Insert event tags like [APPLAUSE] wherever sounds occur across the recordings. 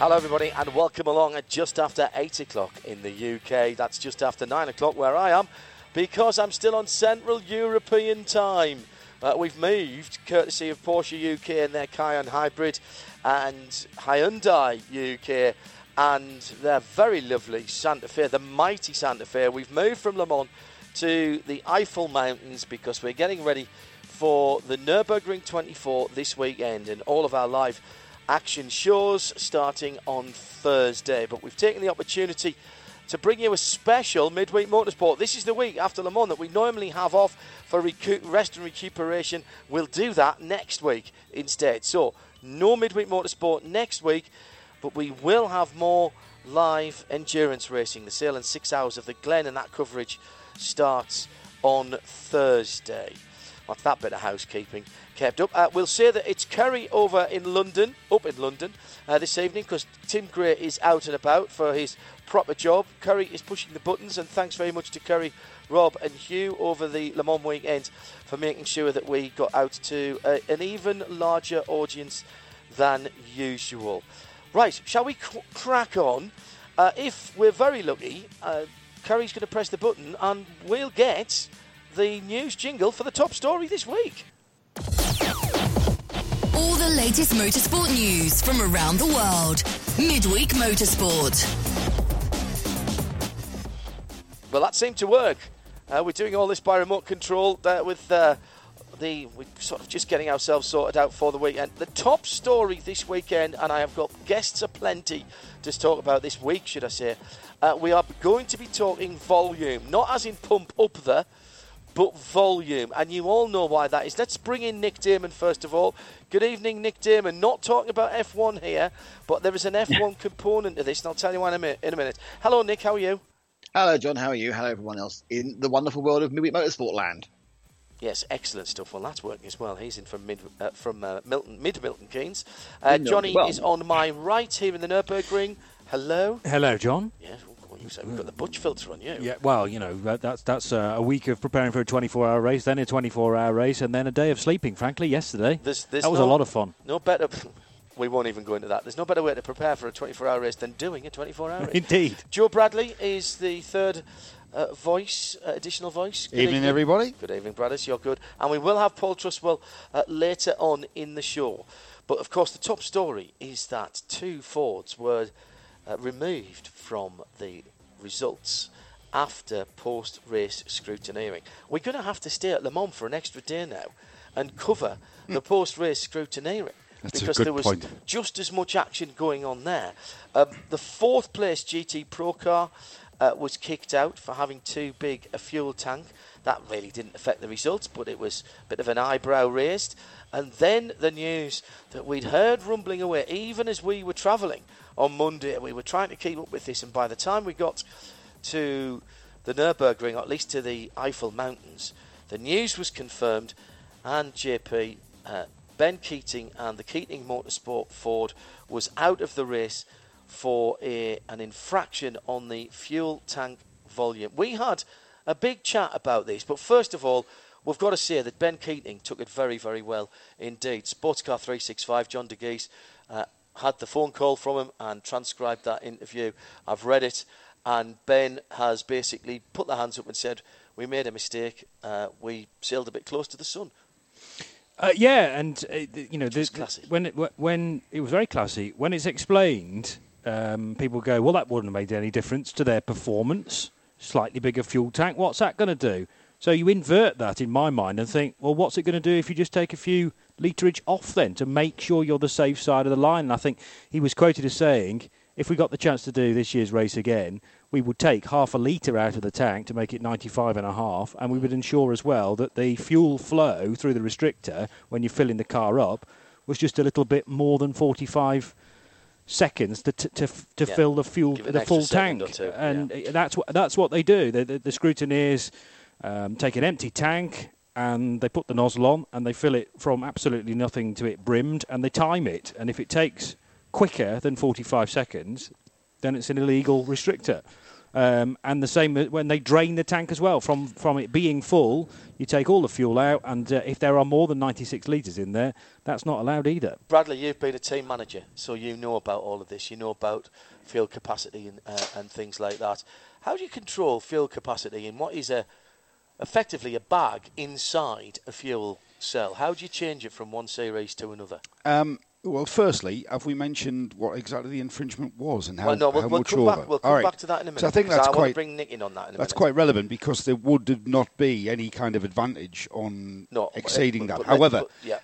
Hello, everybody, and welcome along at just after 8 o'clock in the UK. That's just after 9 o'clock where I am because I'm still on Central European time. Uh, we've moved courtesy of Porsche UK and their Cayenne Hybrid and Hyundai UK and their very lovely Santa Fe, the mighty Santa Fe. We've moved from Le Mans to the Eifel Mountains because we're getting ready for the Nürburgring 24 this weekend and all of our live action shows starting on Thursday. But we've taken the opportunity to bring you a special midweek motorsport. This is the week after Le Mans that we normally have off for recu- rest and recuperation. We'll do that next week instead. So, no midweek motorsport next week, but we will have more live endurance racing. The Sahlen's six hours of the Glen, and that coverage starts on Thursday. That bit of housekeeping kept up. Uh, we'll say that it's Kerry over in London, up in London, uh, this evening because Tim Gray is out and about for his proper job. Curry is pushing the buttons, and thanks very much to Curry, Rob, and Hugh over the Le Mans weekend for making sure that we got out to uh, an even larger audience than usual. Right, shall we crack on? Uh, if we're very lucky, uh, Curry's going to press the button and we'll get the news jingle for the top story this week. All the latest motorsport news from around the world. Midweek Motorsport. Well, that seemed to work. Uh, we're doing all this by remote control uh, with uh, the we're sort of just getting ourselves sorted out for the weekend. The top story this weekend, and I have got guests aplenty to talk about this week, should I say? Uh, we are going to be talking volume, not as in pump up there, but volume. And you all know why that is. Let's bring in Nick Daman first of all. Good evening, Nick Daman. Not talking about F1 here, but there is an F1 component to this, and I'll tell you why in a minute. In a minute. Hello, Nick. How are you? Hello, John. How are you? Hello, everyone else in the wonderful world of Midweek Motorsport land. Yes, excellent stuff. Well, that's working as well. He's in from mid uh, from uh, Milton, mid Milton Keynes. Uh, Johnny well. is on my right here in the Nurburgring. Hello. Hello, John. Yes, well, you say we've got the butch filter on you. Yeah, well, you know that, that's that's uh, a week of preparing for a 24-hour race, then a 24-hour race, and then a day of sleeping. Frankly, yesterday There's, there's that was no, a lot of fun. No better. We won't even go into that. There's no better way to prepare for a 24-hour race than doing a 24-hour race. Indeed. Joe Bradley is the third uh, voice, uh, additional voice. Good Evening, everybody. Good evening, Bradders. You're good. And we will have Paul Truswell uh, later on in the show. But of course, the top story is that two Fords were uh, removed from the results after post race scrutineering. We're going to have to stay at Le Mans for an extra day now and cover the post race scrutineering. That's because there was point. just as much action going on there. Um, the fourth place GT Pro car uh, was kicked out for having too big a fuel tank. That really didn't affect the results, but it was a bit of an eyebrow raised. And then the news that we'd heard rumbling away, even as we were travelling on Monday, we were trying to keep up with this, and by the time we got to the Nürburgring, or at least to the Eifel Mountains, the news was confirmed, and JP, uh, Ben Keating and the Keating Motorsport Ford was out of the race for a, an infraction on the fuel tank volume. We had a big chat about this, but first of all, we've got to say that Ben Keating took it very, very well indeed. Sportscar 365, John Dagys, uh, had the phone call from him and transcribed that interview. I've read it, and Ben has basically put their hands up and said, We made a mistake. Uh, we sailed a bit close to the sun. Uh, yeah, and uh, you know, the, was classy. when it, when it was very classy. When it's explained, um, people go, well, that wouldn't have made any difference to their performance. Slightly bigger fuel tank. What's that going to do? So you invert that in my mind and think, well, what's it going to do if you just take a few literage off then to make sure you're the safe side of the line? And I think he was quoted as saying, if we got the chance to do this year's race again, we would take half a litre out of the tank to make it 95 and a half, and we would ensure as well that the fuel flow through the restrictor when you're filling the car up was just a little bit more than 45 seconds to to, to, to Yeah. fill the fuel the full tank, and yeah. that's what that's what they do. The, the, the scrutineers um, take an empty tank and they put the nozzle on and they fill it from absolutely nothing to it brimmed and they time it. And if it takes quicker than 45 seconds, then it's an illegal restrictor. Um, and the same when they drain the tank as well from from it being full. You take all the fuel out, and uh, if there are more than 96 litres in there, that's not allowed either. Bradley, you've been a team manager, so you know about all of this. You know about fuel capacity and, uh, and things like that. How do you control fuel capacity in what is a effectively a bag inside a fuel cell? How do you change it from one series to another? Um, well, firstly, have we mentioned what exactly the infringement was and how, well, no, we'll, how we'll much come over? back. We'll come right. back to that in a minute. So I think that's I want quite to bring Nick in on that in a that's minute. quite relevant because there would not be any kind of advantage on No, exceeding but- that. but However, yeah.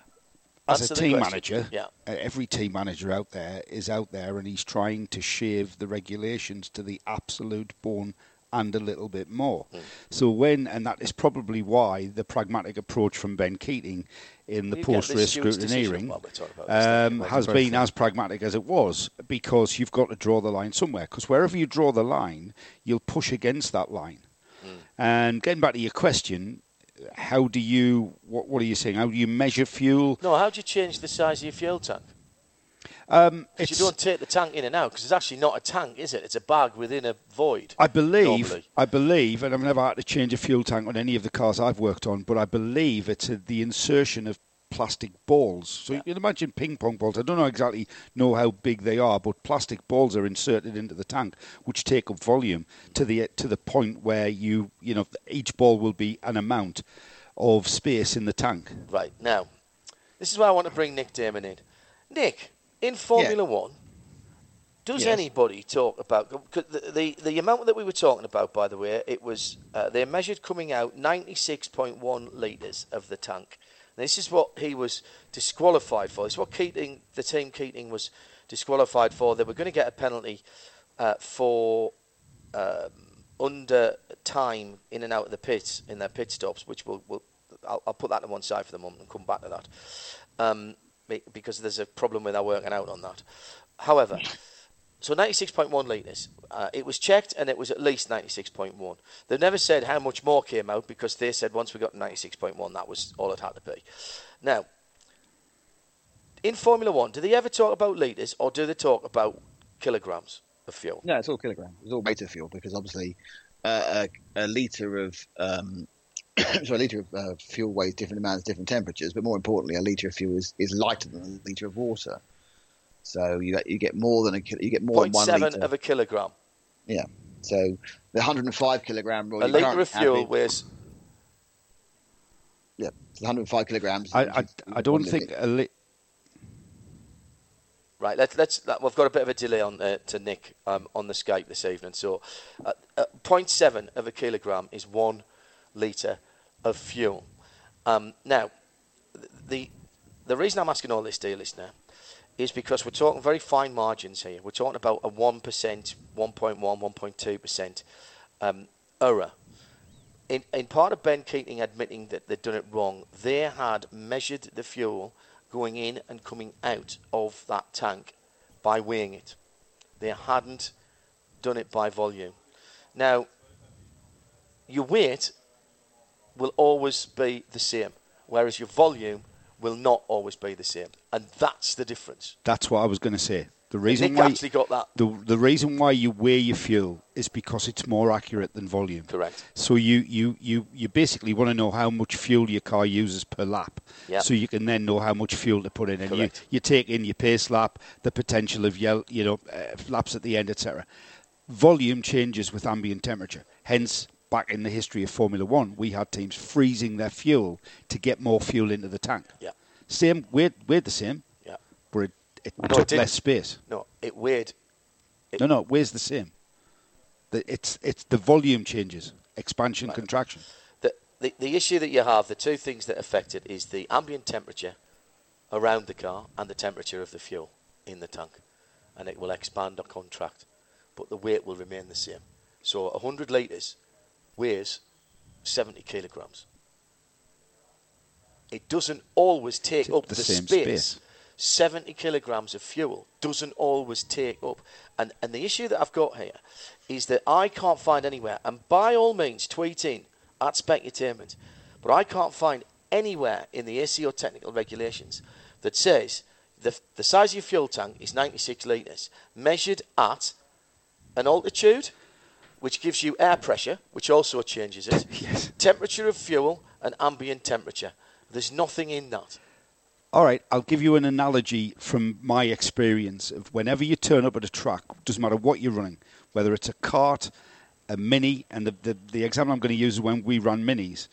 as Answer a team manager, yeah. every team manager out there is out there and he's trying to shave the regulations to the absolute bone and a little bit more. Hmm. So when, and that is probably why the pragmatic approach from Ben Keating in the You post the race steward's scrutineering while we're talking about this, don't um, has been fair. as pragmatic as it was because you've got to draw the line somewhere. Because wherever you draw the line, you'll push against that line. Hmm. And getting back to your question, how do you, what, what are you saying? How do you measure fuel? No, how do you change the size of your fuel tank? Um, you don't take the tank in and out because it's actually not a tank, is it? It's a bag within a void. I believe, normally. I believe, and I've never had to change a fuel tank on any of the cars I've worked on, but I believe it's a, the insertion of plastic balls. So you can imagine ping pong balls. I don't know exactly know how big they are, but plastic balls are inserted into the tank, which take up volume to the to the point where you you know each ball will be an amount of space in the tank. Right now, this is why I want to bring Nick Daman in. Nick, in Formula One, does Yes. anybody talk about 'cause the, the the amount that we were talking about? By the way, it was uh, they measured coming out ninety six point one liters of the tank. This is what he was disqualified for. This is what Keating, the team Keating, was disqualified for. They were going to get a penalty uh, for um, under time in and out of the pits in their pit stops, which will will I'll, I'll put that to one side for the moment and come back to that, um, because there's a problem with our working out on that. However, so 96.1 litres. Uh, it was checked and it was at least 96.1. They've never said how much more came out because they said once we got 96.1, that was all it had to be. Now, in Formula One, do they ever talk about litres or do they talk about kilograms of fuel? No, it's all kilograms. It's all weight fuel because obviously uh, a, a liter of um, [COUGHS] so a liter of uh, fuel weighs different amounts, different temperatures. But more importantly, a liter of fuel is, is lighter than a liter of water. So you get, you get more than a kil- you get more than one 0.7 liter. of a kilogram. yeah. So the 105 kilogram rule. A litre of fuel have it- weighs Yeah, it's 105 kilograms. I, I, I don't one think limit. a li- Right, let's let's. That, we've got a bit of a delay on uh, to Nick um, on the Skype this evening. So, uh, uh, 0.7 of a kilogram is one litre of fuel. Um, now, the the reason I'm asking all this, dear listener, is because we're talking very fine margins here. We're talking about a one percent, 1.1, 1.2 percent um, error. In, in part of Ben Keating admitting that they'd done it wrong, they had measured the fuel going in and coming out of that tank by weighing it. They hadn't done it by volume. Now, your weight will always be the same, whereas your volume will not always be the same. And that's the difference. that's what I was going to say. The reason Nick why actually got that. the the reason why you weigh your fuel is because it's more accurate than volume. Correct. So you, you, you, you basically want to know how much fuel your car uses per lap. Yep. So you can then know how much fuel to put in, and you, you take in your pace lap, the potential of yell, you know uh, laps at the end, etc. Volume changes with ambient temperature. Hence, back in the history of Formula One, we had teams freezing their fuel to get more fuel into the tank. Yeah. Same, weighed, weighed the same, Yeah. but it, it No, it took didn't. less space. No, it weighed no, no, weighs the same. The, it's it's the volume changes, expansion, contraction. The, the the issue that you have, the two things that affect it is the ambient temperature around the car and the temperature of the fuel in the tank, and it will expand or contract, but the weight will remain the same. So 100 litres weighs 70 kilograms. It doesn't always take up the the, space. space. 70 kilograms of fuel doesn't always take up. And, and the issue that I've got here is that I can't find anywhere, and by all means, tweet in at Specutainment, but I can't find anywhere in the ACO technical regulations that says the, the size of your fuel tank is 96 litres, measured at an altitude, which gives you air pressure, which also changes it, [LAUGHS] Yes. temperature of fuel, and ambient temperature. There's nothing in that. All right, I'll give you an analogy from my experience of whenever you turn up at a track, doesn't matter what you're running, whether it's a cart, a mini, and the, the, the example I'm going to use is when we run minis.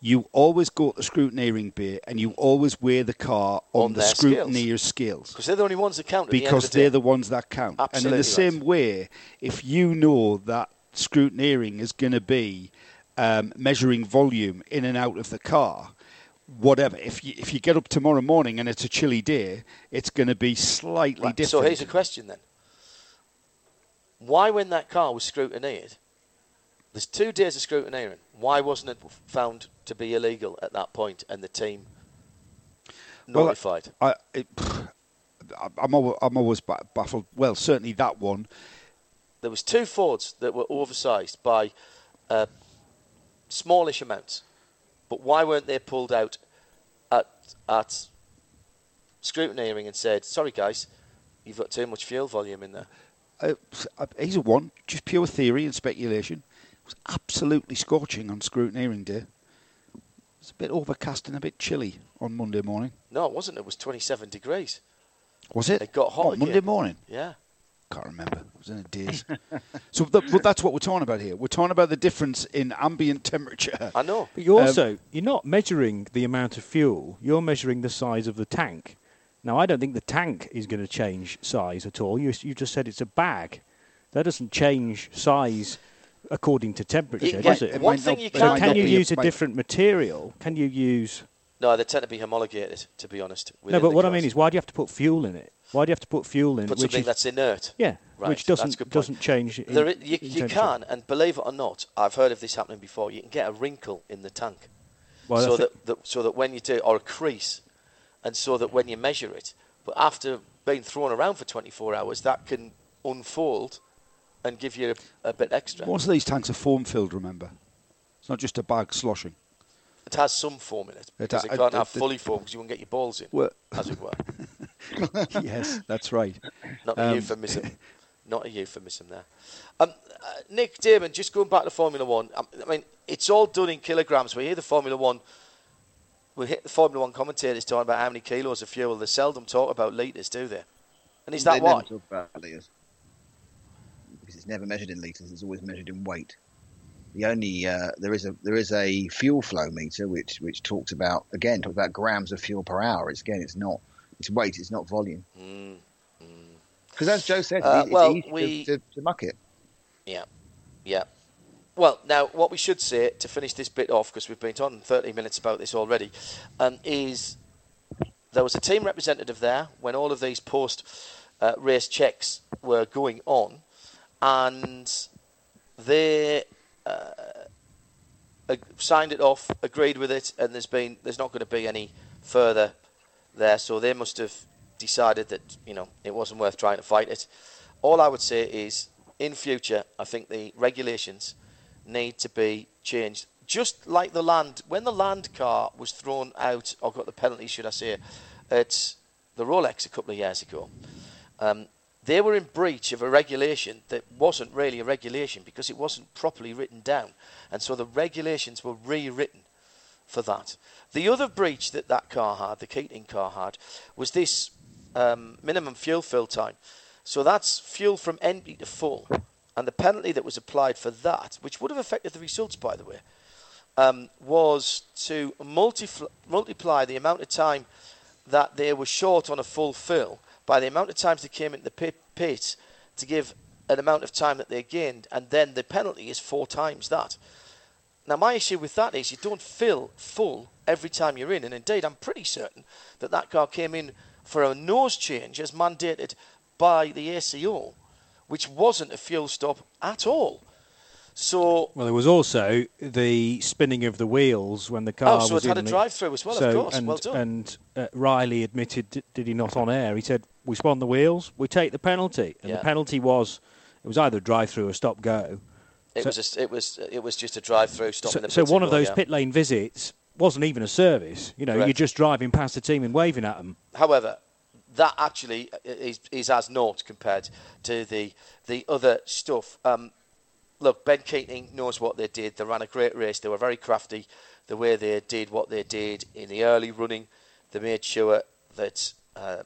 You always go to the scrutineering bay and you always weigh the car on, On the scrutineer's scales. Because they're the only ones that count at the end because the they're the ones that count. Absolutely and in the same way, if you know that scrutineering is going to be um, measuring volume in and out of the car, whatever. If you if you get up tomorrow morning and it's a chilly day, it's going to be slightly Right, different. So here's a question then. Why, when that car was scrutineered, there's two days of scrutineering, why wasn't it found to be illegal at that point and the team Well, notified? I, it, [SIGHS] I'm always, I'm always baffled. Well, certainly that one. There was two Fords that were oversized by uh, smallish amounts, but why weren't they pulled out at at scrutineering and said, "Sorry, guys, you've got too much fuel volume in there." Uh, he's a one, just pure theory and speculation. It was absolutely scorching on scrutineering day. It's a bit overcast and a bit chilly on Monday morning. No, it wasn't. It was 27 degrees. Was it? It got hot What, Monday morning. Yeah. Can't remember. It was in a daze. [LAUGHS] so, th- but that's what we're talking about here. We're talking about the difference in ambient temperature. I know. [LAUGHS] But you Um, also you're not measuring the amount of fuel. You're measuring the size of the tank. Now, I don't think the tank is going to change size at all. You you just said it's a bag. That doesn't change size according to temperature, You can does it? It one might thing not- you can't Can you use a might- different material? Can you use? No, they tend to be homologated, to be honest. No, but the what I mean is, why do you have to put fuel in it? Why do you have to put fuel in? put which something is, that's inert. yeah, Right, which that's a doesn't good point. doesn't change. In, There you, you can, and believe it or not, I've heard of this happening before. You can get a wrinkle in the tank, Well, so that, that so that when you do, or a crease, and so that when you measure it, but after being thrown around for 24 hours, that can unfold and give you a, a bit extra. Most of these tanks are foam filled. Remember, it's not just a bag sloshing. It has some foam in it It because ha- it can't it- have it- fully foam because you won't get your balls in, Well- as it were. [LAUGHS] [LAUGHS] yes, that's right. Not a Um, euphemism. Not a euphemism there. Um, uh, Nick Daman, just going back to Formula One. um, I mean, it's all done in kilograms. We hear the Formula One. We hit the Formula One commentators talking about how many kilos of fuel. They seldom talk about litres, do they? And is that they why? Never talk about litres. Because it's never measured in litres. It's always measured in weight. The only uh, there is a there is a fuel flow meter which which talks about again talks about grams of fuel per hour. It's again it's not it's weight. It's not volume. Mm, Because as Joe said, Uh, it's well, easy we- to, to, to muck it. Yeah, yeah. Well, now what we should say to finish this bit off, because we've been on 30 minutes about this already, um, is there was a team representative there when all of these post uh, race checks were going on, and they uh, signed it off, agreed with it, and there's been there's not going to be any further there. So they must have decided that you know it wasn't worth trying to fight it. All I would say is, in future, I think the regulations need to be changed. Just like the land, when the land car was thrown out, or got the penalty, should I say, at the Rolex a couple of years ago, um, they were in breach of a regulation that wasn't really a regulation because it wasn't properly written down. And so the regulations were rewritten for that. The other breach that that car had, the Keating car had, was this um, minimum fuel fill time. So that's fuel from empty to full. And the penalty that was applied for that, which would have affected the results, by the way, um, was to multiply the amount of time that they were short on a full fill by the amount of times they came into the pit, pit to give an amount of time that they gained, and then the penalty is four times that. Now, my issue with that is you don't fill full every time you're in, and indeed, I'm pretty certain that that car came in for a nose change as mandated by the ACO, which wasn't a fuel stop at all. So well, there was also the spinning of the wheels when the car. Was. Oh, so was it had a drive-through as well. So, of course, and, well done. And uh, Riley admitted, did, did he not on air? He said, "We spun the wheels, we take the penalty," and Yeah. the penalty was it was either drive-through or stop go. It so- was just, it was it was just a drive-through stop. So, so one of those yeah. pit lane visits wasn't even a service. You know, Correct. you're just driving past the team and waving at them. However, that actually is, is as naught compared to the the other stuff. Um, look, Ben Keating knows what they did. They ran a great race. They were very crafty the way they did what they did in the early running. They made sure that uh,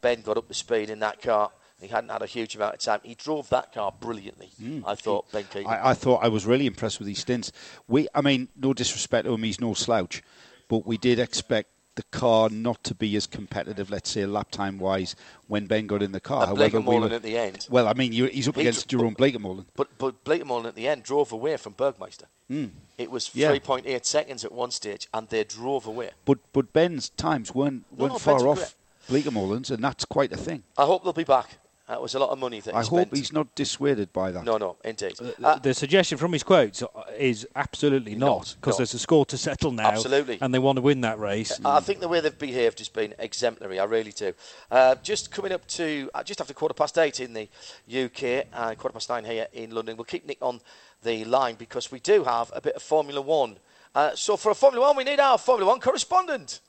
Ben got up to speed in that car. He hadn't had a huge amount of time. He drove that car brilliantly. Mm. I thought Ben Keating. I, I thought I was really impressed with these stints. We, I mean, no disrespect to him, he's no slouch, but we did expect the car not to be as competitive, let's say, lap time wise, when Ben got in the car. and However, we were- at the end. well, I mean, you, he's up He against dr- Jeroen Bleekemolen. But but Bleekemolen at the end drove away from Bergmeister. Hmm. It was. Yeah. 3.8 seconds at one stage, and they drove away. But but Ben's times weren't weren't no, far Ben's off Bleekemolen's, and that's quite a thing. I hope they'll be back. That was a lot of money that he I spent. hope he's not dissuaded by that. No, no, indeed. Uh, Uh, the suggestion from his quotes is absolutely not because there's a score to settle now, Absolutely. and they want to win that race. I think the way they've behaved has been exemplary. I really do. Uh, just coming up to uh, just after quarter past eight in the UK and quarter past nine here in London. We'll keep Nick on the line because we do have a bit of Formula One. Uh, so for a Formula One, we need our Formula One correspondent.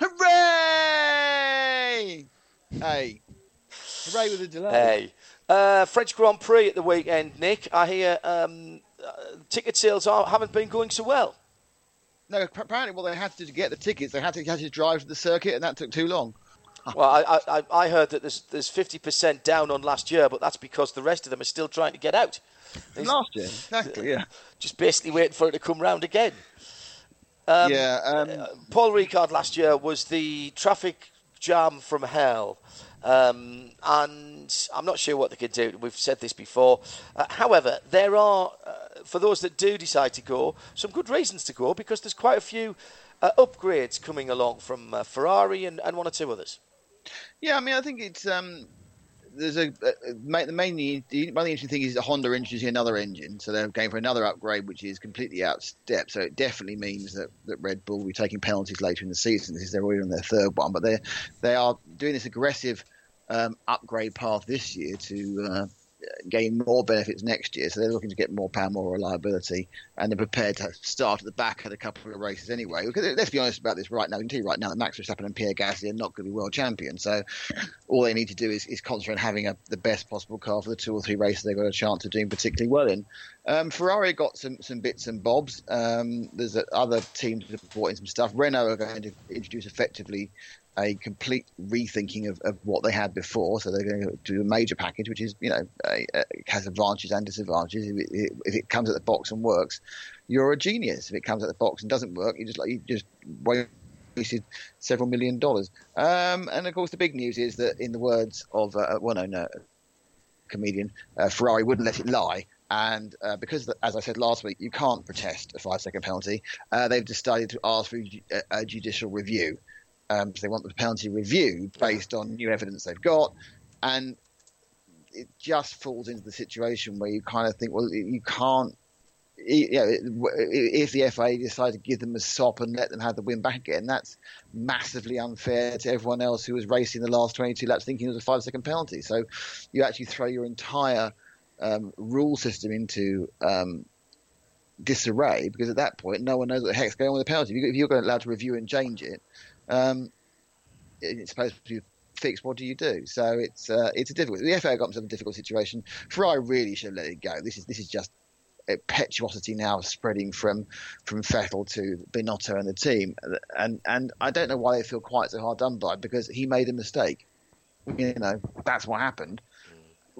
Hooray! Hey, hooray with a delay. Hey, uh, French Grand Prix at the weekend, Nick. I hear um, uh, ticket sales are, haven't been going so well. No, apparently what they had to do to get the tickets, they had to, had to drive to the circuit, and that took too long. [LAUGHS] Well, I, I, I- I heard that there's there's 50% down on last year, but that's because the rest of them are still trying to get out. There's Last year, exactly, yeah. [LAUGHS] just basically waiting for it to come round again. Um, yeah, um, Paul Ricard last year was the traffic jam from hell. Um, and I'm not sure what they could do. We've said this before. Uh, however, there are, uh, for those that do decide to go, some good reasons to go because there's quite a few uh, upgrades coming along from uh, Ferrari and, and one or two others. Yeah, I mean, I think it's um, there's a the main the, one of the interesting things is that Honda introducing another engine, so they're going for another upgrade, which is completely out step. So it definitely means that, that Red Bull will be taking penalties later in the season. This is they're already on their third one, but they they are doing this aggressive um, upgrade path this year to uh, gain more benefits next year. So they're looking to get more power, more reliability, and they're prepared to start at the back of a couple of races anyway. Because let's be honest about this right now. You right now that Max Verstappen and Pierre Gasly are not going to be world champions. So all they need to do is, is concentrate on having a, the best possible car for the two or three races they've got a chance of doing particularly well in. Um, Ferrari got some, some bits and bobs. Um, there's other teams brought some stuff. Renault are going to introduce effectively a complete rethinking of, of what they had before. So they're going to do a major package, which is, you know, a, a, has advantages and disadvantages. If it, if it comes at the box and works, you're a genius. If it comes at the box and doesn't work, you just like you just wasted several million dollars. Um, and of course, the big news is that, in the words of uh, well, no, no, comedian uh, Ferrari wouldn't let it lie. And uh, because, as I said last week, you can't protest a five-second penalty, uh, they've decided to ask for a judicial review. Um, so they want the penalty reviewed based on new evidence they've got, and it just falls into the situation where you kind of think, well, you can't. You know, if the FA decide to give them a sop and let them have the win back again, that's massively unfair to everyone else who was racing the last 22 laps thinking it was a five second penalty. So you actually throw your entire um, rule system into um, disarray because at that point no one knows what the heck's going on with the penalty. If you're going allowed to review and change it, um, it's supposed to be fixed. What do you do? So it's uh, it's a difficult. The FA got themselves in a difficult situation. Ferrari really should have let it go. This is this is just impetuosity now spreading from from Vettel to Binotto and the team, and and I don't know why they feel quite so hard done by because he made a mistake. You know that's what happened.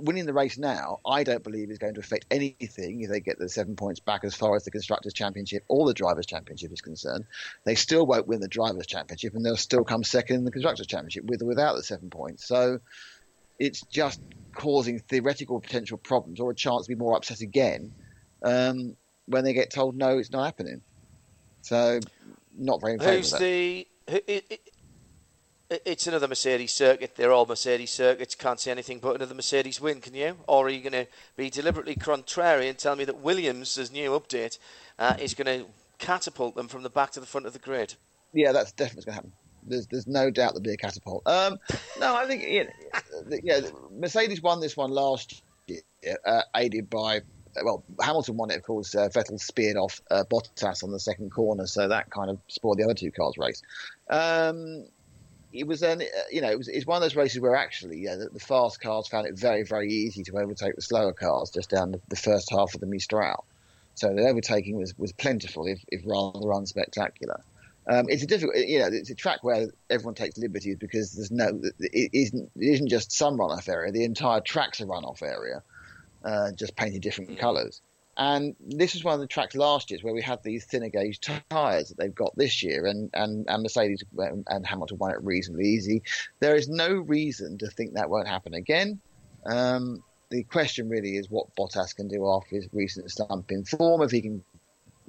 Winning the race now, I don't believe is going to affect anything if they get the seven points back as far as the constructors' championship or the drivers' championship is concerned. They still won't win the drivers' championship, and they'll still come second in the constructors' championship with or without the seven points. So it's just causing theoretical potential problems or a chance to be more upset again um, when they get told no, it's not happening. So, not very. Who's the? Who, it, it, it's another Mercedes circuit. They're all Mercedes circuits. Can't see anything but another Mercedes win, can you? Or are you going to be deliberately contrary and tell me that Williams' new update uh, is going to catapult them from the back to the front of the grid? Yeah, that's definitely going to happen. There's, there's no doubt there'll be a catapult. Um, no, I think you know, yeah, Mercedes won this one last year, uh, aided by well, Hamilton won it, of course. Uh, Vettel speared off uh, Bottas on the second corner, so that kind of spoiled the other two cars' race. Um, it was an, uh, you know, it was it's one of those races where actually yeah, the, the fast cars found it very, very easy to overtake the slower cars just down the, the first half of the Mistral. So the overtaking was, was plentiful, if, if rather unspectacular. Um, it's a difficult, you know, it's a track where everyone takes liberties because there's no, it isn't, it isn't just some runoff area. The entire track's a runoff area, uh, just painted different colours. And this was one of the tracks last year where we had these thinner gauge tyres that they've got this year, and, and, and Mercedes and Hamilton won it reasonably easy. There is no reason to think that won't happen again. Um, the question really is what Bottas can do after his recent slump in form. If he can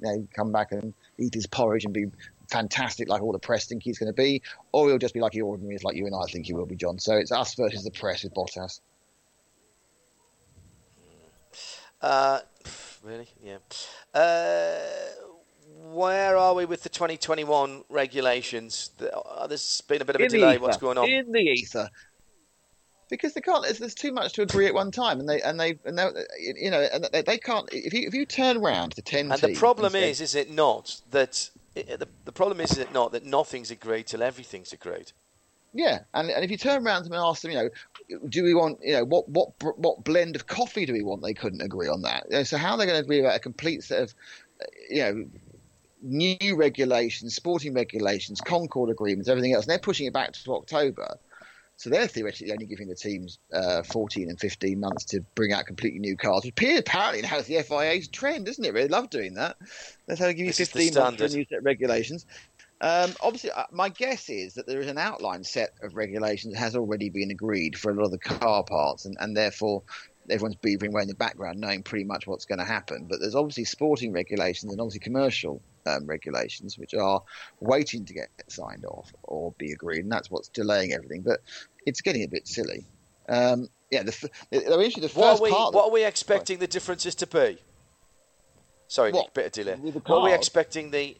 you know, come back and eat his porridge and be fantastic like all the press think he's going to be, or he'll just be like he ordinary is, like you and I think he will be, John. So it's us versus the press with Bottas. Uh, really? Yeah. Uh, where are we with the 2021 regulations? Uh, There's been a bit of a In delay. What's going on? In the ether. Because they can't. There's, too much to agree at one time, and they and they and they, you know and they, they can't. If you if you turn around to ten And the problem is, is it not that the, the problem is, is it not that nothing's agreed till everything's agreed? Yeah, and, and if you turn around to them and ask them, you know, do we want, you know, what what what blend of coffee do we want? They couldn't agree on that. So how are they going to agree about a complete set of, you know, new regulations, sporting regulations, Concord agreements, everything else? And they're pushing it back to October. So they're theoretically only giving the teams uh, 14 and 15 months to bring out completely new cars. Which appears apparently now is the FIA's trend, isn't it? They love doing that. That's how They give you This 15 months for a new set of regulations. Um, obviously, uh, my guess is that there is an outline set of regulations that has already been agreed for a lot of the car parts, and, and therefore everyone's beavering away in the background, knowing pretty much what's going to happen. But there's obviously sporting regulations and obviously commercial um, regulations, which are waiting to get signed off or be agreed, and that's what's delaying everything. But it's getting a bit silly. Um, yeah, the, f- they're actually the first What are we part. what are we expecting the differences to be? Sorry, What? Nick, bit of delay. What are we expecting the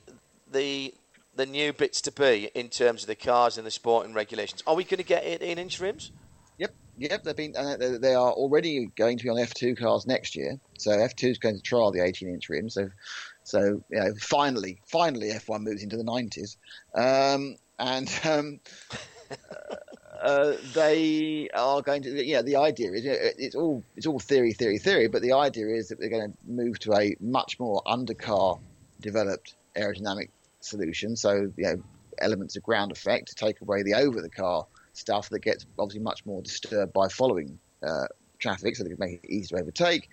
the the new bits to be in terms of the cars and the sporting regulations? Are we going to get it in inch rims? Yep, yep. They've been. Uh, they- are already going to be on F2 cars next year. So F2 is going to trial the 18-inch rims. So, so you know, finally, finally, F1 moves into the 90s, um, and um, [LAUGHS] uh, they are going to. Yeah, the idea is it's all it's all theory, theory, theory. But the idea is that they're going to move to a much more undercar developed aerodynamic solution. So you know, elements of ground effect to take away the over the car stuff that gets obviously much more disturbed by following uh, traffic, so they can make it easy to overtake.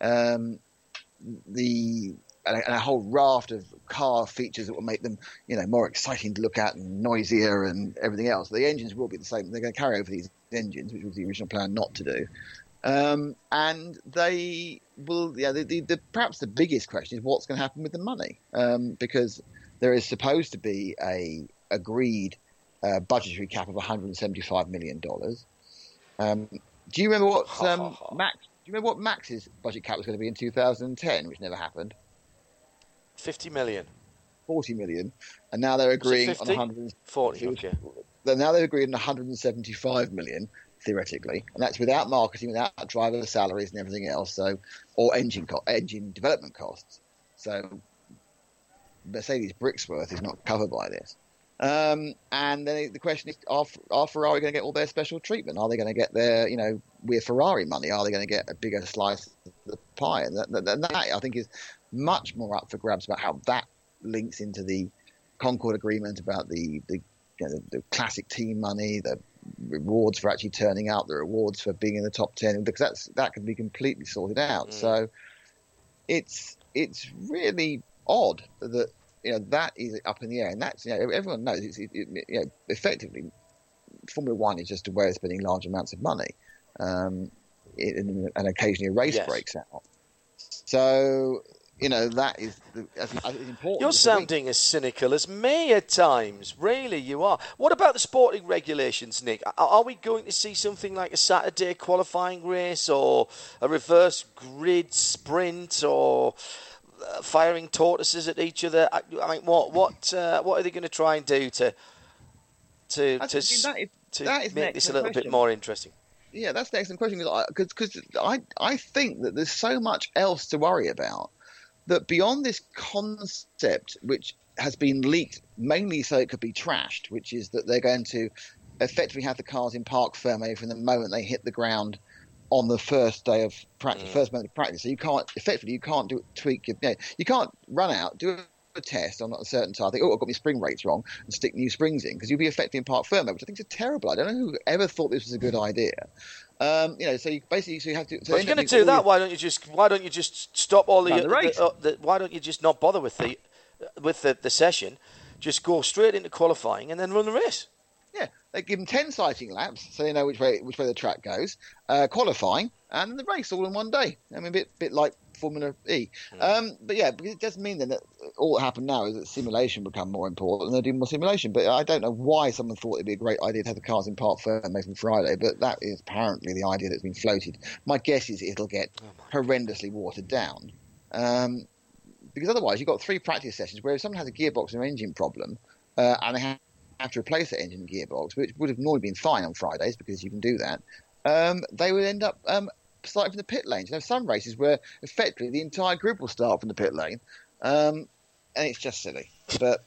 Um, the and a, and a whole raft of car features that will make them, you know, more exciting to look at and noisier and everything else. The engines will be the same. They're going to carry over these engines, which was the original plan not to do. Um, and they will, yeah, the, the, the, perhaps the biggest question is what's going to happen with the money, um, because there is supposed to be a agreed uh, budgetary cap of 175 million dollars. Um, do you remember what Ha, ha, um. Max? Do you remember what Max's budget cap was going to be in 2010, which never happened? 50 million. 40 million, and now they're agreeing on 50? 100. 40, it was- okay. Now they're agreeing on 175 million theoretically, and that's without marketing, without driver salaries and everything else. So, or engine co- engine development costs. So, Mercedes Brixworth is not covered by this. Um, and then the question is, are, are Ferrari going to get all their special treatment? Are they going to get their, you know, we're Ferrari money? Are they going to get a bigger slice of the pie? And that, that, that, I think, is much more up for grabs about how that links into the Concord Agreement about the, the, you know, the, the classic team money, the rewards for actually turning out, the rewards for being in the top 10, because that's, that can be completely sorted out. Mm. So it's, it's really odd that you know that is up in the air, and that's you know everyone knows it's it, it, you know effectively Formula One is just a way of spending large amounts of money. um, it, and occasionally a race Yes. breaks out. So you know that is the, as, important. You're as the week. sounding as cynical as me at times. Really, you are. What about the sporting regulations, Nick? Are, are we going to see something like a Saturday qualifying race or a reverse grid sprint or firing tortoises at each other? I, I mean, what what uh, what are they going to try and do to to to, s- that is- to that make this a little bit more interesting? Yeah, that's the excellent question because because I, I think that there's so much else to worry about that beyond this concept which has been leaked mainly so it could be trashed, which is that they're going to effectively have the cars in parc fermé from the moment they hit the ground on the first day of practice, first moment of practice. So you can't effectively you can't do tweak your you, know, you can't run out do a test on a certain time. Think, oh, I've got my spring rates wrong, and stick new springs in because you'll be affecting in parc fermé, which I think is terrible. I don't know who ever thought this was a good idea. Um, you know, so you basically so you have to. So Well, if you're going to do that, your- why don't you just why don't you just stop all the, Run the race. uh, the- why don't you just not bother with the with the, the session, just go straight into qualifying and then run the race. Yeah, they give them ten sighting laps, so they know which way which way the track goes. Uh, qualifying and the race all in one day. I mean, a bit bit like Formula E. Um, but yeah, because it does mean then that all that happened now is that simulation become more important and they're doing more simulation. But I don't know why someone thought it'd be a great idea to have the cars in Parc Fermé from Friday, but that is apparently the idea that's been floated. My guess is it'll get horrendously watered down. Um, because otherwise, you've got three practice sessions where if someone has a gearbox or engine problem uh, and they have have to replace that engine gearbox, which would have normally been fine on Fridays because you can do that, um, they would end up um, starting from the pit lane. You know, some races where effectively the entire group will start from the pit lane, um, and it's just silly. But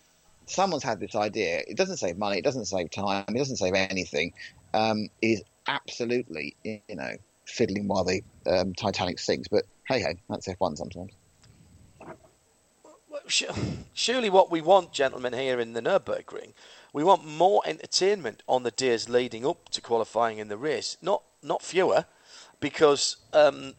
someone's had this idea. It doesn't save money. It doesn't save time. It doesn't save anything. Um, it is absolutely, you know, fiddling while the um, Titanic sinks. But hey hey, that's F1 sometimes. Surely, what we want, gentlemen, here in the Nurburgring, we want more entertainment on the days leading up to qualifying in the race, not not fewer, because um,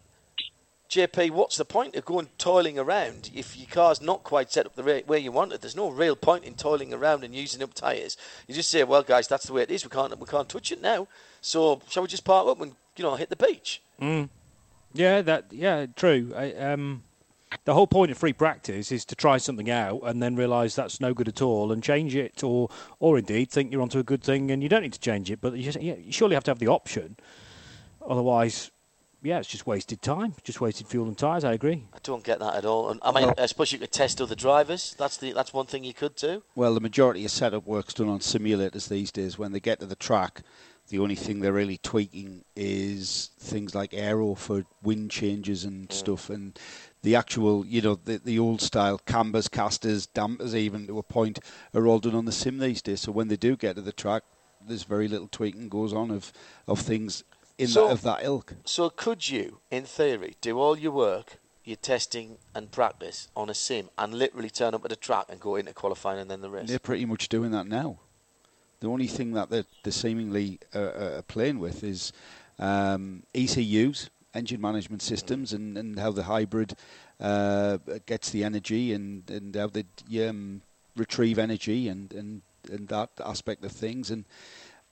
JP, what's the point of going toiling around if your car's not quite set up the way you want it? There's no real point in toiling around and using up tyres. You just say, "Well, guys, that's the way it is. We can't we can't touch it now. So shall we just park up and you know hit the beach?" Yeah, that yeah, true. I, um, the whole point of free practice is to try something out and then realise that's no good at all and change it, or or indeed think you're onto a good thing and you don't need to change it. But you, just, yeah, you surely have to have the option. Otherwise, yeah, it's just wasted time, just wasted fuel and tyres. I agree. I don't get that at all. And, I mean, I suppose you could test other drivers. That's the that's one thing you could do. Well, the majority of setup work's done on simulators these days. When they get to the track, the only thing they're really tweaking is things like aero for wind changes and mm. stuff, and the actual, you know, the, the old style cambers, casters, dampers, even to a point, are all done on the sim these days. So when they do get to the track, there's very little tweaking goes on of of things in So- that, of that ilk. So could you, in theory, do all your work, your testing and practice on a sim, and literally turn up at a track and go into qualifying and then the race? They're pretty much doing that now. The only thing that they're, they're seemingly uh, uh, playing with is um, ECUs, engine management systems, and, and how the hybrid uh, gets the energy and, and how they um, retrieve energy and, and, and that aspect of things. And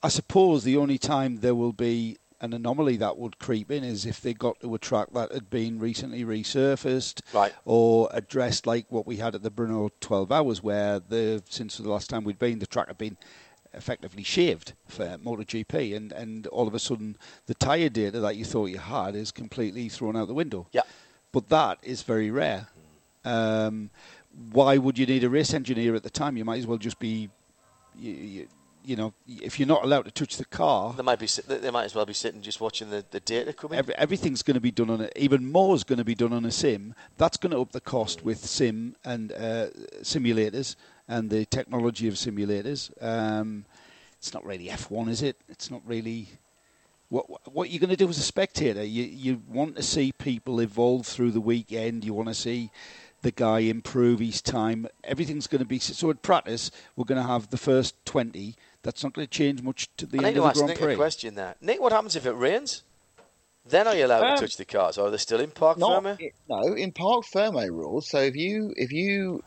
I suppose the only time there will be an anomaly that would creep in is if they got to a track that had been recently resurfaced Right. or addressed like what we had at the Brno 12 hours where the since the last time we'd been the track had been effectively shaved for MotoGP and, and all of a sudden the tyre data that you thought you had is completely thrown out the window. Yeah. But that is very rare. Um, why would you need a race engineer at the time? You might as well just be, you, you, you know, if you're not allowed to touch the car, They might be. They might as well be sitting just watching the, the data come in. Every, everything's going to be done on it. Even more is going to be done on a sim. That's going to up the cost with sim and uh, simulators and the technology of simulators. Um, it's not really F1, is it? It's not really. What what you're going to do as a spectator? You you want to see people evolve through the weekend. You want to see the guy improve his time. Everything's going to be so. At practice, we're going to have the first twenty. That's not going to change much to the I need end to of ask the Grand Nick Prix. a question there. Nick, what happens if it rains? Then are you allowed Um, to touch the cars, or are they still in park Not, firmware? i- no, in parc fermé rules. So if you if you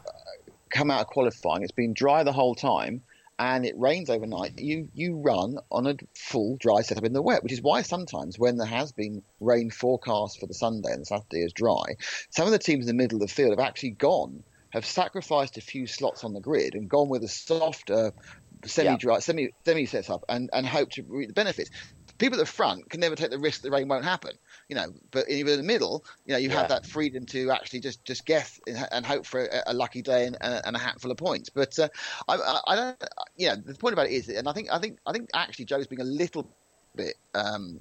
come out of qualifying, it's been dry the whole time, and it rains overnight, you you run on a full dry setup in the wet, which is why sometimes when there has been rain forecast for the Sunday and the Saturday is dry, some of the teams in the middle of the field have actually gone, have sacrificed a few slots on the grid and gone with a softer semi-dry, yeah. semi semi setup and and hope to reap the benefits people at the front can never take the risk that the rain won't happen. You know, but in the middle, you know, you yeah. have that freedom to actually just just guess and hope for a, a lucky day and, and, a hatful of points. But uh, I, I, don't, you know, the point about it is, and I think I think I think actually Joe's being a little bit. Um,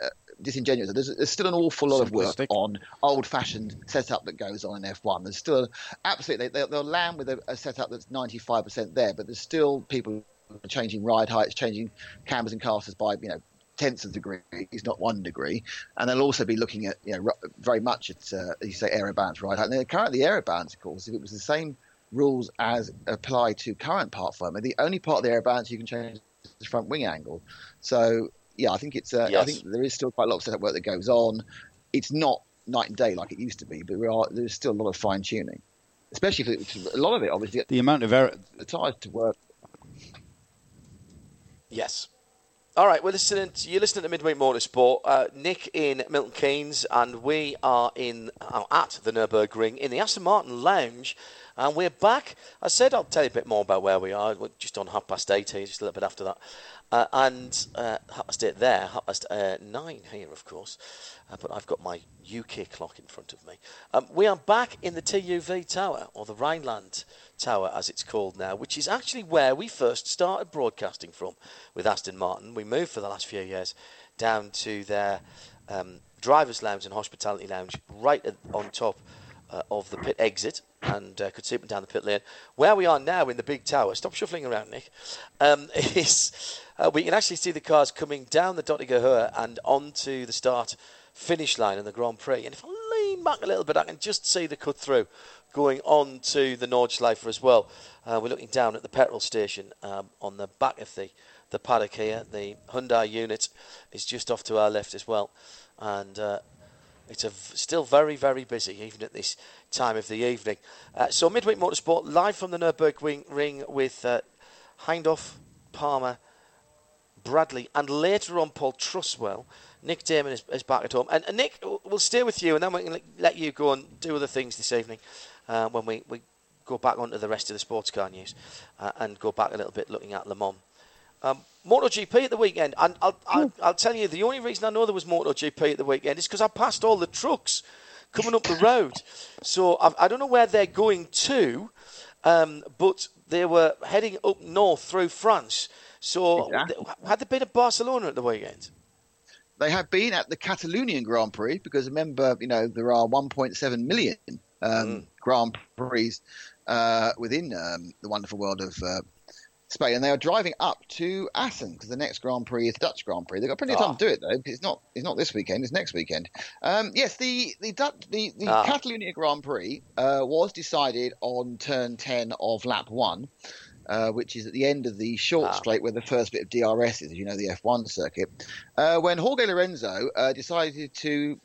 uh, disingenuous. There's, there's, still an awful lot of work on old-fashioned setup that goes on in F1. There's still absolutely they, will land with a, a, setup that's 95% there, but there's still people changing ride heights, changing cambers and casters by you know tenths of degree, it's not one degree. And they'll also be looking at, you know, very much at, uh, you say, aero balance right. And currently, aero balance, of course, if it was the same rules as apply to current parc fermé, the only part of the aero balance you can change is the front wing angle. So, yeah, I think it's, uh, yes. I think there is still quite a lot of setup work that goes on. It's not night and day like it used to be, but are, there's still a lot of fine tuning. Especially if a lot of it, obviously, the amount of aero, the tires to work. Yes, all right, we're listening. To, you're listening to Midweek Motorsport. Uh, Nick in Milton Keynes, and we are in uh, at the Nürburgring in the Aston Martin Lounge, and we're back. I said I'll tell you a bit more about where we are. We're just on half past eight here, just a little bit after that, uh, and uh, half past eight there, half past uh, nine here, of course. Uh, but I've got my UK clock in front of me. Um, we are back in the TUV Tower, or the Rhineland Tower as it's called now, which is actually where we first started broadcasting from with Aston Martin. We moved for the last few years down to their um, driver's lounge and hospitality lounge right at, on top uh, of the pit exit and uh, could see up down the pit lane. Where we are now in the big tower, stop shuffling around, Nick, um, [LAUGHS] is uh, we can actually see the cars coming down the Döttinger and onto the start finish line in the Grand Prix. And if I lean back a little bit, I can just see the cut through going on to the Nordschleife as well. Uh, we're looking down at the petrol station um, on the back of the, the paddock here. The Hyundai unit is just off to our left as well. And uh, it's still very, very busy, even at this time of the evening. Uh, so, Midweek Motorsport live from the Nürburgring ring with uh, Hindhaugh, Palmer, Bradley, and later on Paul Truswell. Nick Daman is, is, back at home. And, and, Nick, we'll stay with you, and then we can let you go and do other things this evening uh, when we, we go back onto the rest of the sports car news uh, and go back a little bit looking at Le Mans. Um, MotoGP at the weekend, and I'll, I'll, I'll, tell you the only reason I know there was MotoGP at the weekend is because I passed all the trucks coming up the [LAUGHS] road. So I, I don't know where they're going to, um, but they were heading up north through France. So yeah. had there been a Barcelona at the weekend? They have been at the Catalonian Grand Prix because remember, you know, there are 1.7 million um, mm. Grand Prix uh, within um, the wonderful world of uh, Spain, and they are driving up to Assen because the next Grand Prix is the Dutch Grand Prix. They've got plenty of time to do it though. It's not it's not this weekend. It's next weekend. Um, yes, the the Dutch, the, the ah. Catalonia Grand Prix uh, was decided on turn ten of lap one. Uh, which is at the end of the short ah. straight where the first bit of DRS is, as you know, the F1 circuit. Uh, when Jorge Lorenzo uh, decided to,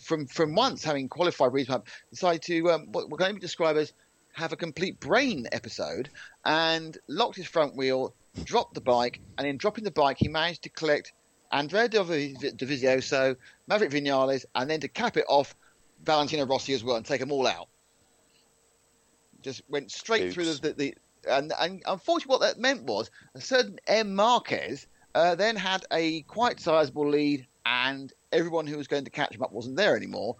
from from once having qualified for decided to um, what, what can describe as have a complete brain episode and locked his front wheel, dropped the bike, and in dropping the bike, he managed to collect Andrea Dovizioso, Maverick Vinales, and then to cap it off, Valentino Rossi as well, and take them all out. Just went straight Oops. through the, the, the and, and, unfortunately, what that meant was a certain M. Marquez uh, then had a quite sizable lead, and everyone who was going to catch him up wasn't there anymore.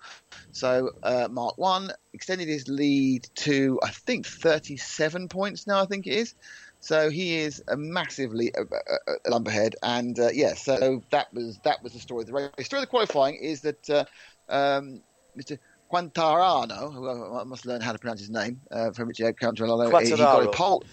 So uh, Mark One extended his lead to I think 37 points now. I think it is. So he is a massively uh, uh, uh lumberhead, and uh, yeah. So that was that was the story of the race. The story of the qualifying is that uh, um, Mr. Quantarano, who I must learn how to pronounce his name, uh, from which country he, he got a pole.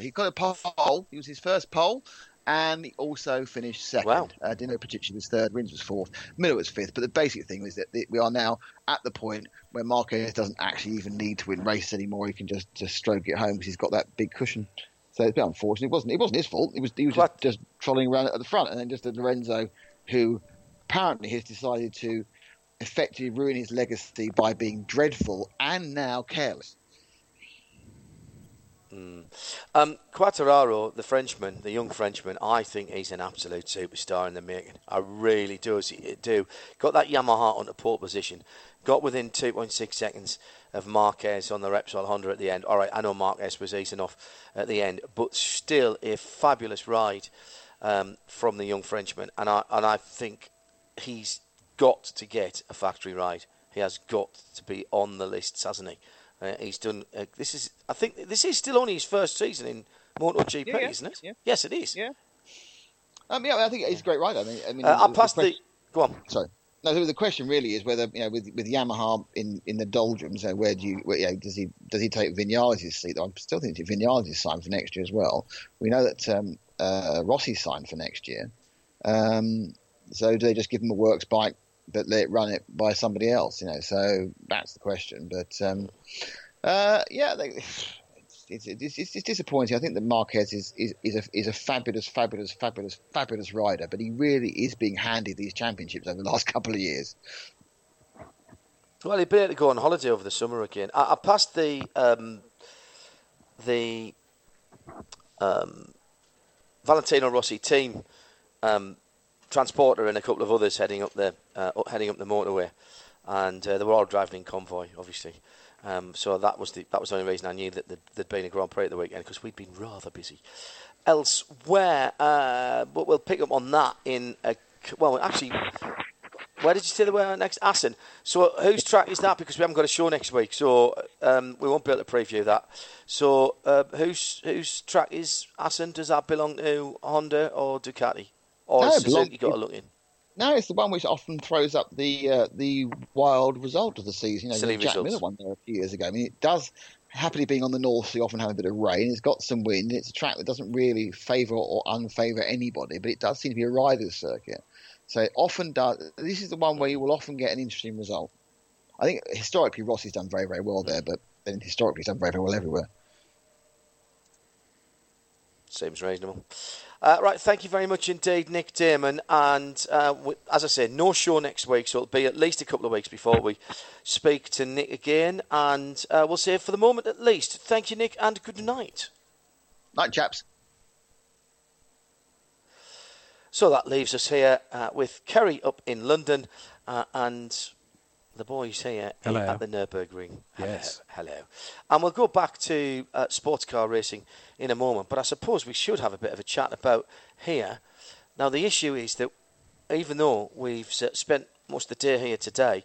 He got a pole. He was his first pole and he also finished second. Wow. Uh, Dino Petrucci was third, Rins was fourth, Miller was fifth. But the basic thing is that we are now at the point where Marquez doesn't actually even need to win races anymore. He can just, just stroke it home because he's got that big cushion. So it's a bit unfortunate. It wasn't it wasn't his fault. He was he was just, just trolling around at the front, and then just a Lorenzo who apparently has decided to effectively ruin his legacy by being dreadful and now careless. Um, Quartararo, the Frenchman, the young Frenchman, I think he's an absolute superstar in the making. I really do. do. Got that Yamaha onto pole position. Got within 2.6 seconds of Marquez on the Repsol Honda at the end. All right, I know Marquez was easing off at the end, but still a fabulous ride um, from the young Frenchman. And I, and I think he's got to get a factory ride. He has got to be on the lists, hasn't he? Uh, he's done. Uh, this is. I think this is still only his first season in MotoGP, yeah, yeah, isn't it? Yeah. Yes, it is. Yeah. Um, yeah, I think he's a great rider. I mean, I mean, uh, I passed the, the. Go on. Sorry. No, the question really is whether you know with with Yamaha in, in the doldrums, uh, where do you, where, you know, does he does he take Vinales' seat? I still think Vinales is signed for next year as well. We know that um, uh, Rossi's signed for next year. Um, so do they just give him a works bike but let it run it by somebody else? You know, so that's the question. But um, uh, yeah, they, [SIGHS] it's, it's, it's, it's, disappointing. I think that Marquez is, is, is, a, is a fabulous, fabulous, fabulous, fabulous rider, but he really is being handed these championships over the last [LAUGHS] couple of years. Well, he'd be able to go on holiday over the summer again. I, I passed the um, the um, Valentino Rossi team um, transporter and a couple of others heading up the uh, heading up the motorway, and uh, they were all driving in convoy, obviously. Um, so that was the that was the only reason I knew that there'd, been a Grand Prix at the weekend because we'd been rather busy. Elsewhere, uh, but we'll pick up on that in a well, actually. Where did you say they were next? Assen. So whose track is that? Because we haven't got a show next week, so um, we won't be able to preview that. So uh, whose whose track is Assen? Does that belong to Honda or Ducati, or no, has Suzuki got a look in? No, it's the won which often throws up the uh, the wild result of the season. You know, Silly the Jack results. Miller one there a few years ago. I mean, it does happily being on the north, so you often have a bit of rain. It's got some wind. It's a track that doesn't really favour or unfavour anybody, but it does seem to be a rider's circuit. So it often does. This is the one where you will often get an interesting result. I think historically Ross has done very very well there, but then historically he's done very very well everywhere. Seems reasonable. Uh, right, thank you very much indeed, Nick Daman. And uh, as I said, no show next week, so it'll be at least a couple of weeks before we speak to Nick again. And uh, we'll say for the moment at least, thank you, Nick, and good night. Night, chaps. So that leaves us here uh, with Kerry up in London uh, and the boys here hello. at the Nürburgring. Hello, yes. Hello. And we'll go back to uh, sports car racing in a moment, but I suppose we should have a bit of a chat about here. Now, the issue is that even though we've spent most of the day here today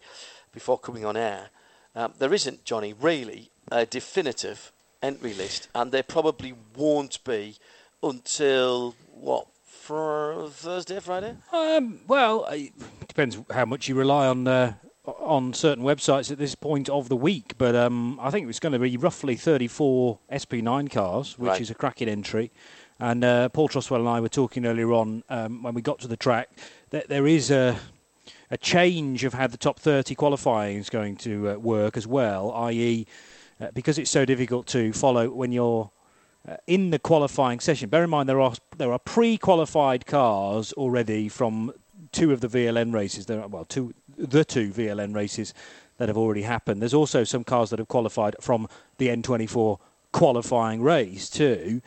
before coming on air, um, there isn't, Johnny, really a definitive entry list, and there probably won't be until, what, for Thursday, Friday? Um, well, it depends how much you rely on uh, on certain websites at this point of the week, but um, I think it's going to be roughly 34 SP9 cars, which Right. is a cracking entry. And uh, Paul Truswell and I were talking earlier on um, when we got to the track that there is a a change of how the top 30 qualifying is going to uh, work as well, i.e., uh, because it's so difficult to follow when you're uh, in the qualifying session. Bear in mind there are there are pre-qualified cars already from two of the VLN races. There are well two the two VLN races that have already happened. There's also some cars that have qualified from the N24 qualifying race too.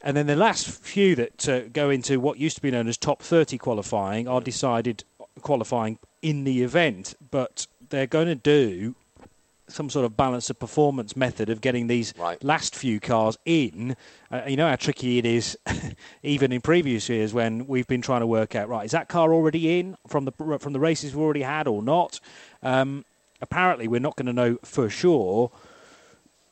And then the last few that uh, go into what used to be known as top 30 qualifying are decided qualifying in the event, but they're going to do some sort of balance of performance method of getting these Right. last few cars in. Uh, you know how tricky it is, [LAUGHS] even in previous years when we've been trying to work out right is that car already in from the from the races we've already had or not. Um, apparently, we're not going to know for sure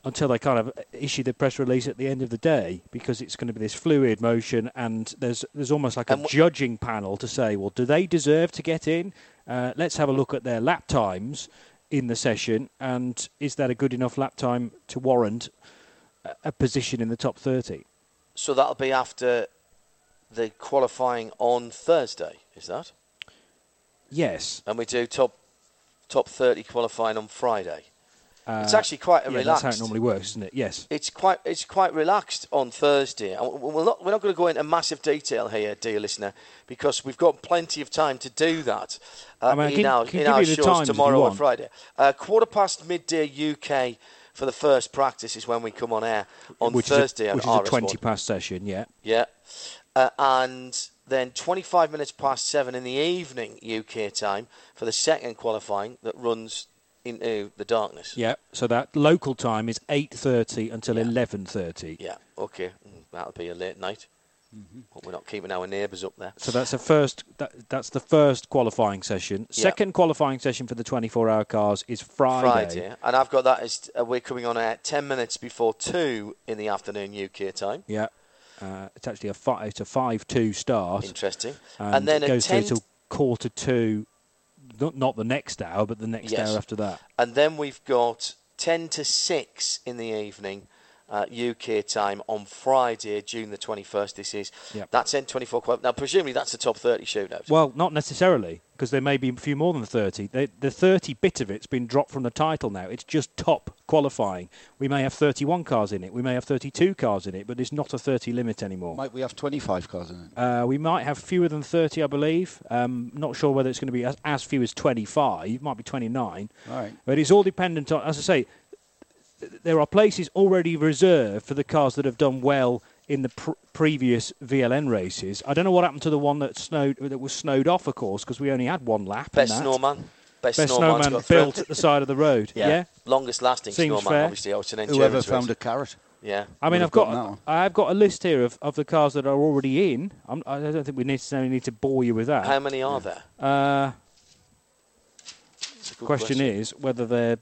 until they kind of issue the press release at the end of the day because it's going to be this fluid motion and there's there's almost like a judging panel to say well do they deserve to get in uh, let's have a look at their lap times in the session and is that a good enough lap time to warrant a- position in the top 30 So that'll be after the qualifying on Thursday, is that? yes And we do top top 30 qualifying on Friday. Uh, It's actually quite a yeah, relaxed. that's how it normally works isn't it yes It's quite it's quite relaxed on Thursday. We- We're not we're not going to go into massive detail here, dear listener, because we've got plenty of time to do that uh, I mean, in can- our can in our shows tomorrow and. Friday. Uh, quarter past midday UK for the first practice is when we come on air on which Thursday is a, on which is a RS1. 20 past session, yeah. Yeah. Uh, and then 25 minutes past 7 in the evening UK time for the second qualifying that runs into the darkness. Yeah, so that local time is 8.30 until Yeah. 11.30. Yeah, okay. Mm, That'll be a late night. Mm-hmm. But we're not keeping our neighbours up there. So that's the first. That, that's the first qualifying session. Yeah. Second qualifying session for the 24-hour cars is Friday. Friday. And I've got that as uh, we're coming on at 10 minutes before 2 in the afternoon UK time. Yeah, uh, it's actually a fi- it's a five-two start, Interesting. and, And, then it goes through till quarter two. Not, not the next hour, but the next Yes. hour after that. And then we've got 10 to 6 in the evening, uh, UK time, on Friday, June the 21st. This is. Yep. That's N24 qual. Now, presumably that's the top 30 shootout. Well, not necessarily, because there may be a few more than 30. They, the 30 bit of it's been dropped from the title now. It's just top qualifying. We may have 31 cars in it. We may have 32 cars in it, but it's not a 30 limit anymore. Might we have 25 cars in it? Uh, we might have fewer than 30, I believe. Um, not sure whether it's going to be as, as few as 25. It might be 29. All right. But it's all dependent on, as I say, th- there are places already reserved for the cars that have done well in the pr- previous VLN races. I don't know what happened to the one that snowed that was snowed off, of course, because we only had one lap. Best that. snowman. Best, Best snowman got through. built at the side of the road. [LAUGHS] Yeah. yeah? Longest lasting Seems snowman, fair. obviously, out in endurance Whoever race. found a carrot. Yeah. I mean, I've got gotten that one. I've got a list here of, of the cars that are already in. I'm, I don't think we necessarily need to bore you with that. How many are there? Uh, It's a good question, is whether they're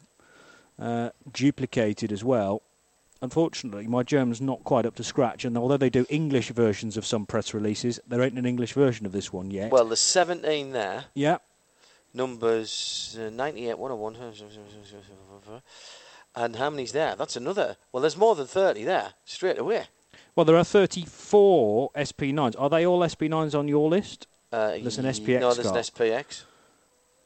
uh, duplicated as well. Unfortunately, my German's not quite up to scratch, and although they do English versions of some press releases, there ain't an English version of this one yet. Well, there's 17 there. yeah, Numbers uh, 98, 101. And how many's there? That's another. Well, there's more than 30 there, straight away. well, there are 34 SP9s. Are they all SP9s on your list? Uh, There's an SPX No, there's car. an SPX.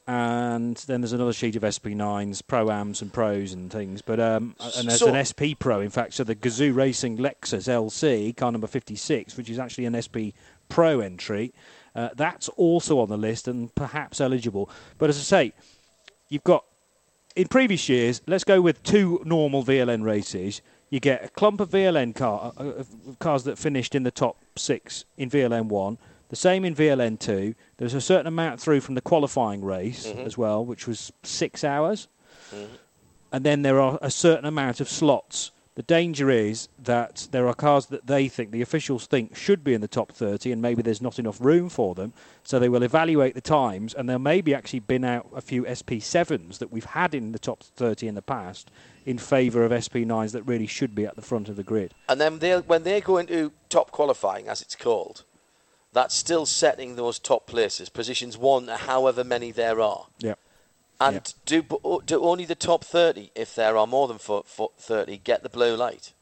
And then there's another sheet of SP9s, Pro-Ams and Pros and things. But um, and there's So- an SP Pro, in fact. So the Gazoo Racing Lexus LC, car number 56, which is actually an SP Pro entry, uh, that's also on the list and perhaps eligible. But as I say, you've got in previous years. Let's go with two normal VLN races. You get a clump of VLN car, uh, cars that finished in the top six in VLN one. The same in VLN two. There's a certain amount through from the qualifying race mm-hmm. as well, which was six hours. Mm-hmm. And then there are a certain amount of slots. The danger is that there are cars that they think, the officials think, should be in the top 30, and maybe there's not enough room for them. So they will evaluate the times, and there maybe actually been out a few SP7s that we've had in the top 30 in the past in favour of SP9s that really should be at the front of the grid. And then they'll, when they go into top qualifying, as it's called, that's still setting those top places, positions one, however many there are. Yeah. And do do only the top 30, if there are more than fo- fo- 30, get the blue light?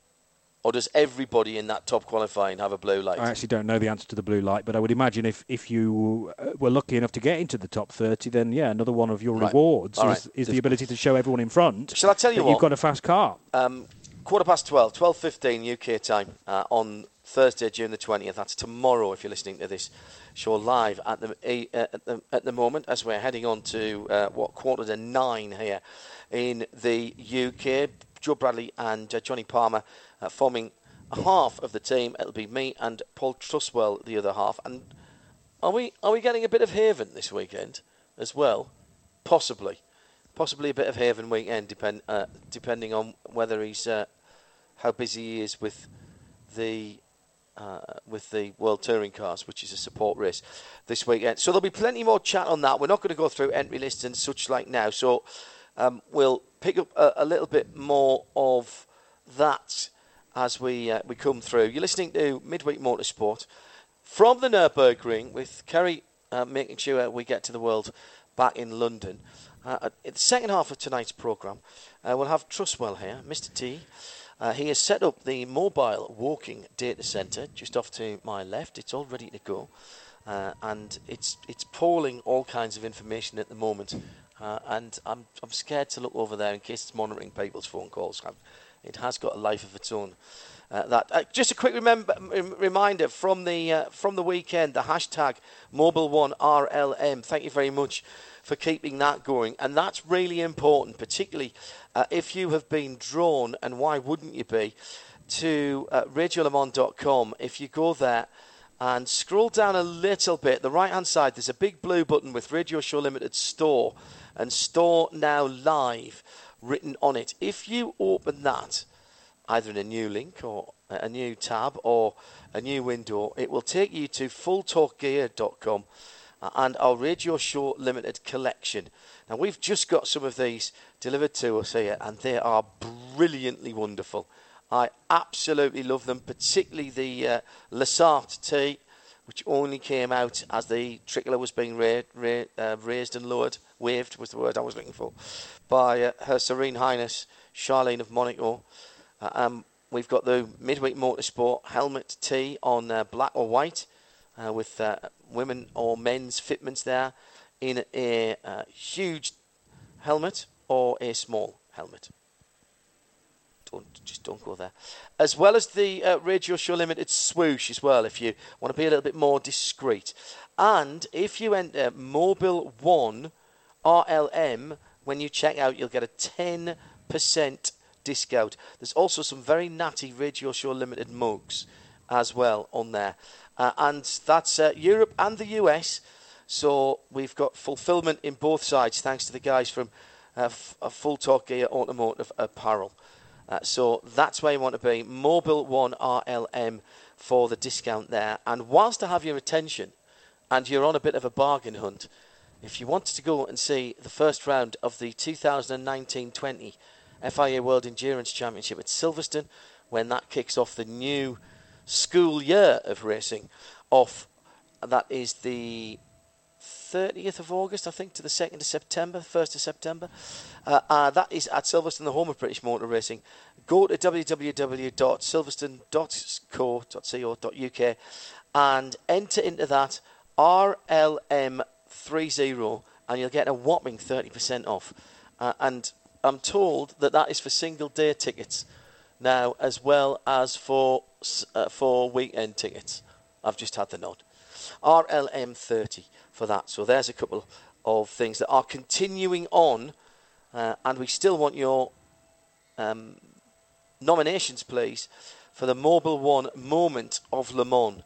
Or does everybody in that top qualifying have a blue light? I actually don't know the answer to the blue light, but I would imagine if, if you uh, were lucky enough to get into the top 30, then yeah, another one of your Right. rewards All is, right. is the ability to show everyone in front Shall I tell you what? you've got a fast car. Um, quarter past 12, 12.15 UK time uh, on Thursday, June the 20th. That's tomorrow if you're listening to this show live at the, uh, at the, at the moment as we're heading on to, uh, what, quarter to nine here in the UK. Joe Bradley and uh, Johnny Palmer forming half of the team. It'll be me and Paul Truswell the other half. And are we, are we getting a bit of haven this weekend as well? Possibly possibly a bit of Haven weekend, depend, uh, depending on whether he's uh, how busy he is with the uh, with the World Touring Cars, which is a support race this weekend. So there'll be plenty more chat on that. We're not going to go through entry lists and such like now. So um, we'll pick up a, a little bit more of that as we uh, we come through. You're listening to Midweek Motorsport from the Nürburgring with Kerry uh, making sure we get to the world back in London. Uh, in the second half of tonight's programme, uh, we'll have Truswell here, Mr. T. Uh, he has set up the mobile walking data centre just off to my left. It's all ready to go, uh, and it's it's polling all kinds of information at the moment. Uh, and I'm I'm scared to look over there in case it's monitoring people's phone calls. I'm, it has got a life of its own. Uh, that uh, just a quick remember, reminder from the uh, from the weekend, the hashtag Mobil One RLM. Thank you very much for keeping that going, and that's really important, particularly uh, if you have been drawn, and why wouldn't you be, to uh, radiolemans.com. If you go there and scroll down a little bit, the right hand side, there's a big blue button with Radio Show Limited Store and Store Now Live written on it. If you open that, either in a new link or a new tab or a new window, it will take you to fulltalkgear.com uh, and our Radio Show Limited collection. Now, we've just got some of these delivered to us here, and they are brilliantly wonderful. I absolutely love them, particularly the uh, Lassart tea, which only came out as the tricolour was being ra- ra- uh, raised and lowered, waved was the word I was looking for, by uh, Her Serene Highness Charlene of Monaco. Uh, um, we've got the midweek motorsport helmet tee on uh, black or white uh, with uh, women or men's fitments there in a uh, huge helmet or a small helmet. Don't, just don't go there. As well as the uh, Radio Show Limited swoosh as well, if you want to be a little bit more discreet. And if you enter Mobil One RLM when you check out, you'll get a 10% discount. There's also some very natty Radio Show Limited mugs as well on there. Uh, and that's uh, Europe and the US. So we've got fulfillment in both sides thanks to the guys from uh, F- uh, Full Talk Gear Automotive Apparel. Uh, so that's where you want to be. Mobil One RLM for the discount there. And whilst I have your attention and you're on a bit of a bargain hunt, if you wanted to go and see the first round of the 2019 20 FIA World Endurance Championship at Silverstone, when that kicks off the new school year of racing, off that is the 30th of August, I think, to the 2nd of September, 1st of September. Uh, uh, that is at Silverstone, the home of British Motor Racing. Go to www.silverstone.co.uk and enter into that RLM30 and you'll get a whopping 30% off. Uh, and I'm told that that is for single day tickets now, as well as for uh, for weekend tickets. I've just had the nod. RLM 30 for that. So there's a couple of things that are continuing on, uh, and we still want your um, nominations, please, for the Mobil One Moment of Le Mans.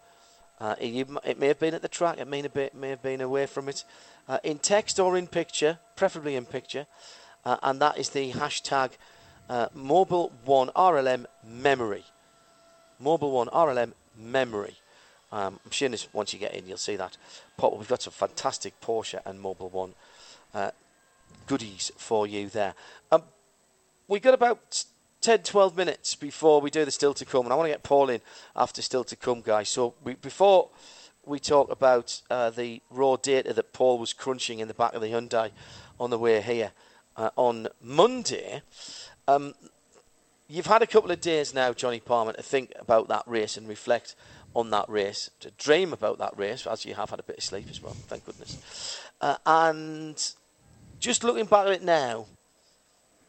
Uh, it may have been at the track, it may have been, may have been away from it, uh, in text or in picture, preferably in picture, uh, and that is the hashtag uh, Mobil One RLM Memory. Mobil One RLM Memory. Um, I'm sure this, once you get in, you'll see that. We've got some fantastic Porsche and Mobil One uh, goodies for you there. Um, we've got about 10, 12 minutes before we do the still to come, and I want to get Paul in after still to come, guys. So we, before we talk about uh, the raw data that Paul was crunching in the back of the Hyundai on the way here uh, on Monday, um, you've had a couple of days now, Johnny Palmer, to think about that race and reflect on that race, to dream about that race, as you have had a bit of sleep as well, thank goodness. Uh, and just looking back at it now,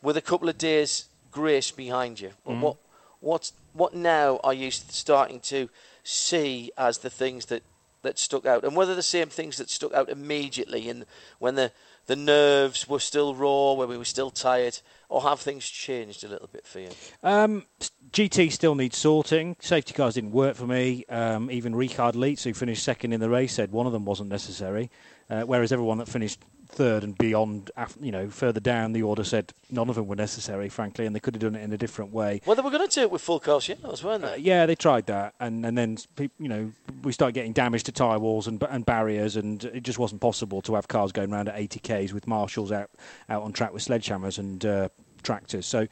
with a couple of days' grace behind you, mm-hmm. what what what now are you starting to see as the things that, that stuck out, and whether the same things that stuck out immediately, and when the the nerves were still raw, where we were still tired, or have things changed a little bit for you? Um, GT still needs sorting. Safety cars didn't work for me. Um, even Richard Lietz, who finished second in the race, said one of them wasn't necessary. Uh, whereas everyone that finished third and beyond, you know, further down the order said none of them were necessary, frankly, and they could have done it in a different way. Well, they were going to do it with full course shadows, weren't they? Uh, yeah, they tried that, and and then you know we started getting damage to tyre walls and and barriers, and it just wasn't possible to have cars going around at 80 k's with marshals out out on track with sledgehammers and uh, tractors. So.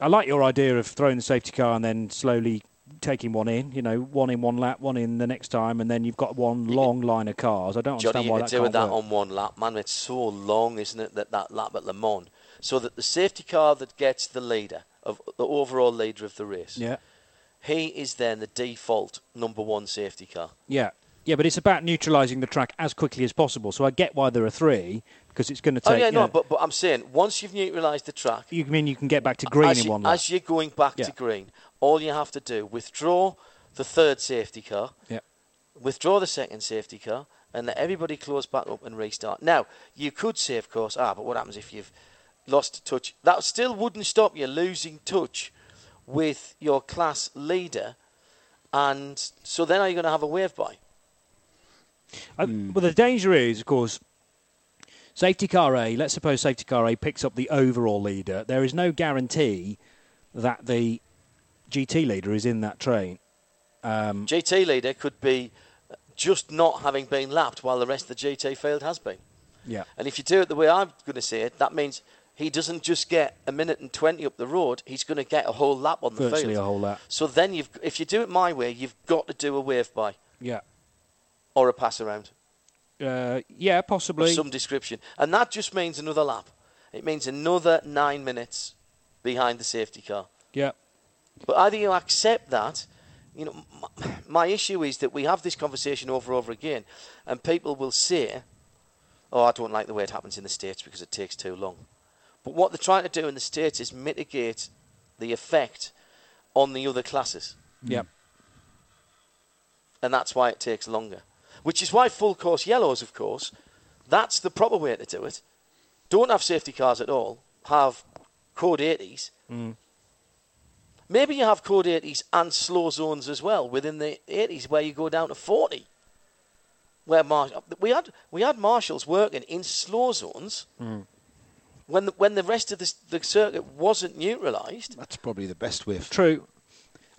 I like your idea of throwing the safety car and then slowly taking one in, you know, one in one lap, one in the next time, and then you've got one you long can, line of cars. I don't Johnny, understand why that can't that work. on one lap, man. It's so long, isn't it? That that lap at Le Mans, so that the safety car that gets the leader of the overall leader of the race, yeah, he is then the default number one safety car. Yeah. Yeah, but it's about neutralising the track as quickly as possible. So I get why there are three because it's going to take. oh yeah, no, know, but, but I'm saying once you've neutralised the track, you mean you can get back to green in you, one lap? as you're going back Yeah. to green, all you have to do withdraw the third safety car, Yeah. withdraw the second safety car, and let everybody close back up and restart. Now, you could say, of course, ah, but what happens if you've lost touch? That still wouldn't stop you losing touch with your class leader, and so then are you going to have a wave by? Uh, Well, the danger is, of course, safety car A. Let's suppose safety car A picks up the overall leader. There is no guarantee that the GT leader is in that train. Um, GT leader could be just not having been lapped while the rest of the GT field has been. yeah. And if you do it the way I'm going to say it, that means he doesn't just get a minute and 20 up the road, he's going to get a whole lap on the Virtually field. a whole lap. So then, you've, if you do it my way, you've got to do a wave by Yeah. Or a pass around Uh, yeah, of possibly. some description. And that just means another lap. It means another nine minutes behind the safety car. Yeah. But either you accept that, you know, my issue is that we have this conversation over and over again, and people will say, "Oh, I don't like the way it happens in the states because it takes too long." But what they're trying to do in the states is mitigate the effect on the other classes, Yeah. and that's why it takes longer. Which is why full course yellows, of course, that's the proper way to do it. Don't have safety cars at all. Have code 80s. Maybe you have code 80s and slow zones as well within the 80s where you go down to 40. Where Mar- we had we had marshals working in slow zones when the, when the rest of the, the circuit wasn't neutralised. That's probably the best way. True.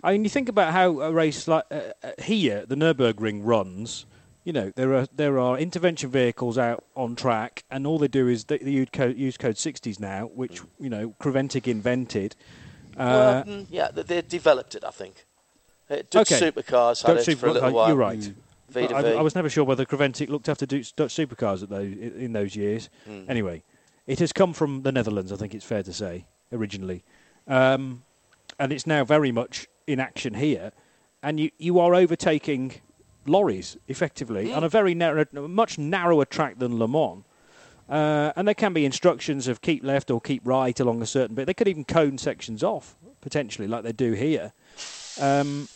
I mean, you think about how a race like uh, uh, here, the Nürburgring runs. You know, there are there are intervention vehicles out on track, and all they do is they, they use code, use code 60s now, which you know Creventic invented. Uh, mm, yeah, they, developed it, I think. Uh, Dutch Okay. supercars had Dutch it for a little uh, while. You're right. To I. I was never sure whether Creventic looked after Dutch, supercars at those, in those years. Hmm. Anyway, it has come from the Netherlands, I think it's fair to say, originally. Um, and it's now very much in action here. And you, you are overtaking lorries, effectively, Hmm. on a very narrow, much narrower track than Le Mans. Uh, and there can be instructions of keep left or keep right along a certain bit. They could even cone sections off, potentially, like they do here. Um,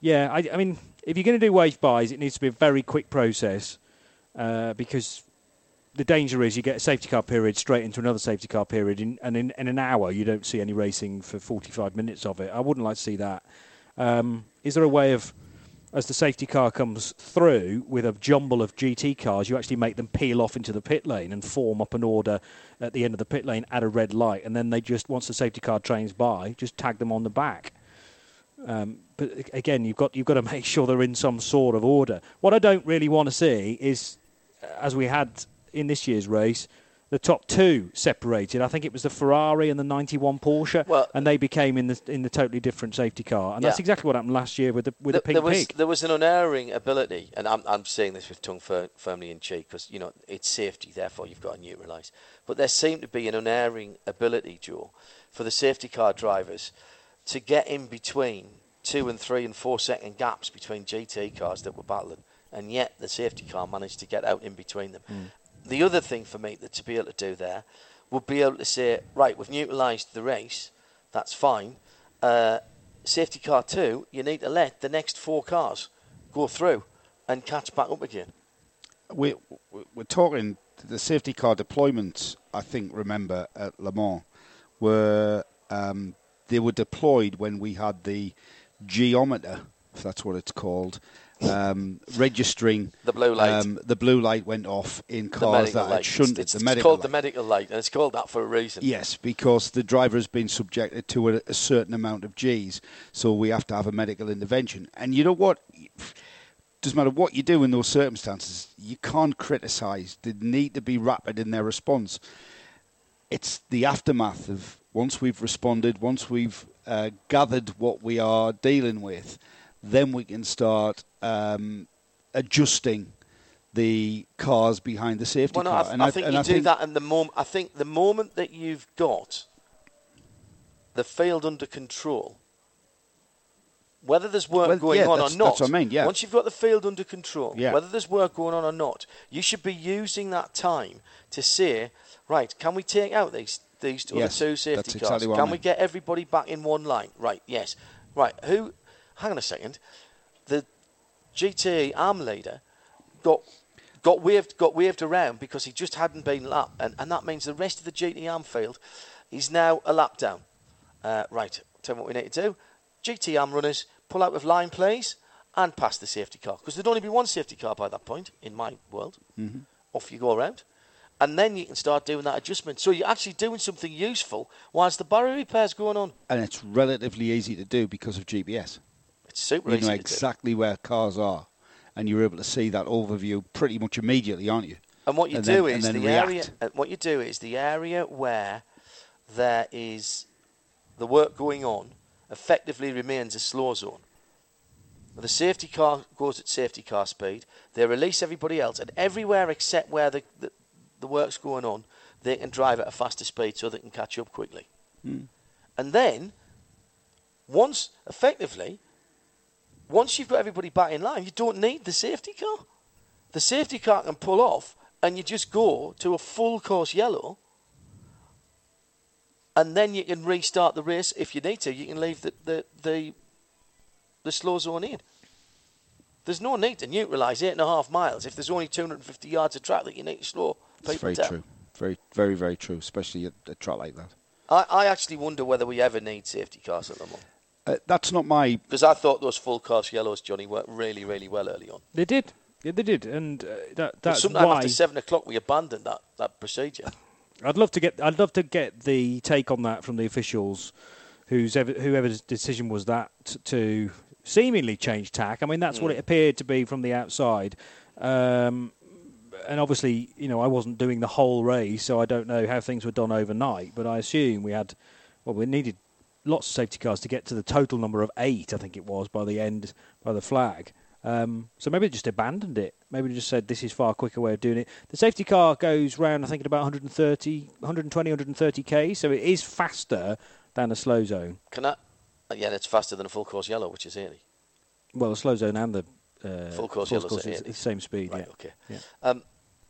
yeah, I, I mean, if you're going to do wave bys, it needs to be a very quick process uh, because the danger is you get a safety car period straight into another safety car period, in, and in, in an hour you don't see any racing for 45 minutes of it. I wouldn't like to see that. Um, is there a way of, as the safety car comes through with a jumble of GT cars, you actually make them peel off into the pit lane and form up an order at the end of the pit lane at a red light, and then they just, once the safety car trains by, just tag them on the back? Um, but again, you've got you've got to [LAUGHS] make sure they're in some sort of order. What I don't really want to see is, as we had in this year's race, the top two separated. I think it was the Ferrari and the '91 Porsche, Well- and they became in the in the totally different safety car. And that's exactly what happened last year with the with Th- the pink there was pig. there was an unerring ability, and I'm I'm saying this with tongue fir- firmly in cheek because you know it's safety, therefore you've got to neutralise. But there seemed to be an unerring ability, Joe, for the safety car drivers to get in between two and three and four second gaps between GT cars that were battling, and yet the safety car managed to get out in between them. Hmm. The other thing for me that to be able to do there would be able to say, right, we've neutralised the race, that's fine. Uh, safety car two, you need to let the next four cars go through and catch back up again. we, we- we're talking the safety car deployments. I think remember at Le Mans were um, they were deployed when we had the geometer, if that's what it's called, um, registering The blue light. Um, the blue light went off in cars that light. had shunted. It's, the it's called the medical light, and it's called that for a reason. Yes, because the driver has been subjected to a, a certain amount of G's, so we have to have a medical intervention. And you know what? Doesn't matter what you do in those circumstances, you can't criticise. They need to be rapid in their response. It's the aftermath of once we've responded, once we've uh, gathered what we are dealing with, then we can start um, adjusting the cars behind the safety Well, no, car. I, th- and I think and you I do think that in the moment. I think the moment that you've got the field under control, whether there's work Well, going yeah, on or not. that's what I mean, yeah. Once you've got the field under control, Yeah. whether there's work going on or not, you should be using that time to say, right, can we take out these these other Yes, two safety that's cars? exactly what I can we get everybody back in one line? Right, yes. Right, who? Hang on a second. The GT Am leader got got waved got waved around because he just hadn't been lapped, and, and that means the rest of the GT Am field is now a lap down. Uh, right, tell me what we need to do. GT Am runners pull out with line, please, and pass the safety car because there'd only be one safety car by that point in my world. Mm-hmm. Off you go around. And then you can start doing that adjustment. So you're actually doing something useful whilst the barrier repair's going on. And it's relatively easy to do because of GPS. Super You easy know to do. exactly where cars are, and you're able to see that overview pretty much immediately, aren't you? And what you and do then- is the react. area. What you do is the area where there is the work going on effectively remains a slow zone. The safety car goes at safety car speed. They release everybody else, and everywhere except where the, the, the work's going on, they can drive at a faster speed so they can catch up quickly. Hmm. And then, once effectively, once you've got everybody back in line, you don't need the safety car. The safety car can pull off, and you just go to a full course yellow, and then you can restart the race if you need to. You can leave the the the, the slow zone in. There's no need to neutralise eight and a half miles if there's only 250 yards of track that you need to slow people It's very down. true. Very, very, very true, especially at a track like that. I, I actually wonder whether we ever need safety cars at the Mans. Uh, that's not my. Because I thought those full course yellows, Johnny, worked really, really well early on. They did. Yeah, they did, and uh, that But that's sometime why after seven o'clock, we abandoned that, that procedure. I'd love to get. I'd love to get the take on that from the officials, whose ever, whoever's decision was that to seemingly change tack. I mean, that's what it appeared to be from the outside. Um, and obviously, you know, I wasn't doing the whole race, so I don't know how things were done overnight. But I assume we had, well, we needed lots of safety cars to get to the total number of eight. I think it was by the end by the flag. Um, so maybe they just abandoned it. Maybe they just said this is far quicker way of doing it. The safety car goes round, I think, at about 130, 120, 130 k. So it is faster than a slow zone. Can I? Yeah, it's faster than a full course yellow, which is 80. Well, the slow zone and the uh, Full course full yellow's course at is, 80. is same speed. Right, yeah. okay. Yeah. Um,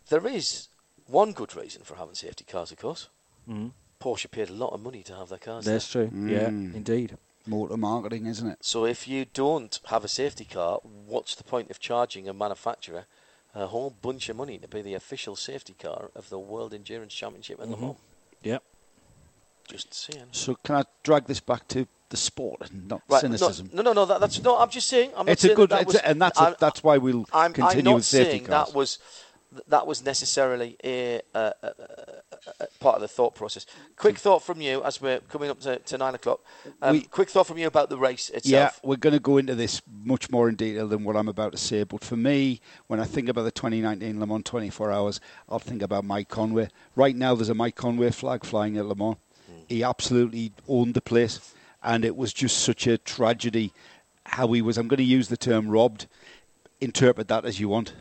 there is one good reason for having safety cars, of course. Mhm. Porsche paid a lot of money to have their cars. That's true. Yeah, Mm. indeed. Motor marketing, isn't it? So if you don't have a safety car, what's the point of charging a manufacturer a whole bunch of money to be the official safety car of the World Endurance Championship in Mhm. Le Mans? Yep. Just saying. So can I drag this back to the sport and not Right, cynicism? No, no, no, that, that's no. I'm just saying. I'm not it's a saying good, that, that it's was, a, and that's I'm, a, that's why we'll I'm, continue I'm not with safety saying cars. that was that was necessarily a, a, a, a, a part of the thought process. Quick thought from you as we're coming up to, to nine o'clock. Um, We- quick thought from you about the race itself. Yeah, we're going to go into this much more in detail than what I'm about to say. But for me, when I think about the 2019 Le Mans 24 Hours, I'll think about Mike Conway. Right now, there's a Mike Conway flag flying at Le Mans. He absolutely owned the place, and it was just such a tragedy how he was. I'm going to use the term robbed. Interpret that as you want.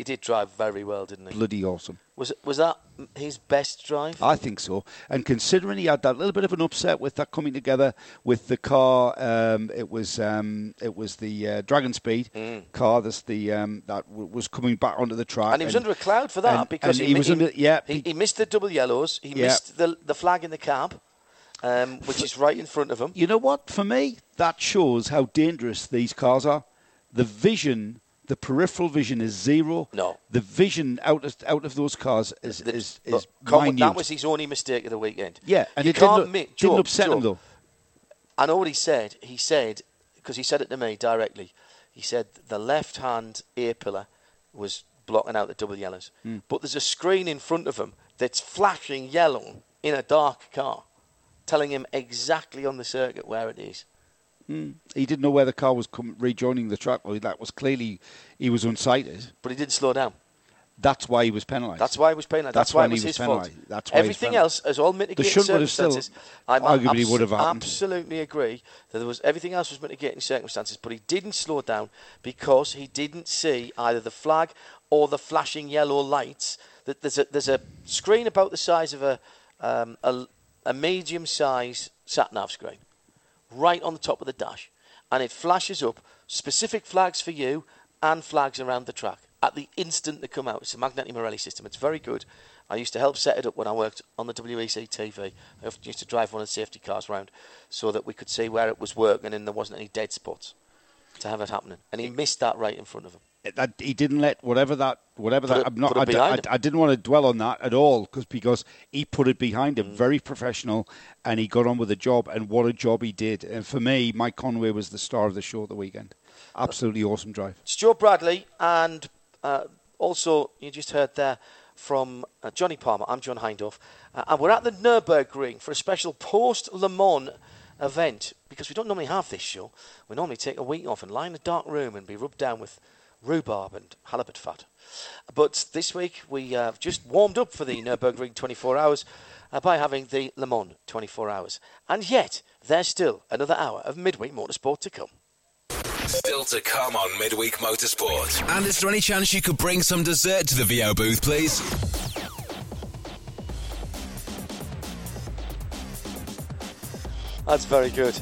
He did drive very well, didn't he? Bloody awesome. Was was that his best drive? I think so. And considering he had that little bit of an upset with that coming together with the car, um, it was um, it was the uh, Dragon Speed car that's the um, that w- was coming back onto the track. Mm. and he was under a cloud for that and- because and he, he was mi- under- yeah, he, he- he missed the double yellows. He Yeah. missed the the flag in the cab, um, which is right in front of him. You know what? For me, that shows how dangerous these cars are. The vision, the peripheral vision, is zero. No. the vision out of out of those cars is The- is, is minute. that was his only mistake of the weekend. yeah, and you it can't didn't, mi- didn't Joe, upset Joe, him though. I know what he said. He said because he said it to me directly. He said the left hand A-pillar was blocking out the double yellows, Hmm. but there's a screen in front of him that's flashing yellow in a dark car, telling him exactly on the circuit where it is. He didn't know where the car was com- rejoining the track. That was clearly he was unsighted. But he didn't slow down. That's why he was penalised. That's why he was penalised. That's That's, why it was he was his fault. That's why Everything else is all mitigating shunt would have still circumstances. I'm arguably abs- would have happened. Absolutely agree that there was everything else was mitigating circumstances, but he didn't slow down because he didn't see either the flag or the flashing yellow lights. That there's a there's a screen about the size of a um, a, a medium size sat nav screen right on the top of the dash, and it flashes up specific flags for you and flags around the track at the instant they come out. It's a Magneti Marelli system. It's very good. I used to help set it up when I worked on the WEC TV. I often used to drive one of the safety cars around so that we could see where it was working and there wasn't any dead spots to have it happening. And he missed that right in front of him. That he didn't let whatever that whatever Put that it- I'm not I, I, I didn't want to dwell on that at all because because he put it behind Mm. him very professional and he got on with the job and what a job he did and for me Mike Conway was the star of the show at the weekend absolutely awesome drive Stuart Bradley, and uh, also you just heard there from uh, Johnny Palmer. I'm John Hindhaugh, uh, and we're at the Nürburgring for a special post Le Mans event because we don't normally have this show. We normally take a week off and lie in a dark room and be rubbed down with rhubarb and halibut fat. But this week we uh, just warmed up for the Nürburgring 24 hours uh, by having the Le Mans 24 hours, and yet there's still another hour of midweek motorsport to come. Still to come on Midweek Motorsport. And is there any chance you could bring some dessert to the VO booth, please? That's very good.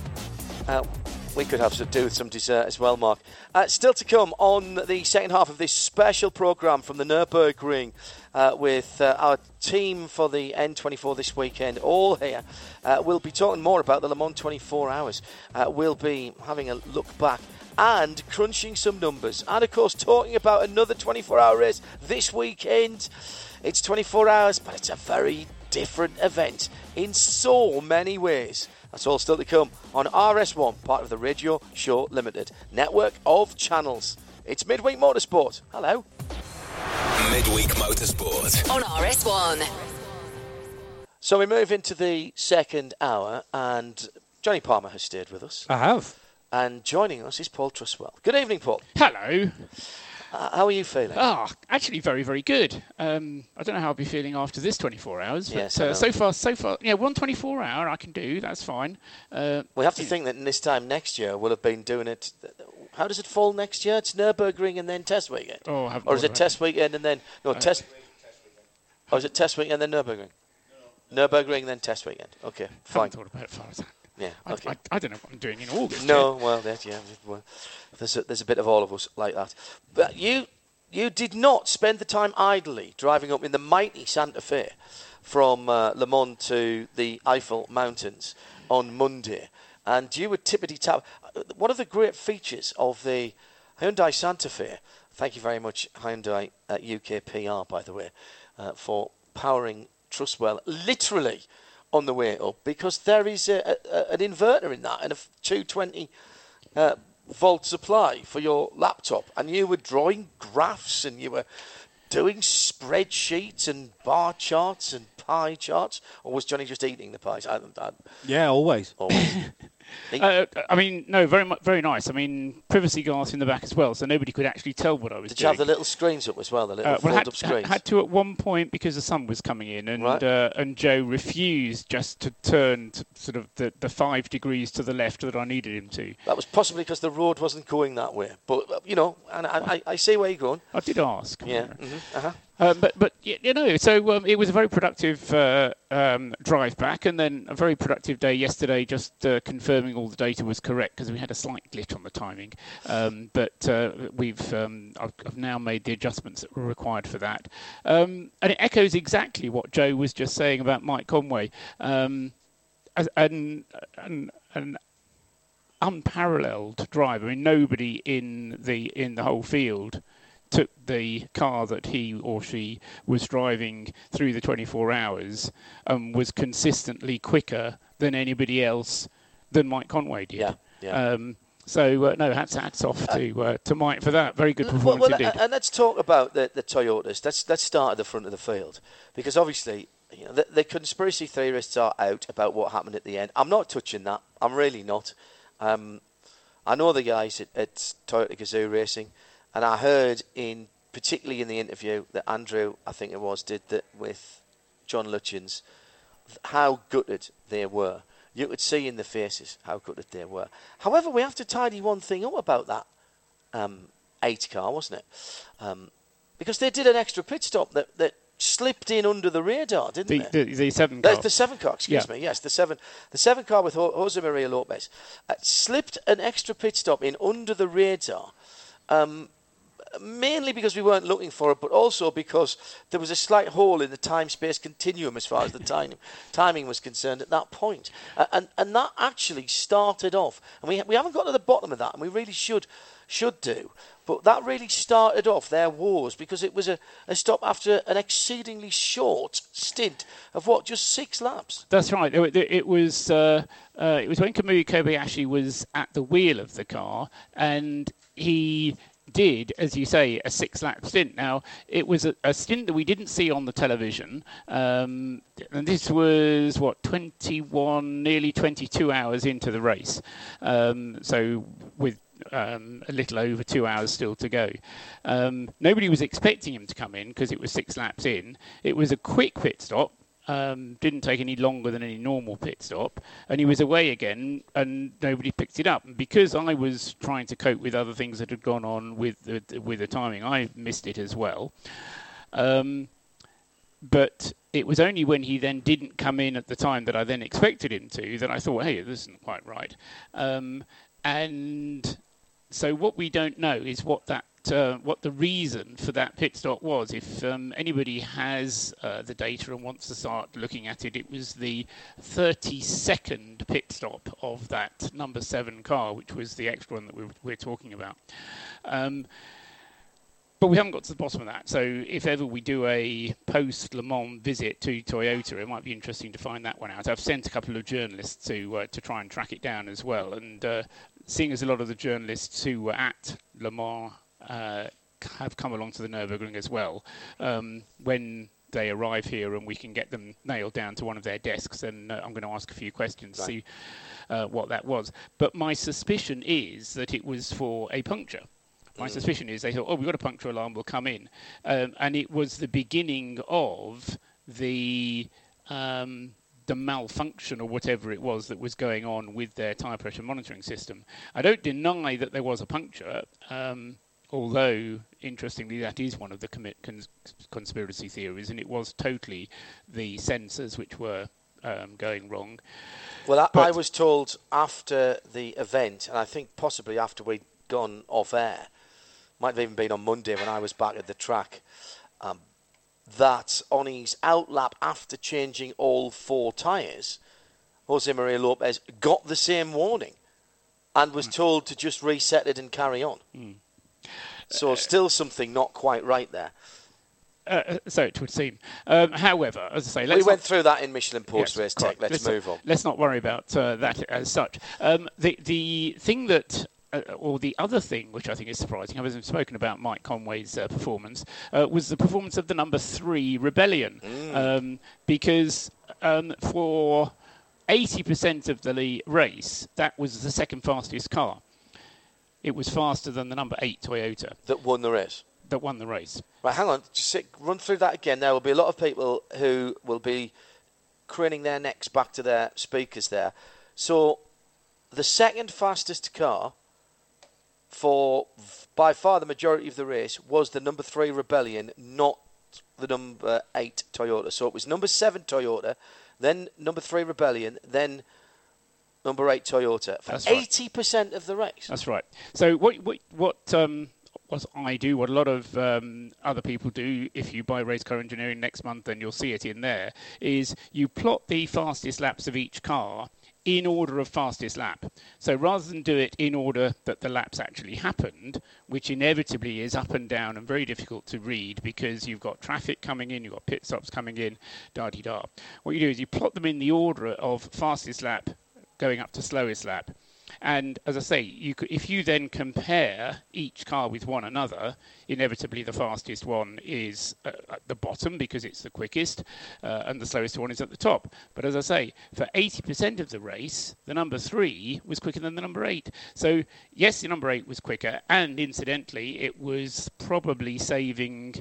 Uh, we could have to do with some dessert as well, Mark. Uh, still to come on the second half of this special programme from the Nürburgring uh, with uh, our team for the N24 this weekend, all here. Uh, we'll be talking more about the Le Mans 24 hours. Uh, we'll be having a look back and crunching some numbers. And of course, talking about another 24 hour race this weekend. It's 24 hours, but it's a very different event in so many ways. That's all still to come on RS1, part of the Radio Show Limited network of channels. It's Midweek Motorsport. Hello. Midweek Motorsport. On RS1. So we move into the second hour, and Jonny Palmer has stayed with us. I have. And joining us is Paul Truswell. Good evening, Paul. Hello. Uh, how are you feeling? Ah, actually, very, very good. Um, I don't know how I'll be feeling after this 24 hours, but Yes, uh, so far, so far, yeah, one 24 hour I can do. That's fine. Uh, We have to think that in this time next year we'll have been doing it. How does it fall next year? It's Nürburgring and then Test Weekend, oh, I haven't or is it Test Weekend and then no Test? Or is it Test Weekend and then Nürburgring? Nürburgring and then Test Weekend. Okay, fine. Haven't thought about it far as that. Yeah, I, okay. I, I don't know what I'm doing in August. No, well, that, yeah, well, there's a, there's a bit of all of us like that. But you you did not spend the time idly driving up in the mighty Santa Fe from uh, Le Mans to the Eifel Mountains on Monday, and you were tippity tap. One of the great features of the Hyundai Santa Fe. Thank you very much, Hyundai uh, UK PR, by the way, uh, for powering Truswell literally on the way up because there is a, a, an inverter in that and a 220 uh, volt supply for your laptop, and you were drawing graphs and you were doing spreadsheets and bar charts and pie charts, or was Johnny just eating the pies? I, I, Yeah, always. always. [LAUGHS] Uh, I mean, no, very mu- very nice. I mean, privacy glass in the back as well, so nobody could actually tell what I was Did doing. you have the little screens up as well, the little Uh, well, had, fold-up screens? I had to at one point because the sun was coming in, and Right. uh, and Joe refused just to turn to sort of the, the five degrees to the left that I needed him to. that was possibly because the road wasn't going that way, but you know, and I, I, I see where you're going. I did ask. Yeah. hmm uh-huh. Uh, but but you know, so um, it was a very productive uh, um, drive back, and then a very productive day yesterday, just uh, confirming all the data was correct because we had a slight glitch on the timing. Um, but uh, we've um, I've, I've now made the adjustments that were required for that, um, and it echoes exactly what Joe was just saying about Mike Conway. Um, as, an, an, an unparalleled driver. I mean, nobody in the in the whole field took the car that he or she was driving through the 24 hours and was consistently quicker than anybody else than Mike Conway did. Yeah, yeah. Um, so uh, no, hats hats off to uh, to Mike for that. Very good performance well, indeed. and and let's talk about the, the Toyotas. Let's let's start at the front of the field because obviously, you know, the, the conspiracy theorists are out about what happened at the end. I'm not touching that. I'm really not. Um, I know the guys at, at Toyota Gazoo Racing, and I heard in particularly in the interview that Andrew, I think it was, did that with John Lutchins, how gutted they were. You could see in the faces how gutted they were. However, we have to tidy one thing up about that um, eight car, wasn't it? Um, because they did an extra pit stop that, that slipped in under the radar, didn't The, they? the, the seven car. the seven car, excuse Yeah. me. Yes, the seven, the seven car with Jose Maria Lopez uh, slipped an extra pit stop in under the radar, um, mainly because we weren't looking for it, but also because there was a slight hole in the time-space continuum as far as the time, [LAUGHS] timing was concerned at that point, uh, and and that actually started off, and we we haven't got to the bottom of that, and we really should should do. But that really started off their wars because it was a, a stop after an exceedingly short stint of what, just six laps. That's right. It, it- was uh, uh, it was when Kamui Kobayashi was at the wheel of the car, and he did, as you say, a six-lap stint. Now it was a, a stint that we didn't see on the television, um, and this was what 21, nearly 22 hours into the race. Um, so with um, a little over two hours still to go. Um, nobody was expecting him to come in because it was six laps in. It was a quick pit stop. Um, didn't take any longer than any normal pit stop, and he was away again, and nobody picked it up. And because I was trying to cope with other things that had gone on with the, with the timing, I missed it as well. Um, but it was only when he then didn't come in at the time that I then expected him to that I thought, hey, this isn't quite right. Um, and so what we don't know is what that uh, what the reason for that pit stop was. If um, anybody has uh, the data and wants to start looking at it, it was the 32nd pit stop of that number seven car, which was the extra one that we, we're talking about. Um, but we haven't got to the bottom of that. So if ever we do a post Le Mans visit to Toyota, it might be interesting to find that one out. I've sent a couple of journalists to uh, to try and track it down as well. And uh, seeing as a lot of the journalists who were at Le Mans uh, have come along to the Nürburgring as well, um, when they arrive here and we can get them nailed down to one of their desks, and uh, I'm going to ask a few questions, Right. see uh, what that was. But my suspicion is that it was for a puncture. My suspicion is they thought, oh, we've got a puncture alarm, we'll come in. Um, and it was the beginning of the um, the malfunction or whatever it was that was going on with their tyre pressure monitoring system. I don't deny that there was a puncture, um, although, interestingly, that is one of the cons- conspiracy theories, and it was totally the sensors which were um, going wrong. Well, I, I was told after the event, and I think possibly after we'd gone off air, might have even been on Monday when I was back at the track, um, that on his outlap after changing all four tyres, Jose Maria Lopez got the same warning and was told to just reset it and carry on. So still something not quite right there. Uh, so it would seem. Um, however, as I say, We let's went not- through that in Michelin Post Yes, Race. Tech. Let's, not- move on. Let's not worry about uh, that as such. Um, the the thing that. Uh, or the other thing, which I think is surprising, I haven't spoken about Mike Conway's uh, performance, uh, was the performance of the number three Rebellion, um, because um, for 80% of the race, that was the second fastest car. It was faster than the number eight Toyota That won the race. that won the race. Right, hang on. Just sit, run through that again. There will be a lot of people who will be craning their necks back to their speakers there. So, the second fastest car for by far the majority of the race was the number three Rebellion, not the number eight Toyota. So it was number seven Toyota, then number three Rebellion, then number eight Toyota for eighty percent of the race. That's right. So what what what um, what I do, what a lot of um, other people do, if you buy Race Car Engineering next month, then you'll see it in there. Is you plot the fastest laps of each car in order of fastest lap. So rather than do it in order that the laps actually happened, which inevitably is up and down and very difficult to read because you've got traffic coming in, you've got pit stops coming in, da di da. What you do is you plot them in the order of fastest lap going up to slowest lap. And as I say, you could, if you then compare each car with one another, inevitably the fastest one is uh, at the bottom because it's the quickest, uh, and the slowest one is at the top. But as I say, for 80% of the race, the number three was quicker than the number eight. So yes, the number eight was quicker, and incidentally, it was probably saving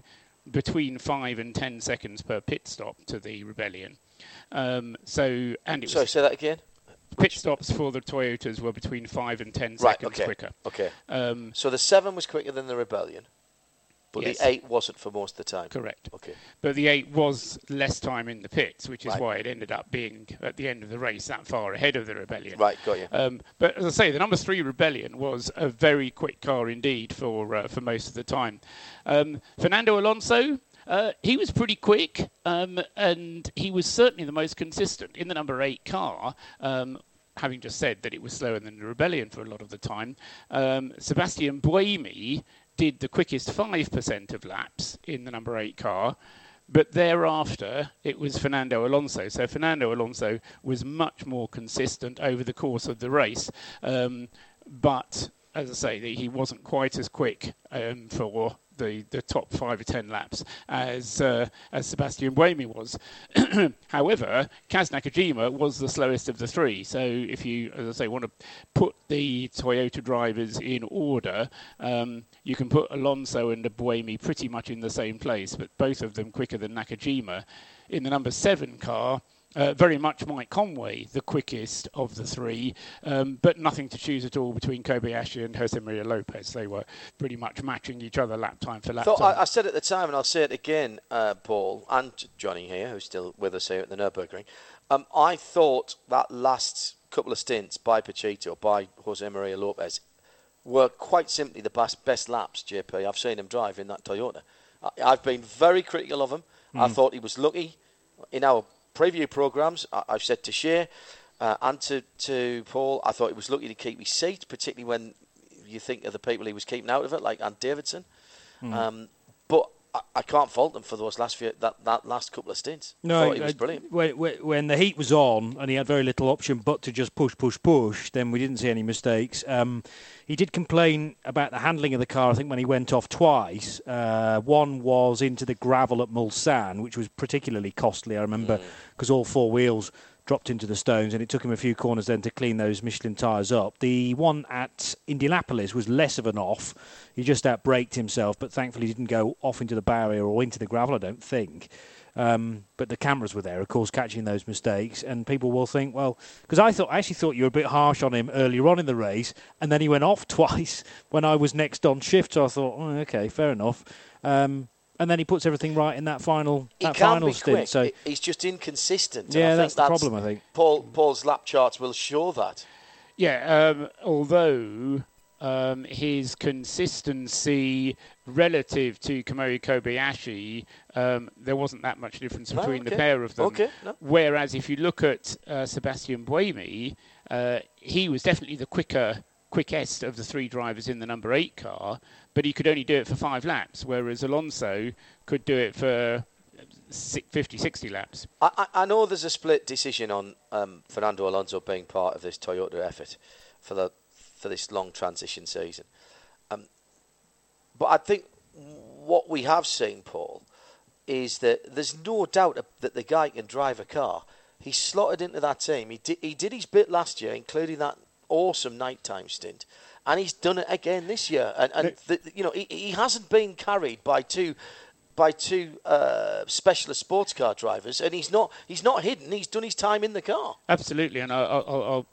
between five and ten seconds per pit stop to the Rebellion. Um, so and it was Sorry, say that again. Pit stops for the Toyotas were between five and ten Right. seconds Okay. quicker. Okay. Um, So the seven was quicker than the Rebellion, But Yes. the eight wasn't for most of the time. Correct. Okay. But the eight was less time in the pits, which is Right. why it ended up being at the end of the race that far ahead of the Rebellion. Right, got you. Um, but as I say, the number three Rebellion was a very quick car indeed for uh, for most of the time. Um, Fernando Alonso. Uh, he was pretty quick, um, and he was certainly the most consistent in the number eight car. Um, having just said that it was slower than the Rebellion for a lot of the time, um, Sebastian Buemi did the quickest five percent of laps in the number eight car. But thereafter, it was Fernando Alonso. So Fernando Alonso was much more consistent over the course of the race. Um, but as I say, he wasn't quite as quick um, for the, the top five or ten laps as uh, as Sebastian Buemi was. [CLEARS THROAT] However, Kaz Nakajima was the slowest of the three. So if you, as I say, want to put the Toyota drivers in order, um, you can put Alonso and Buemi pretty much in the same place, but both of them quicker than Nakajima. In the number seven car, uh, very much Mike Conway, the quickest of the three, um, but nothing to choose at all between Kobayashi and Jose Maria Lopez. They were pretty much matching each other lap time for lap Thought, time. I, I said at the time, and I'll say it again, uh, Paul and Jonny here, who's still with us here at the Nürburgring. Um, I thought that last couple of stints by Pechito, or by Jose Maria Lopez, were quite simply the best, best laps, JP. I've seen him drive in that Toyota. I, I've been very critical of him. I thought he was lucky. In our preview programmes, I, I've said to Shea uh, and to, to Paul, I thought he was lucky to keep his seat, particularly when you think of the people he was keeping out of it, like Ant Davidson. Um, but I, I can't fault him for those last few that, that last couple of stints. No, he was brilliant. When, when- when the heat was on and he had very little option but to just push, push, push, then we didn't see any mistakes. Um, he did complain about the handling of the car, I think, when he went off twice. Uh, one was into the gravel at Mulsanne, which was particularly costly, I remember, because all four wheels dropped into the stones and it took him a few corners then to clean those Michelin tyres up. The one at Indianapolis was less of an off. He just outbraked himself, but thankfully didn't go off into the barrier or into the gravel, I don't think. Um, but the cameras were there, of course, catching those mistakes, and people will think, well, because I thought I actually thought you were a bit harsh on him earlier on in the race, and then he went off [LAUGHS] twice when I was next on shift. So I thought, oh, okay, fair enough. Um, and then he puts everything right in that final He that can final be stint. quick. So He- He's just inconsistent. Yeah, I think that's the problem, I think. Paul Paul's lap charts will show that. Yeah, um, although um, his consistency relative to Kamui Kobayashi, um, there wasn't that much difference No, between the okay. pair of them. Okay, no. Whereas if you look at uh, Sebastian Buemi, uh, he was definitely the quicker, quickest of the three drivers in the number eight car, but he could only do it for five laps, whereas Alonso could do it for si- 50, 60 laps. I, I I know there's a split decision on um, Fernando Alonso being part of this Toyota effort for the for this long transition season, um, but I think what we have seen, Paul, is that there's no doubt that the guy can drive a car. He slotted into that team. He did he did his bit last year, including that awesome nighttime stint, and he's done it again this year. And, and the, you know he, he hasn't been carried by two by two uh, specialist sports car drivers, and he's not he's not hidden. He's done his time in the car. Absolutely, and I'll, I'll, I'll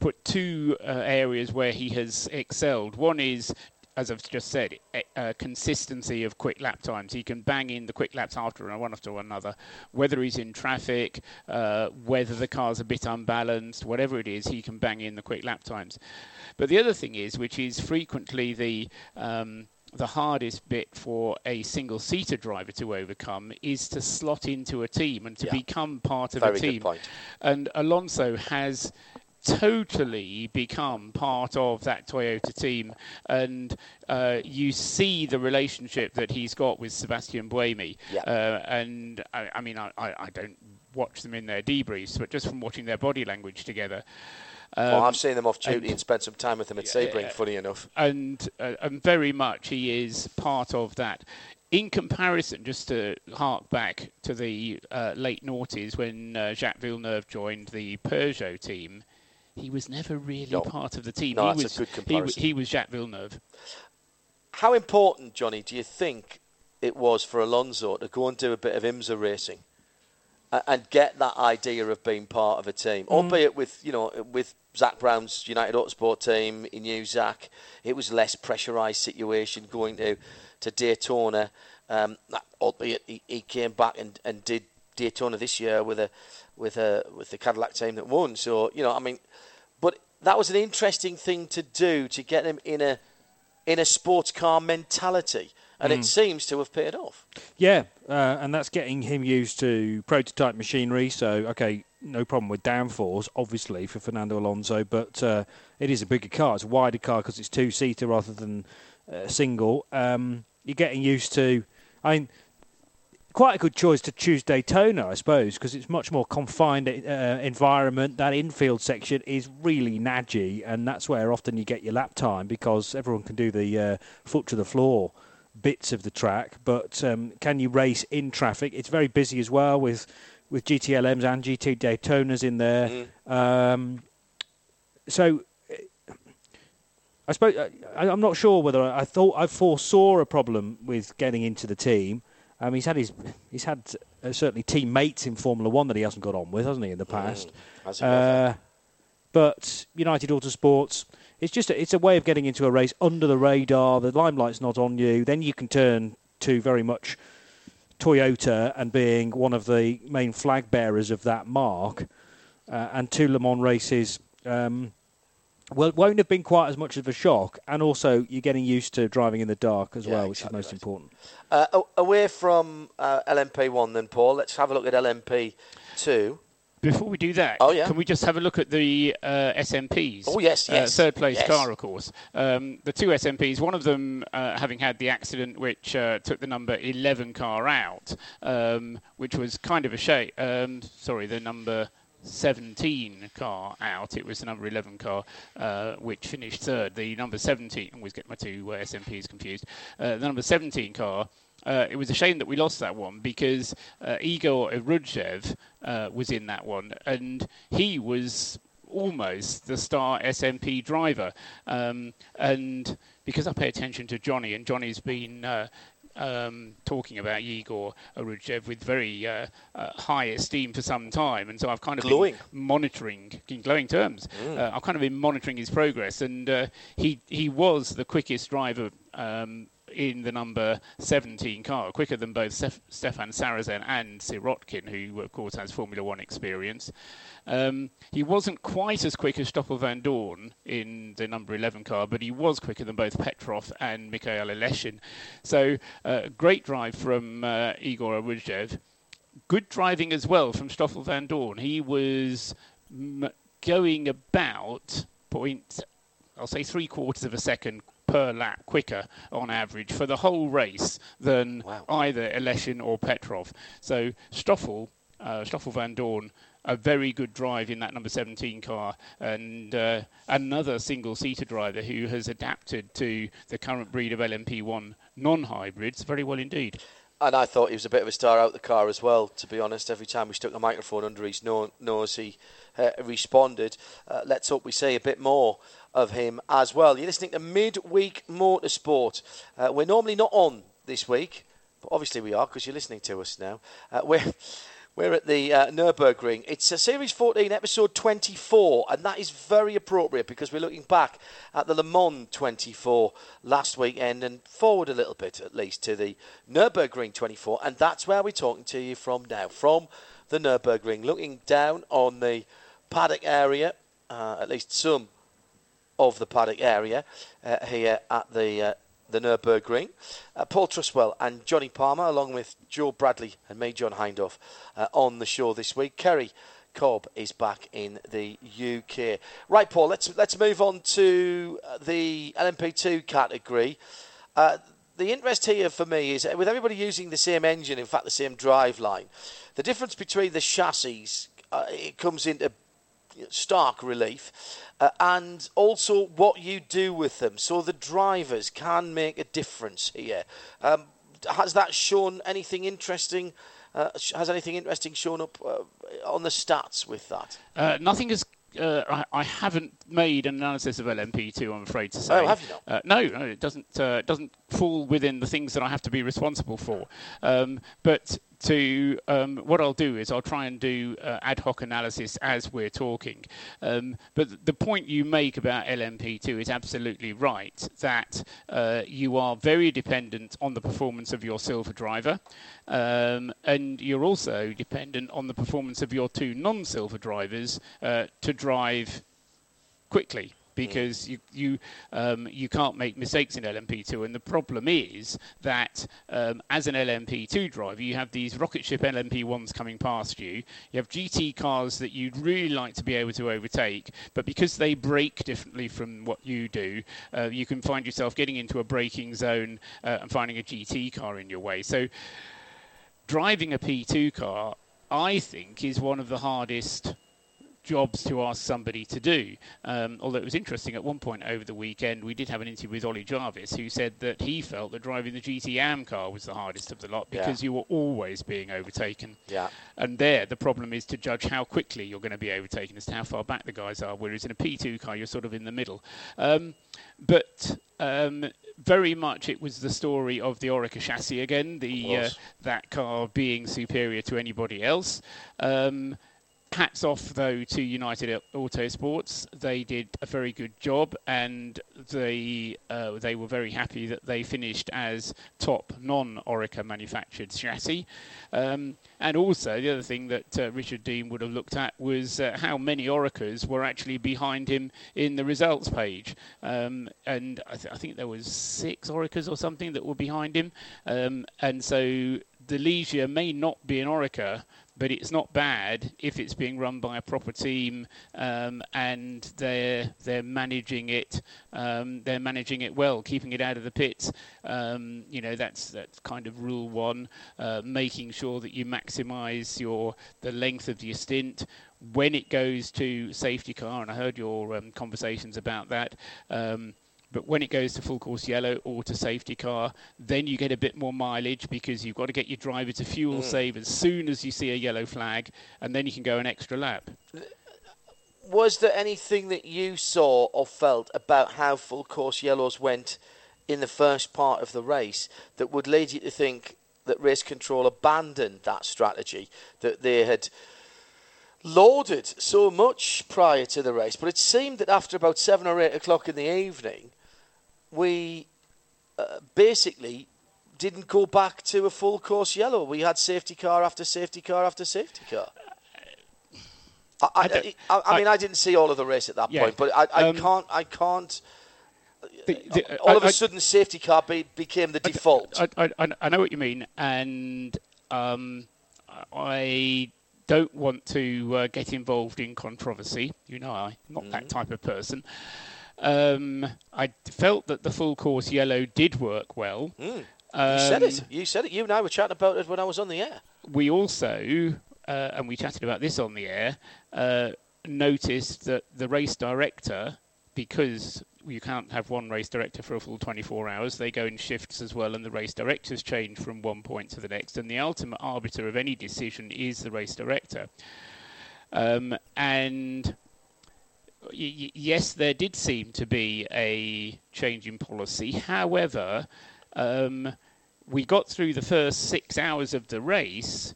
put two uh, areas where he has excelled. One is, as I've just said, e- uh, consistency of quick lap times. He can bang in the quick laps after one after another, whether he's in traffic, uh, whether the car's a bit unbalanced, whatever it is, he can bang in the quick lap times. But the other thing is, which is frequently the um, the hardest bit for a single seater driver to overcome is to slot into a team and to Yeah. become part of Very a good team. point. And Alonso has totally become part of that Toyota team, and uh, you see the relationship that he's got with Sebastian Buemi. Yeah. Uh, and I, I mean, I, I don't watch them in their debriefs, but just from watching their body language together. well, um, I've seen them off duty and, and- spent some time with him at Sebring. Funny enough, and uh, and very much he is part of that. In comparison, just to hark back to the uh, late noughties when uh, Jacques Villeneuve joined the Peugeot team, he was never really No. part of the team. No, he that's a was good comparison. he was Jacques Villeneuve. how important, Jonny, do you think it was for Alonso to go and do a bit of IMSA racing and get that idea of being part of a team, albeit with you know with Zak Brown's United Autosport team. He knew Zach. It was less pressurised situation going to to Daytona. Um, albeit he, he came back and, and did Daytona this year with a with a with the Cadillac team that won. So you know, I mean, but that was an interesting thing to do to get him in a in a sports car mentality, and mm. it seems to have paid off. Yeah, uh, and that's getting him used to prototype machinery. So okay, no problem with downforce, obviously for Fernando Alonso, but uh, it is a bigger car. It's a wider car because it's two seater rather than uh, single. Um, you're getting used to. I mean quite a good choice to choose Daytona, I suppose, because it's much more confined uh, environment. That infield section is really naggy, and that's where often you get your lap time because everyone can do the uh, foot to the floor bits of the track. But um, can you race in traffic? It's very busy as well with with GTLMs and GT Daytonas in there. Mm. Um, so. I suppose I, I'm not sure whether I, I thought I foresaw a problem with getting into the team. Um, he's had his he's had uh, certainly teammates in Formula One that he hasn't got on with, hasn't he, in the mm, past? Mm, uh, but United Autosports, it's just a, it's a way of getting into a race under the radar. The limelight's not on you. Then you can turn to very much Toyota and being one of the main flag bearers of that mark. Uh, and two Le Mans races. Um, well, it won't have been quite as much of a shock, and also you're getting used to driving in the dark as yeah, well, which exactly is most right. important. Uh, away from uh, LMP1, then, Paul, let's have a look at LMP2. Before we do that, oh, yeah. can we just have a look at the uh, SMPs? Oh, yes, uh, yes. third place yes. car, of course. Um, the two SMPs, one of them uh, having had the accident which uh, took the number 11 car out, um, which was kind of a shame. Um, sorry, the number 17 car out. It was the number 11 car uh, which finished third. The number 17, I always get my two uh, SMPs confused. Uh, the number 17 car. Uh, it was a shame that we lost that one because uh, Egor Orudzhev uh, was in that one, and he was almost the star SMP driver. Um, and because I pay attention to Jonny, and Jonny's been um, talking about Egor Orudzhev with very uh, uh, high esteem for some time, and so I've kind of glowing. been monitoring in glowing terms. Mm. Uh, I've kind of been monitoring his progress, and uh, he he was the quickest driver. Um, in the number 17 car, quicker than both Stef- Stefan Sarrazin and Sirotkin, who of course has Formula One experience. Um, he wasn't quite as quick as Stoffel Vandoorne in the number 11 car, but he was quicker than both Petrov and Mikhail Aleshin. So, uh, great drive from uh, Egor Orudzhev. Good driving as well from Stoffel Vandoorne. He was m- going about point, I'll say three quarters of a second per lap quicker on average for the whole race than wow. either Aleshin or Petrov. So Stoffel, uh, Stoffel Vandoorne a very good drive in that number 17 car, and uh, another single-seater driver who has adapted to the current breed of LMP1 non-hybrids very well indeed. And I thought he was a bit of a star out the car as well, to be honest. Every time we stuck a microphone under his nose, he uh, responded. Uh, let's hope we see a bit more of him as well. You're listening to Midweek Motorsport. Uh, we're normally not on this week, but obviously we are because you're listening to us now. Uh, we're [LAUGHS] we're at the uh, Nürburgring. It's a Series 14, Episode 24, and that is very appropriate because we're looking back at the Le Mans 24 last weekend and forward a little bit, at least, to the Nürburgring 24, and that's where we're talking to you from now, from the Nürburgring, looking down on the paddock area, uh, at least some of the paddock area uh, here at the uh, the Nürburgring. Uh, Paul Truswell and Jonny Palmer, along with Joe Bradley and me, John Hindhaugh, uh, on the show this week. Kerry Cobb is back in the UK. Right, Paul. Let's let's move on to uh, the LMP2 category. Uh, the interest here for me is with everybody using the same engine, in fact, the same drive line. The difference between the chassis it comes into stark relief uh, and also what you do with them. So the drivers can make a difference here. Um, has that shown anything interesting? Uh, has anything interesting shown up uh, on the stats with that? Uh, nothing has uh, I, I, haven't made an analysis of LMP2. I'm afraid to say. Oh, have you not? Uh, no, no, it doesn't. Uh, doesn't fall within the things that I have to be responsible for. Um, but to um, what I'll do is I'll try and do uh, ad hoc analysis as we're talking. Um, but the point you make about LMP2 is absolutely right. That uh, you are very dependent on the performance of your silver driver, um, and you're also dependent on the performance of your two non-silver drivers uh, to drive quickly because you you um, you can't make mistakes in LMP2. And the problem is that um, as an LMP2 driver, you have these rocket ship LMP1s coming past you. You have GT cars that you'd really like to be able to overtake, but because they brake differently from what you do, uh, you can find yourself getting into a braking zone uh, and finding a GT car in your way. So driving a P2 car, I think, is one of the hardest jobs to ask somebody to do. Um, although it was interesting, at one point over the weekend, we did have an interview with Ollie Jarvis, who said that he felt that driving the GT Am car was the hardest of the lot because Yeah. you were always being overtaken. Yeah. And there, the problem is to judge how quickly you're going to be overtaken as to how far back the guys are. Whereas in a P2 car, you're sort of in the middle. Um, but um, very much it was the story of the Oreca chassis again, the uh, that car being superior to anybody else. Um, hats off though to United Autosports. They did a very good job, and they uh, they were very happy that they finished as top non-Oreca manufactured chassis. Um, and also the other thing that uh, Richard Dean would have looked at was uh, how many Orecas were actually behind him in the results page. Um, and I, th- I think there was six Orecas or something that were behind him. Um, and so the Ligier may not be an Oreca, but it's not bad if it's being run by a proper team um, and they're they're managing it um, they're managing it well, keeping it out of the pits. Um, you know that's that's kind of rule one, uh, making sure that you maximise your the length of your stint. When it goes to safety car, and I heard your um, conversations about that. But when it goes to full course yellow or to safety car, then you get a bit more mileage because you've got to get your driver to fuel mm. save as soon as you see a yellow flag, and then you can go an extra lap. Was there anything that you saw or felt about how full course yellows went in the first part of the race that would lead you to think that race control abandoned that strategy that they had lauded so much prior to the race? But it seemed that after about seven or eight o'clock in the evening, we uh, basically didn't go back to a full course yellow. We had safety car after safety car after safety car. I, I, I, I mean, I- didn't see all of the race at that Yeah. point, but I, I Um, can't. I can't. The- the- All of a sudden, safety car be, became the default. I, I, I- I know what you mean, and um, I don't want to uh, get involved in controversy. You know, I'm not Mm-hmm. that type of person. Um, I felt that the full course yellow did work well. Mm. you said it. Um, You said it. You and I were chatting about it when I was on the air. we also, uh, and we chatted about this on the air, uh, noticed that the race director, because you can't have one race director for a full 24 hours, they go in shifts as well, and the race directors change from one point to the next, and the ultimate arbiter of any decision is the race director. Um, and yes, there did seem to be a change in policy. However, um, we got through the first six hours of the race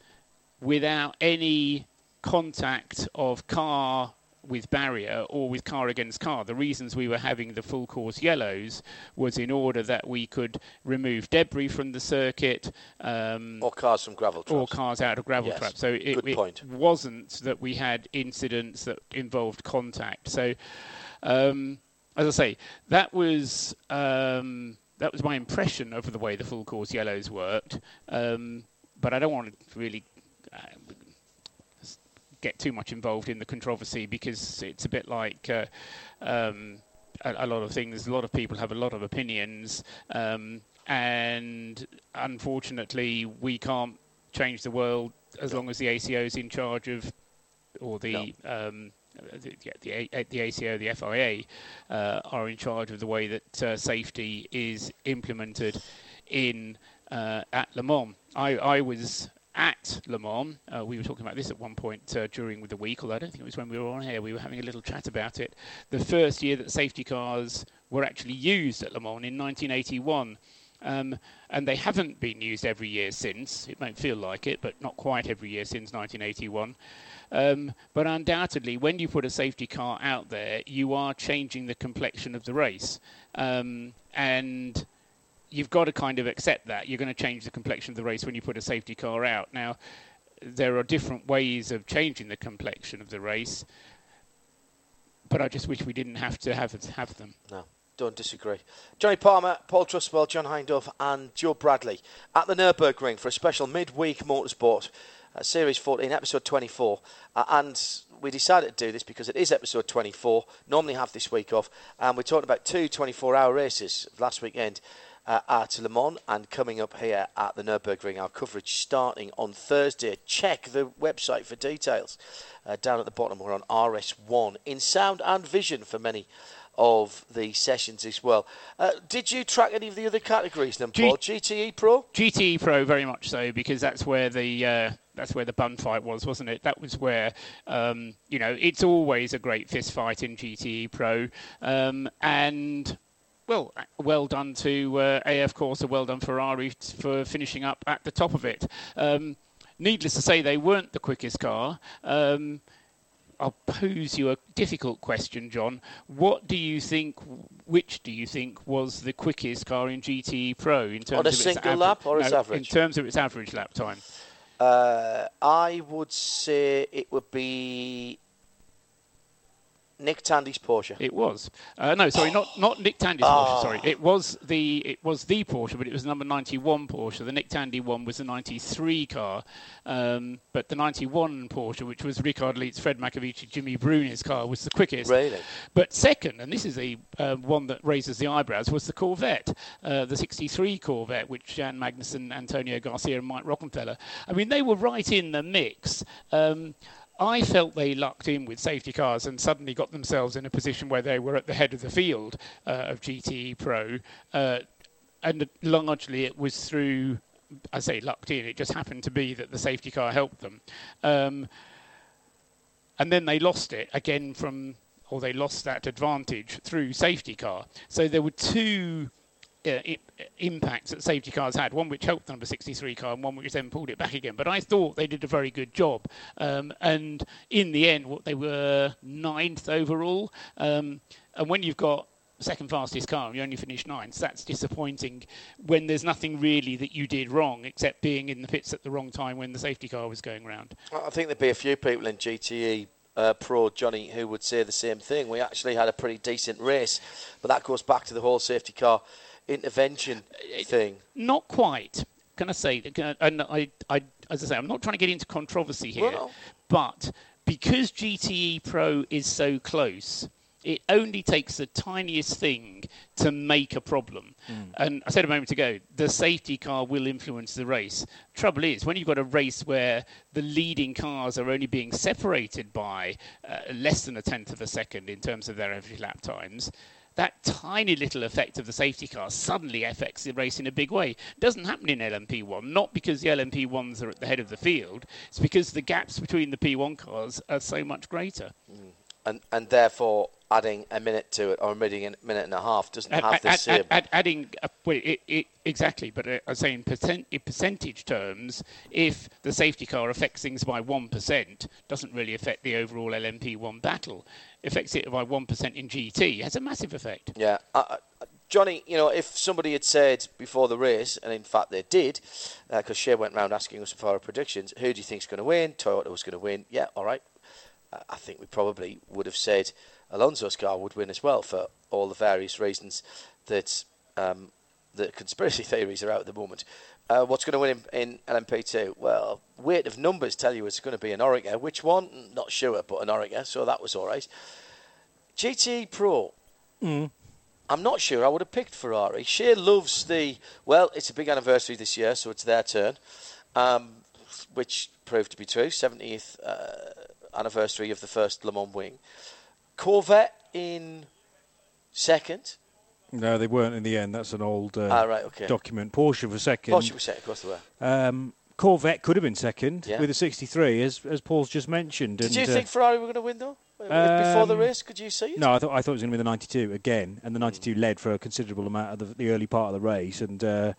without any contact of car with barrier or with car against car. The reasons we were having the full course yellows was in order that we could remove debris from the circuit. Um, Or cars from gravel traps. or cars out of gravel Yes, traps. So it, it wasn't that we had incidents that involved contact. So, um, as I say, that was um, that was my impression of the way the full course yellows worked. Um, but I don't want to really. Get too much involved in the controversy because it's a bit like uh, um, a, a lot of things. A lot of people have a lot of opinions, um, and unfortunately, we can't change the world as long as the ACO is in charge of, or the. Um, the, the, the ACO, the FIA, uh, are in charge of the way that uh, safety is implemented in uh, at Le Mans. I, I was at Le Mans. Uh, we were talking about this at one point uh, during the week, although I don't think it was when we were on here. We were having a little chat about it. The first year that safety cars were actually used at Le Mans in 1981. Um, and they haven't been used every year since. It won't feel like it, but not quite every year since 1981. Um, but undoubtedly, when you put a safety car out there, you are changing the complexion of the race. Um, and you've got to kind of accept that. You're going to change the complexion of the race when you put a safety car out. Now, there are different ways of changing the complexion of the race, but I just wish we didn't have to have, have them. No. Don't disagree. Jonny Palmer, Paul Truswell, John Hindhaugh, and Joe Bradley at the Nürburgring for a special midweek motorsport uh, Series 14, episode 24. Uh, and we decided to do this because it is episode 24. Normally have this week off. And we're talking about two 24 hour races last weekend uh, at Le Mans and coming up here at the Nürburgring. Our coverage starting on Thursday. Check the website for details. Uh, down at the bottom, we're on RS1 in sound and vision for many of the sessions as well. Uh, did you track any of the other categories then, Paul? G- GTE Pro? GTE Pro, very much so, because that's where the uh, that's where the bun fight was, wasn't it? That was where um, you know it's always a great fist fight in GTE Pro, um, and well, well done to uh, AF Corse, well done Ferrari for finishing up at the top of it. Um, needless to say, they weren't the quickest car. Um, I'll pose you a difficult question, John. What do you think? Which do you think was the quickest car in GTE Pro in terms on a of single its lap or its average? In terms of its average lap time. Uh, I would say it would be Nick Tandy's Porsche. It was. Uh, no, sorry, not not Nick Tandy's Oh. Porsche. Sorry, it was the it was the Porsche, but it was number 91 Porsche. The Nick Tandy one was the 93 car, um, but the 91 Porsche, which was Richard Lietz, Fred Makowiecki, Gimmi Bruni's car, was the quickest. Really? But second, and this is the uh, one that raises the eyebrows, was the Corvette, uh, the 63 Corvette, which Jan Magnussen, Antonio Garcia, and Mike Rockenfeller. I mean, they were right in the mix. Um, I felt they lucked in with safety cars and suddenly got themselves in a position where they were at the head of the field uh, of GTE Pro. Uh, and largely it was through, I say lucked in, it just happened to be that the safety car helped them. Um, and then they lost it again from, or they lost that advantage through safety car. So there were two uh, impacts that safety cars had. One which helped the number 63 car, and one which then pulled it back again. But I thought they did a very good job. Um, and in the end, what they were ninth overall. Um, and when you've got second fastest car and you only finish ninth, that's disappointing. When there's nothing really that you did wrong except being in the pits at the wrong time when the safety car was going round. I think there'd be a few people in GTE uh, Pro, Jonny, who would say the same thing. We actually had a pretty decent race, but that goes back to the whole safety car intervention thing. Not quite. Can I say And I, I, as I say, I'm not trying to get into controversy here, Well- but because GTE Pro is so close, it only takes the tiniest thing to make a problem. And I said a moment ago, the safety car will influence the race. Trouble is, when you've got a race where the leading cars are only being separated by uh, less than a tenth of a second in terms of their average lap times, that tiny little effect of the safety car suddenly affects the race in a big way. Doesn't happen in LMP1, not because the LMP1s are at the head of the field, it's because the gaps between the P1 cars are so much greater. Mm. And, and therefore, adding a minute to it or omitting a minute and a half doesn't Add- have the add- same. add- add- adding, uh, well, it, it, exactly, but uh, I say in, percent, in percentage terms, if the safety car affects things by 1%, doesn't really affect the overall LMP1 battle. Affects it by 1% in GT, has a massive effect. Yeah, uh, uh, Jonny. You know, if somebody had said before the race, and in fact they did, because Shea went round asking us for our predictions, who do you think's going to win? Toyota was going to win. Yeah, all right. Uh, I think we probably would have said Alonso's car would win as well for all the various reasons that um, the conspiracy [LAUGHS] theories are out at the moment. Uh, what's going to win in, in LMP2? Well, weight of numbers tell you it's going to be an Oreca. Which one? Not sure, but an Oreca. So that was all right. GT Pro. I'm not sure I would have picked Ferrari. Shea loves the, well, it's a big anniversary this year, so it's their turn, um, which proved to be true. 70th uh, anniversary of the first Le Mans wing. Corvette in second. No, they weren't in the end. That's an old uh, Ah, right, okay. document. Porsche for second. Porsche was second, of course they were. Um, Corvette could have been second Yeah. with a 63, as as Paul's just mentioned. Did and, you uh, think Ferrari were going to win, though? before the Um, race? Could you see it? No, I thought I thought it was going to be the 92 again, and the Hmm. 92 led for a considerable amount of the, the early part of the race. And uh,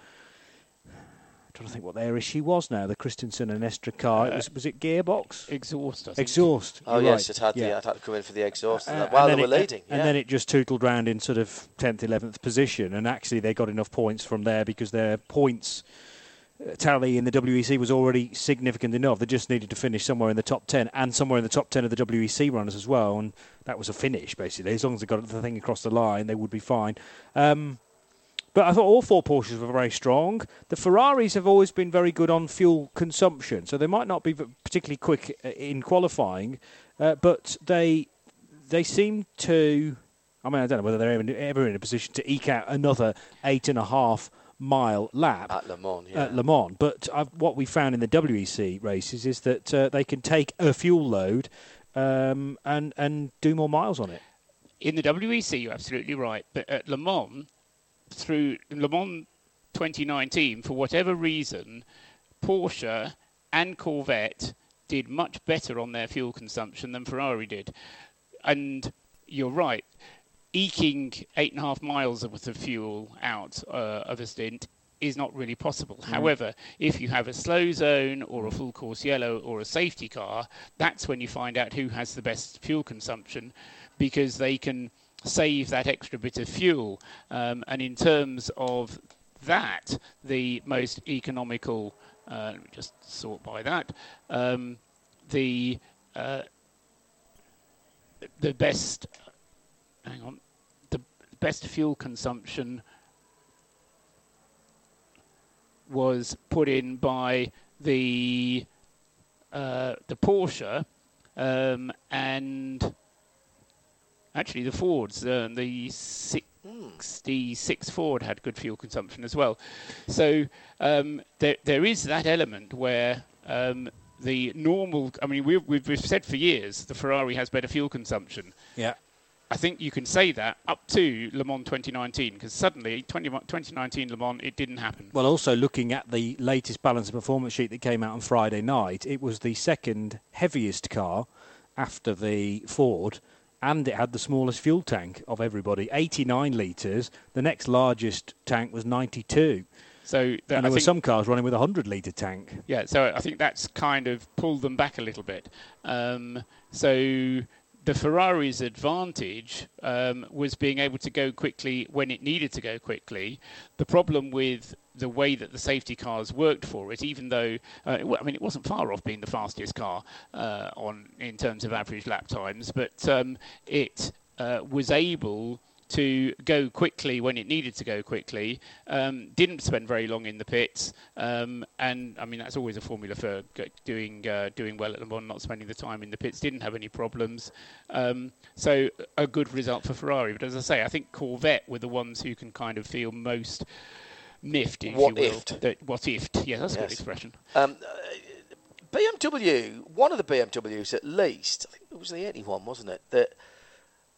trying to think what their issue was now. The Christensen and Estre car. it was was it gearbox? Exhaust. I think. Exhaust. Oh you're yes, right, it had yeah. the it had to come in for the exhaust and Uh, while they were it- leading. And yeah. then it just tootled round in sort of 10th, 11th position, and actually they got enough points from there because their points uh, tally in the WEC was already significant enough. They just needed to finish somewhere in the top 10 and somewhere in the top 10 of the WEC runners as well, and that was a finish basically. As long as they got the thing across the line, they would be fine. Um, but I thought all four Porsches were very strong. The Ferraris have always been very good on fuel consumption, so they might not be particularly quick uh, in qualifying, uh, but they they seem to. I mean, I don't know whether they're ever, ever in a position to eke out another eight and a half mile lap at Le Mans. Yeah. at Le Mans. But I've, what we found in the WEC races is that uh, they can take a fuel load um, and and do more miles on it. In the WEC, you're absolutely right. But at Le Mans, through Le Mans 2019, for whatever reason, Porsche and Corvette did much better on their fuel consumption than Ferrari did. And you're right, eking eight and a half miles worth of fuel out uh, of a stint is not really possible. However, if you have a slow zone or a full course yellow or a safety car, that's when you find out who has the best fuel consumption because they can save that extra bit of fuel. Um, and in terms of that, the most economical, uh, let me just sort by that, um, the uh, the best, hang on, the best fuel consumption was put in by the uh, the Porsche um, and actually the Fords. Uh, the 66 Ford had good fuel consumption as well. So um, there there is that element where. Um, the normal, I mean, we've, we've, we've said for years the Ferrari has better fuel consumption. Yeah. I think you can say that up to Le Mans 2019 because suddenly 20, 2019 Le Mans it didn't happen. Well, also looking at the latest balance of performance sheet that came out on Friday night, it was the second heaviest car after the Ford, and it had the smallest fuel tank of everybody, 89 litres. The next largest tank was 92. So that, and I there were think, some cars running with a 100 litre tank. yeah, so I think that's kind of pulled them back a little bit. Um, so the Ferrari's advantage um, was being able to go quickly when it needed to go quickly. The problem with the way that the safety cars worked for it, even though uh, I mean it wasn't far off being the fastest car uh, on in terms of average lap times, but um, it uh, was able to go quickly when it needed to go quickly. Um, didn't spend very long in the pits, um, and I mean that's always a formula for doing uh, doing well at Le Mans, not spending the time in the pits. Didn't have any problems, um, so a good result for Ferrari. But as I say, I think Corvette were the ones who can kind of feel most miffed, if What you will. ifed. What ifed? Yeah, that's a good expression. Um, uh, BMW, one of the BMWs at least, I think it was the 81, wasn't it? That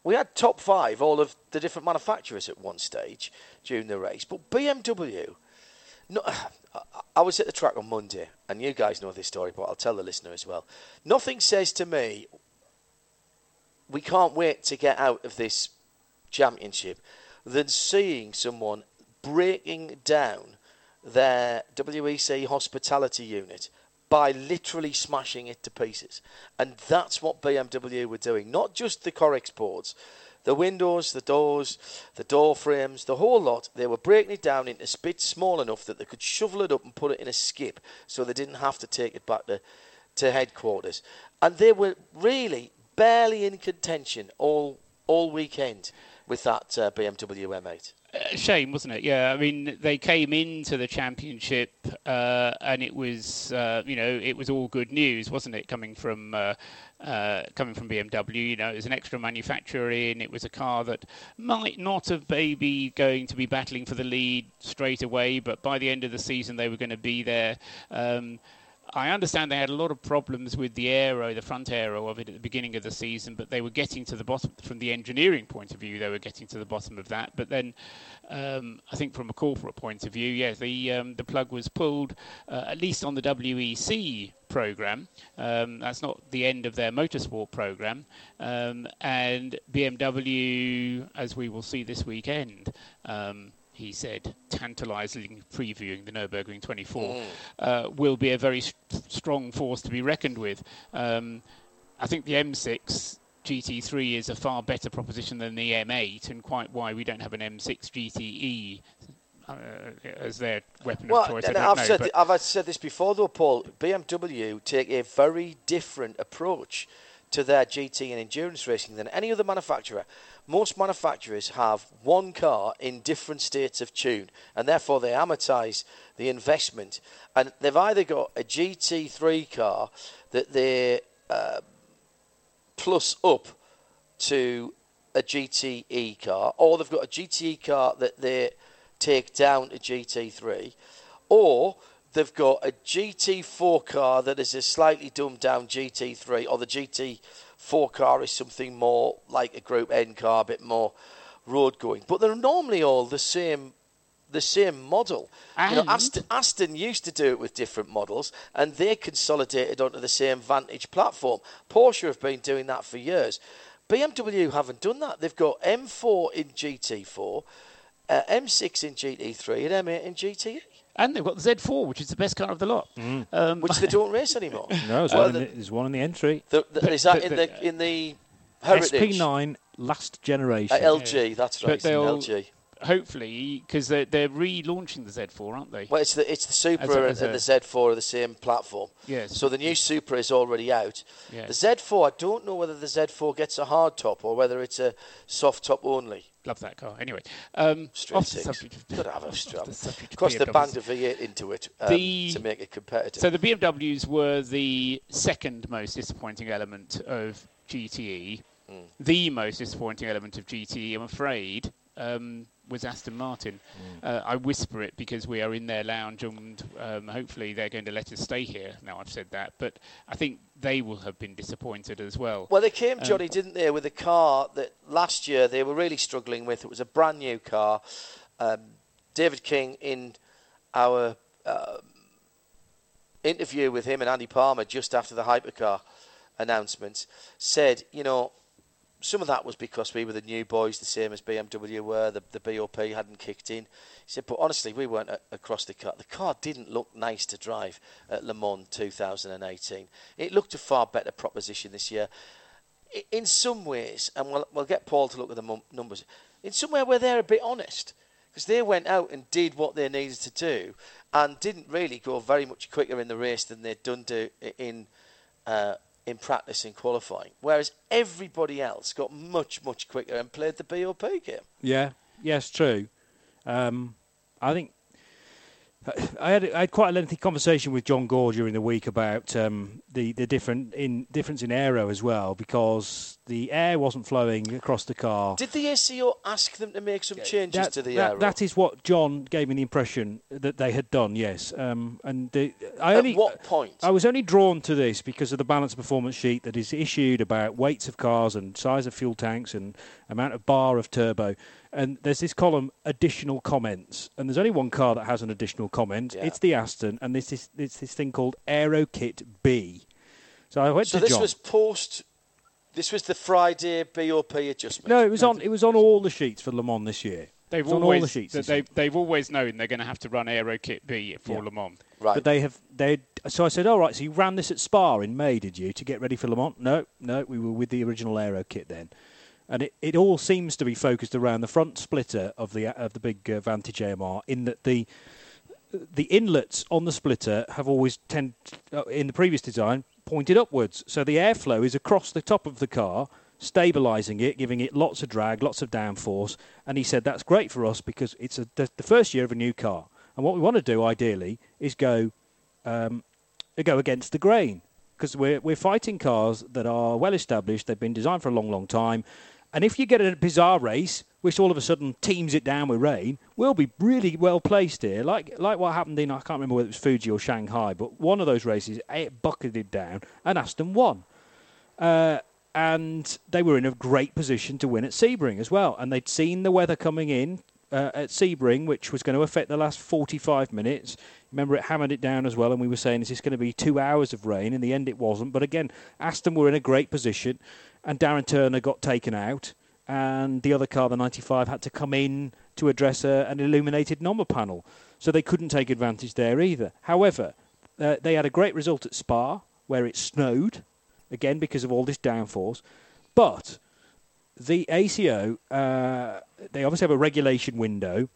we had top five, all of the different manufacturers at one stage during the race. But BMW, no, [SIGHS] I was at the track on Monday, and you guys know this story, but I'll tell the listener as well. Nothing says to me, we can't wait to get out of this championship than seeing someone breaking down their WEC hospitality unit by literally smashing it to pieces. And that's what BMW were doing. Not just the Correx boards, the windows, the doors, the door frames, the whole lot. They were breaking it down into bits small enough that they could shovel it up and put it in a skip so they didn't have to take it back to, to headquarters. And they were really barely in contention all all weekend with that uh, BMW M8. Shame, wasn't it? Yeah, I mean, they came into the championship uh, and it was, uh, you know, it was all good news, wasn't it? Coming from uh, uh, coming from BMW, you know, it was an extra manufacturer in. It was a car that might not have maybe going to be battling for the lead straight away, but by the end of the season they were going to be there. Um, I understand they had a lot of problems with the aero, the front aero of it at the beginning of the season, but they were getting to the bottom from the engineering point of view. They were getting to the bottom of that, but then um, I think from a corporate point of view, yeah, the um, the plug was pulled uh, at least on the WEC program. Um, that's not the end of their motorsport program, um, and BMW, as we will see this weekend. He said, tantalisingly previewing the Nürburgring 24, mm. uh, will be a very st- strong force to be reckoned with. Um, I think the M6 GT3 is a far better proposition than the M8, and quite why we don't have an M6 GTE uh, as their weapon well, of choice. I've, know, said th- I've said this before, though, Paul. BMW take a very different approach to their GT and endurance racing than any other manufacturer. Most manufacturers have one car in different states of tune, and therefore they amortise the investment. And they've either got a GT3 car that they uh, plus up to a GTE car, or they've got a GTE car that they take down to GT3, or they've got a GT4 car that is a slightly dumbed down GT3, or the GT4 car is something more like a Group N car, a bit more road going. But they're normally all the same. The same model. You know, Aston, Aston used to do it with different models, and they consolidated onto the same Vantage platform. Porsche have been doing that for years. BMW haven't done that. They've got M4 in GT4, uh, M6 in GT3, and M8 in GTE. And they've got the Z4, which is the best car of the lot, mm. um, which they don't race anymore. [LAUGHS] no, there's, one, the, the, there's one in the entry. The, the, is that in the [LAUGHS] in the Heritage? SP9 last generation? Uh, LG, that's right. LG hopefully, because they're, they're relaunching the Z4, aren't they? Well, it's the it's the Supra a, and the Z4 are the same platform. Yes. So the new Supra is already out. Yes. The Z4, I don't know whether the Z4 gets a hard top or whether it's a soft top only. Love that car. Anyway, um, off six. Got to have a [LAUGHS] strap. Of course, band of a V8 into it um, the, to make it competitive. So the BMWs were the second most disappointing element of GTE. Mm. The most disappointing element of GTE, I'm afraid, um, was Aston Martin. Mm. Uh, I whisper it because we are in their lounge and um, hopefully they're going to let us stay here. Now I've said that, but I think they will have been disappointed as well. Well, they came, um, Johnny, didn't they, with a car that last year they were really struggling with. It was a brand new car. Um, David King in our uh, interview with him and Andy Palmer just after the hypercar announcement said, you know, some of that was because we were the new boys, the same as BMW were. The, the BOP hadn't kicked in. He said, but honestly, we weren't a, across the car. The car didn't look nice to drive at Le Mans 2018. It looked a far better proposition this year. In some ways, and we'll, we'll get Paul to look at the numbers, in some where they're a bit honest. Because they went out and did what they needed to do and didn't really go very much quicker in the race than they'd done to in uh, in practice in qualifying, whereas everybody else got much, much quicker and played the BOP game. Yeah, yes, true. Um, I think I had, I had quite a lengthy conversation with John Gaw during the week about um, the the different in difference in aero as well because the air wasn't flowing across the car. Did the ACO ask them to make some changes that, to the that, aero? That is what John gave me the impression that they had done. Yes, um, and the, I At only what point? I was only drawn to this because of the balance performance sheet that is issued about weights of cars and size of fuel tanks and amount of bar of turbo and there's this column additional comments and there's only one car that has an additional comment yeah. it's the aston and this is it's this thing called aero kit b so i went so to John. So this was post this was the friday bop adjustment no it was on it was on all the sheets for le mans this year They've always, the sheets, they've, they've always known they're going to have to run Aero Kit B for yeah. Le Mans. Right. But they have they. So I said, all right. So you ran this at Spa in May, did you, to get ready for Le Mans? No, no. We were with the original Aero Kit then and it, it all seems to be focused around the front splitter of the of the big uh, Vantage AMR. In that the the inlets on the splitter have always tend uh, in the previous design pointed upwards, so the airflow is across the top of the car, stabilising it, giving it lots of drag, lots of downforce. And he said that's great for us because it's a, the, the first year of a new car, and what we want to do ideally is go um, go against the grain because we're we're fighting cars that are well established. They've been designed for a long, long time and if you get a bizarre race which all of a sudden teams it down with rain, will be really well placed here. Like like what happened in I can't remember whether it was Fuji or Shanghai, but one of those races it bucketed down and Aston won. Uh, and they were in a great position to win at Sebring as well. And they'd seen the weather coming in uh, at Sebring, which was going to affect the last 45 minutes. Remember, it hammered it down as well, and we were saying, is this going to be two hours of rain? In the end, it wasn't. But again, Aston were in a great position, and Darren Turner got taken out, and the other car, the 95, had to come in to address a, an illuminated number panel. So they couldn't take advantage there either. However, uh, they had a great result at Spa, where it snowed, again because of all this downforce. But the ACO, uh, they obviously have a regulation window,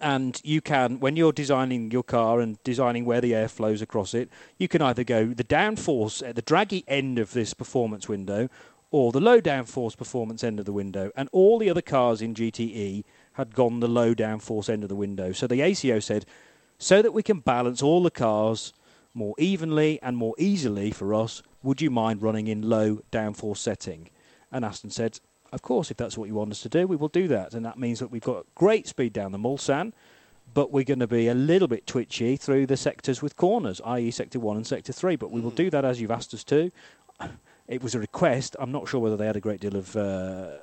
and you can, when you're designing your car and designing where the air flows across it, you can either go the downforce at the draggy end of this performance window or the low downforce performance end of the window. And all the other cars in GTE had gone the low downforce end of the window. So the ACO said, so that we can balance all the cars more evenly and more easily for us, would you mind running in low downforce setting? And Aston said, of course, if that's what you want us to do, we will do that. And that means that we've got great speed down the Mulsanne, but we're going to be a little bit twitchy through the sectors with corners, i.e., sector one and sector three. But we will mm. do that as you've asked us to. It was a request. I'm not sure whether they had a great deal of uh,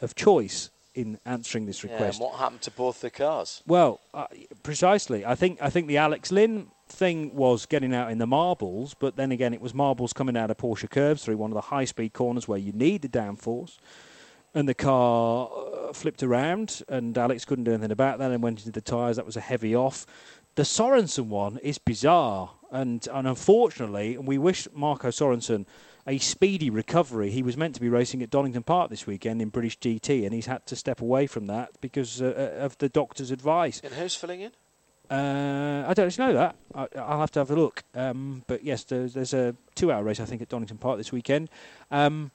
of choice in answering this request. Yeah, and what happened to both the cars? Well, uh, precisely. I think I think the Alex Lynn thing was getting out in the marbles, but then again, it was marbles coming out of Porsche curves through one of the high speed corners where you need the downforce. And the car uh, flipped around, and Alex couldn't do anything about that and went into the tyres. That was a heavy off. The Sorensen one is bizarre, and, and unfortunately, and we wish Marco Sorensen a speedy recovery. He was meant to be racing at Donington Park this weekend in British GT, and he's had to step away from that because uh, of the doctor's advice. And who's filling in? Uh, I don't actually know that. I, will have to have a look. Um, but yes, there's, there's, a two-hour race I think at Donington Park this weekend. Um,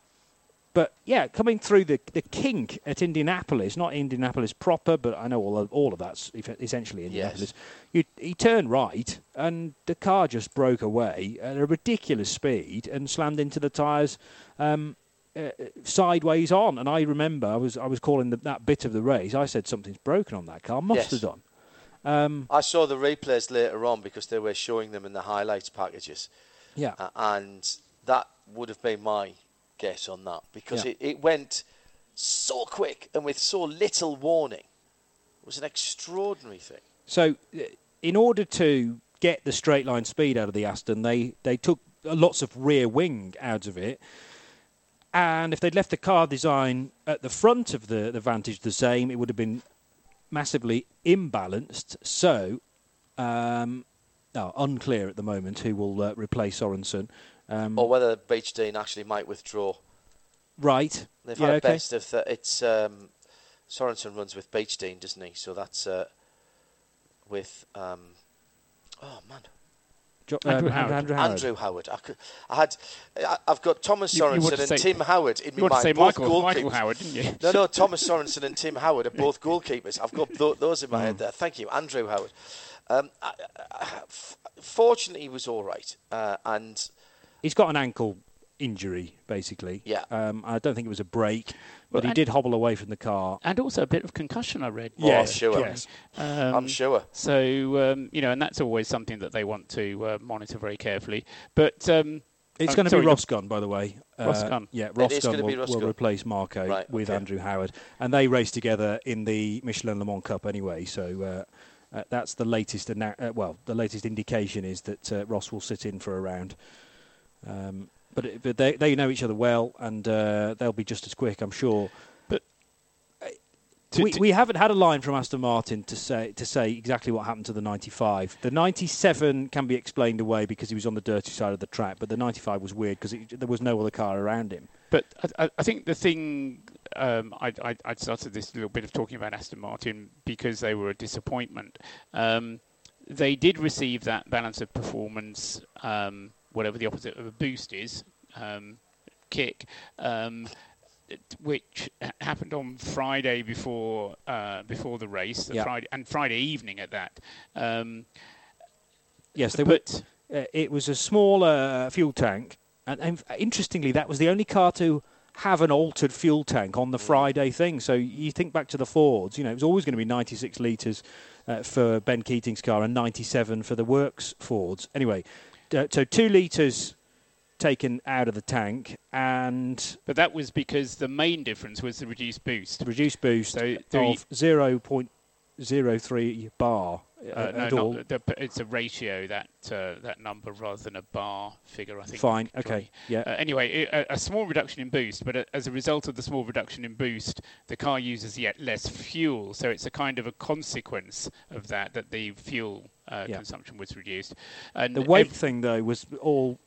but yeah, coming through the the kink at Indianapolis, not Indianapolis proper, but I know all of, all of that's essentially Indianapolis. Yes. You, he turned right, and the car just broke away at a ridiculous speed and slammed into the tyres. Um, uh, sideways on, and I remember I was I was calling the, that bit of the race. I said something's broken on that car. Must yes. have done. Um, I saw the replays later on because they were showing them in the highlights packages. Yeah. Uh, and that would have been my guess on that because yeah. it, it went so quick and with so little warning. It was an extraordinary thing. So, uh, in order to get the straight line speed out of the Aston, they, they took lots of rear wing out of it. And if they'd left the car design at the front of the, the Vantage the same, it would have been massively imbalanced. So, um, oh, unclear at the moment who will uh, replace Sorensen. Um, or whether Beech Dean actually might withdraw. Right. They've yeah, had okay. best of the, it's um, Sorensen runs with Beech Dean, doesn't he? So that's uh, with um, oh man. Jo- Andrew, um, Howard. Andrew Howard. Andrew Howard. I, could, I had, I, have got Thomas Sorensen and say, Tim Howard in my mind. say both Michael, Michael Howard, didn't you? no, no, [LAUGHS] Thomas Sorensen and Tim Howard are both goalkeepers. I've got th- those in my head there. Thank you, Andrew Howard. Um, I, I, fortunately, he was all right, uh, and he's got an ankle injury, basically. Yeah. Um, I don't think it was a break, but well, he did hobble away from the car. And also a bit of concussion, I read. Yeah, oh, sure. Yes. Um, I'm sure. So, um, you know, and that's always something that they want to uh, monitor very carefully. But. Um, it's going to be Ross Roscon, by the way. Uh, Roscon. Yeah, Roscon will, will, replace Marco right, with okay. Andrew Howard. And they race together in the Michelin Le Mans Cup anyway, so... Uh, uh, that's the latest. Uh, well, the latest indication is that uh, Ross will sit in for a round. Um, but, but they they know each other well, and uh, they'll be just as quick, I'm sure. But to, we, to we haven't had a line from Aston Martin to say to say exactly what happened to the 95. The 97 can be explained away because he was on the dirty side of the track, but the 95 was weird because there was no other car around him. But I, I think the thing um, I, I, I, started this little bit of talking about Aston Martin because they were a disappointment. Um, they did receive that balance of performance, um, whatever the opposite of a boost is, um, kick, um, which happened on Friday before uh, before the race, the Friday and Friday evening at that. Um, yes, they but, were, uh, it was a small uh, fuel tank, and, and interestingly, that was the only car to have an altered fuel tank on the Mm. Friday thing. So you think back to the Fords, you know, it was always going to be 96 litres uh, for Ben Keating's car and 97 for the Works Fords. Anyway, Uh, so two litres taken out of the tank and But that was because the main difference was the reduced boost. reduced boost So of 0.03 bar uh, Uh, no, all. not, the, it's a ratio that uh, that number rather than a bar figure. I think. Fine, okay, yeah. Uh, anyway, a small reduction in boost, but a, as a result of the small reduction in boost, the car uses yet less fuel. So it's a kind of a consequence of that that the fuel uh, Yeah. consumption was reduced. And The weight ev- thing, though, was all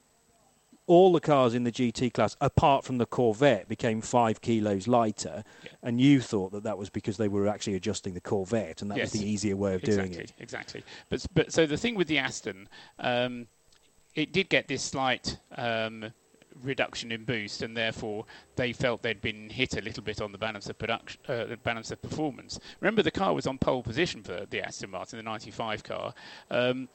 all the cars in the GT class, apart from the Corvette, became five kilos lighter. Yeah. And you thought that that was because they were actually adjusting the Corvette, and that was the easier way of exactly, doing it. Exactly. But but so the thing with the Aston, um, it did get this slight um, reduction in boost, and therefore they felt they'd been hit a little bit on the balance of production, uh, the balance of performance. Remember, the car was on pole position for the Aston Martin, the '95 car. Um,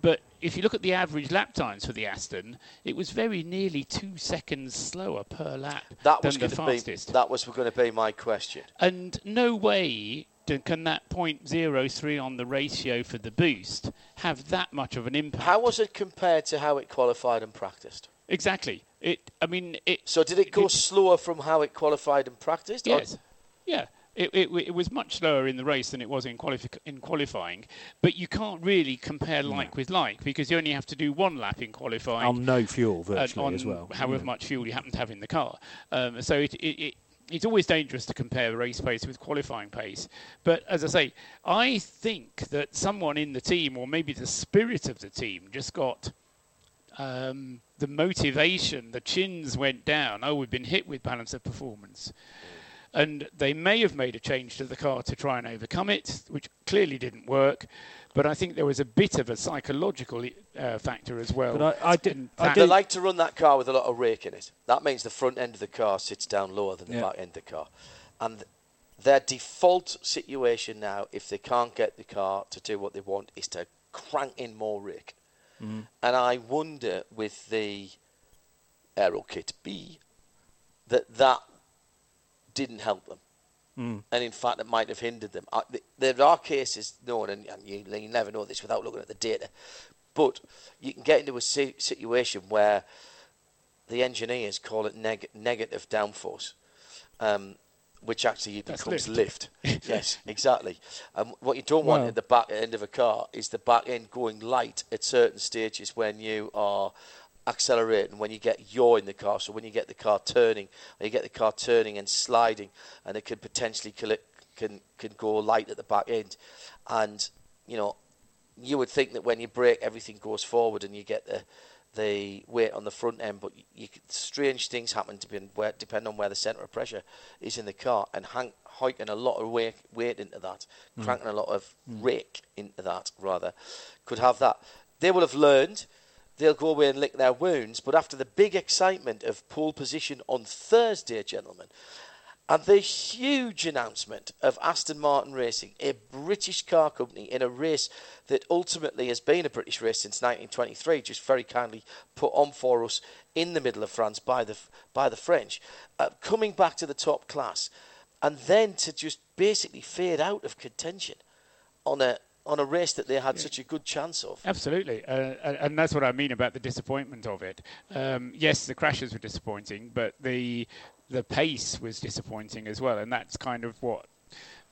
but if you look at the average lap times for the Aston, it was very nearly two seconds slower per lap That than was the going to be fastest. that was going to be my question. And no way can that 0.03 on the ratio for the boost have that much of an impact. How was it compared to how it qualified and practiced? Exactly. It. I mean, it. So did it go it- slower from how it qualified and practiced? or- Yes. Yeah. It, it, it was much slower in the race than it was in, qualifi- in qualifying, but you can't really compare like with like because you only have to do one lap in qualifying On no fuel, virtually, on as well. however Yeah. much fuel you happen to have in the car. Um, so it, it, it, it's always dangerous to compare race pace with qualifying pace. But as I say, I think that someone in the team, or maybe the spirit of the team, just got um, the motivation. The chins went down. Oh, we've been hit with balance of performance. And they may have made a change to the car to try and overcome it, which clearly didn't work. But I think there was a bit of a psychological uh, factor as well. But I- I did- And I that- They like to run that car with a lot of rake in it. That means the front end of the car sits down lower than the Yeah. back end of the car. And their default situation now, if they can't get the car to do what they want, is to crank in more rake. Mm-hmm. And I wonder with the Aero Kit B that that didn't help them. Mm. And in fact, it might have hindered them. Th- There are cases known, and, and you, you never know this without looking at the data, but you can get into a si- situation where the engineers call it neg- negative downforce, um, which actually That's becomes lift. lift. [LAUGHS] yes, exactly. And what you don't want at the back end of a car is the back end going light at certain stages when you are accelerating, when you get yaw in the car. So when you get the car turning, or you get the car turning and sliding, and it can potentially coll- can can go light at the back end, and you know you would think that when you brake, everything goes forward and you get the the weight on the front end, but you, could- strange things happen to be where, depend on where the centre of pressure is in the car, and hang, hiking a lot of weight, weight into that, mm. cranking a lot of mm. rake into that rather, could have that. They will have learned. They'll go away and lick their wounds. But after the big excitement of pole position on Thursday, gentlemen, and the huge announcement of Aston Martin Racing, a British car company in a race that ultimately has been a British race since 1923, just very kindly put on for us in the middle of France by the by the French, uh, coming back to the top class, and then to just basically fade out of contention on a on a race that they had such a good chance of. Absolutely, uh, and and that's what I mean about the disappointment of it. Um, yes, the crashes were disappointing, but the the pace was disappointing as well, and that's kind of what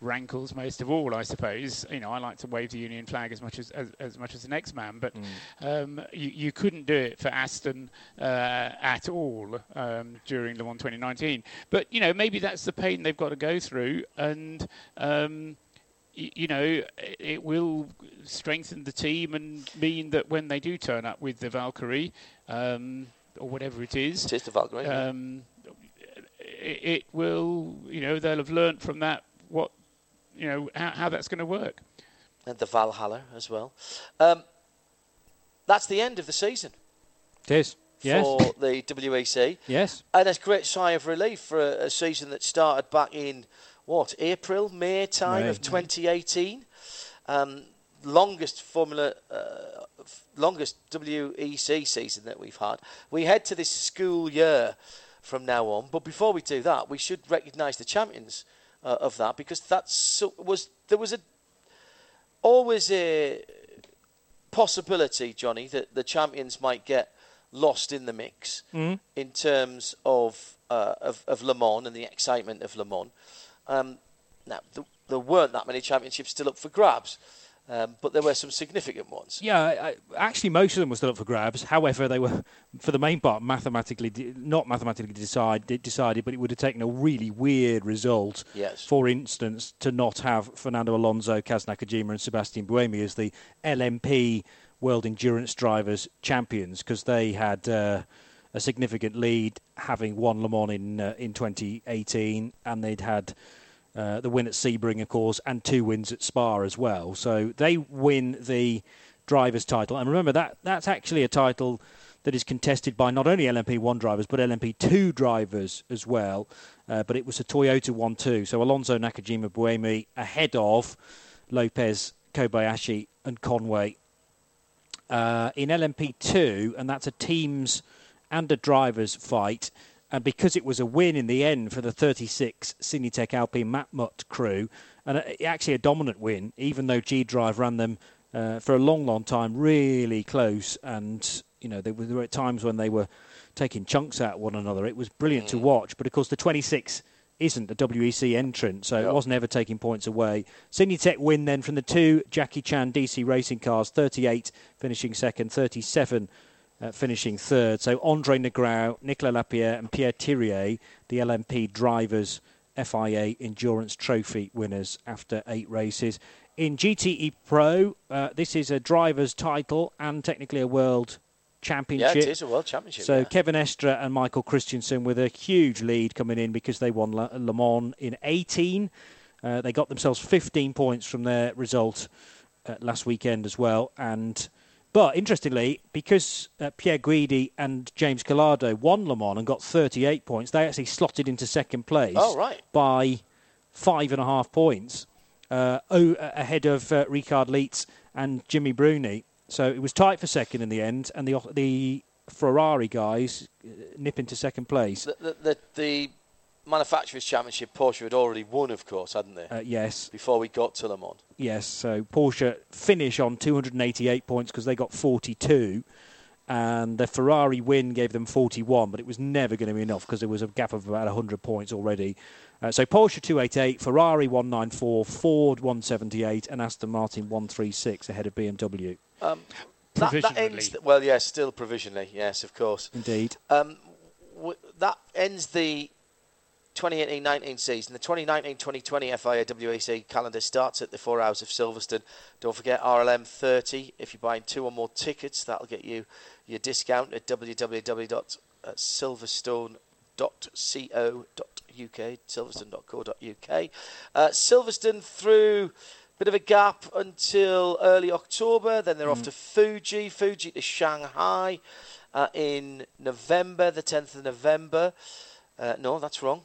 rankles most of all, I suppose. You know, I like to wave the Union flag as much as as, as much as the next man, but um, you, you couldn't do it for Aston uh, at all um, during Le Mans 2019. But you know, maybe that's the pain they've got to go through, and. Um, y- you know, it- it will strengthen the team and mean that when they do turn up with the Valkyrie, um, or whatever it is, It is the Valkyrie. um, it, it will, you know, they'll have learnt from that what, you know, how, how that's going to work. and the Valhalla as well. Um, that's the end of the season It is. Yes. for the WEC. [LAUGHS] Yes. And it's a great sigh of relief for a, a season that started back in, what, April, May time May. of 2018. Um, longest Formula, uh, longest WEC season that we've had. We head to this school year from now on. But before we do that, we should recognise the champions uh, of that because that so, was there was a always a possibility, Johnny, that the champions might get lost in the mix Mm. in terms of, uh, of of Le Mans and the excitement of Le Mans. Um, now, th- there weren't that many championships still up for grabs, um, but there were some significant ones. Yeah, I, I- actually, most of them were still up for grabs. However, they were, for the main part, mathematically de- not mathematically decide, decided, but it would have taken a really weird result. Yes. For instance, to not have Fernando Alonso, Kaz Nakajima, and Sebastian Buemi as the LMP World Endurance Drivers champions, because they had. Uh, a significant lead, having won Le Mans in uh, in 2018, and they'd had uh, the win at Sebring, of course, and two wins at Spa as well. So they win the drivers' title, and remember that that's actually a title that is contested by not only LMP1 drivers but LMP2 drivers as well. Uh, but it was a Toyota one too. So Alonso, Nakajima, Buemi ahead of Lopez, Kobayashi, and Conway uh, in LMP2, and that's a teams and a drivers fight. And because it was a win in the end for the 36 Signatech Alpine Matmut crew, and actually a dominant win, even though G Drive ran them uh, for a long, long time, really close. And you know there were, times when they were taking chunks out of one another. It was brilliant to watch. But of course, the 26 isn't a WEC entrant, so Yeah. it wasn't ever taking points away. Signatech win then from the two Jackie Chan DC racing cars, 38 finishing second, 37 uh, finishing third. So Andre Negrao, Nicolas Lapierre, and Pierre Thiriet, the LMP drivers. FIA Endurance Trophy winners after eight races. In GTE Pro, uh, this is a driver's title and technically a world championship. Yeah, it is a world championship. So yeah. Kevin Estre and Michael Christensen with a huge lead coming in because they won Le, Le Mans in 18. Uh, they got themselves 15 points from their result uh, last weekend as well. And but interestingly, because uh, Pier Guidi and James Calado won Le Mans and got 38 points, they actually slotted into second place Oh, right. by five and a half points uh, ahead of uh, Richard Lietz and Gimmi Bruni. So it was tight for second in the end, and the the Ferrari guys uh, nip into second place. the, the, the, the manufacturers' championship, Porsche had already won, of course, hadn't they? Uh, yes, Before we got to Le Mans. yes. So Porsche finish on 288 points because they got 42, and the Ferrari win gave them 41, but it was never going to be enough because there was a gap of about 100 points already. Uh, so Porsche 288, Ferrari 194, Ford 178, and Aston Martin 136 ahead of BMW. Um, that, that ends. The, well, yes, still provisionally. Yes, of course. Indeed. Um, w- that ends the 2018-19 season. The 2019-2020 FIA WEC calendar starts at the four hours of Silverstone. Don't forget RLM 30. If you're buying two or more tickets, that'll get you your discount at www.silverstone.co.uk, silverstone.co.uk. Uh, Silverstone through a bit of a gap until early October. Then they're off to Fuji, Fuji to Shanghai uh, in November, the 10th of November. Uh, no, that's wrong.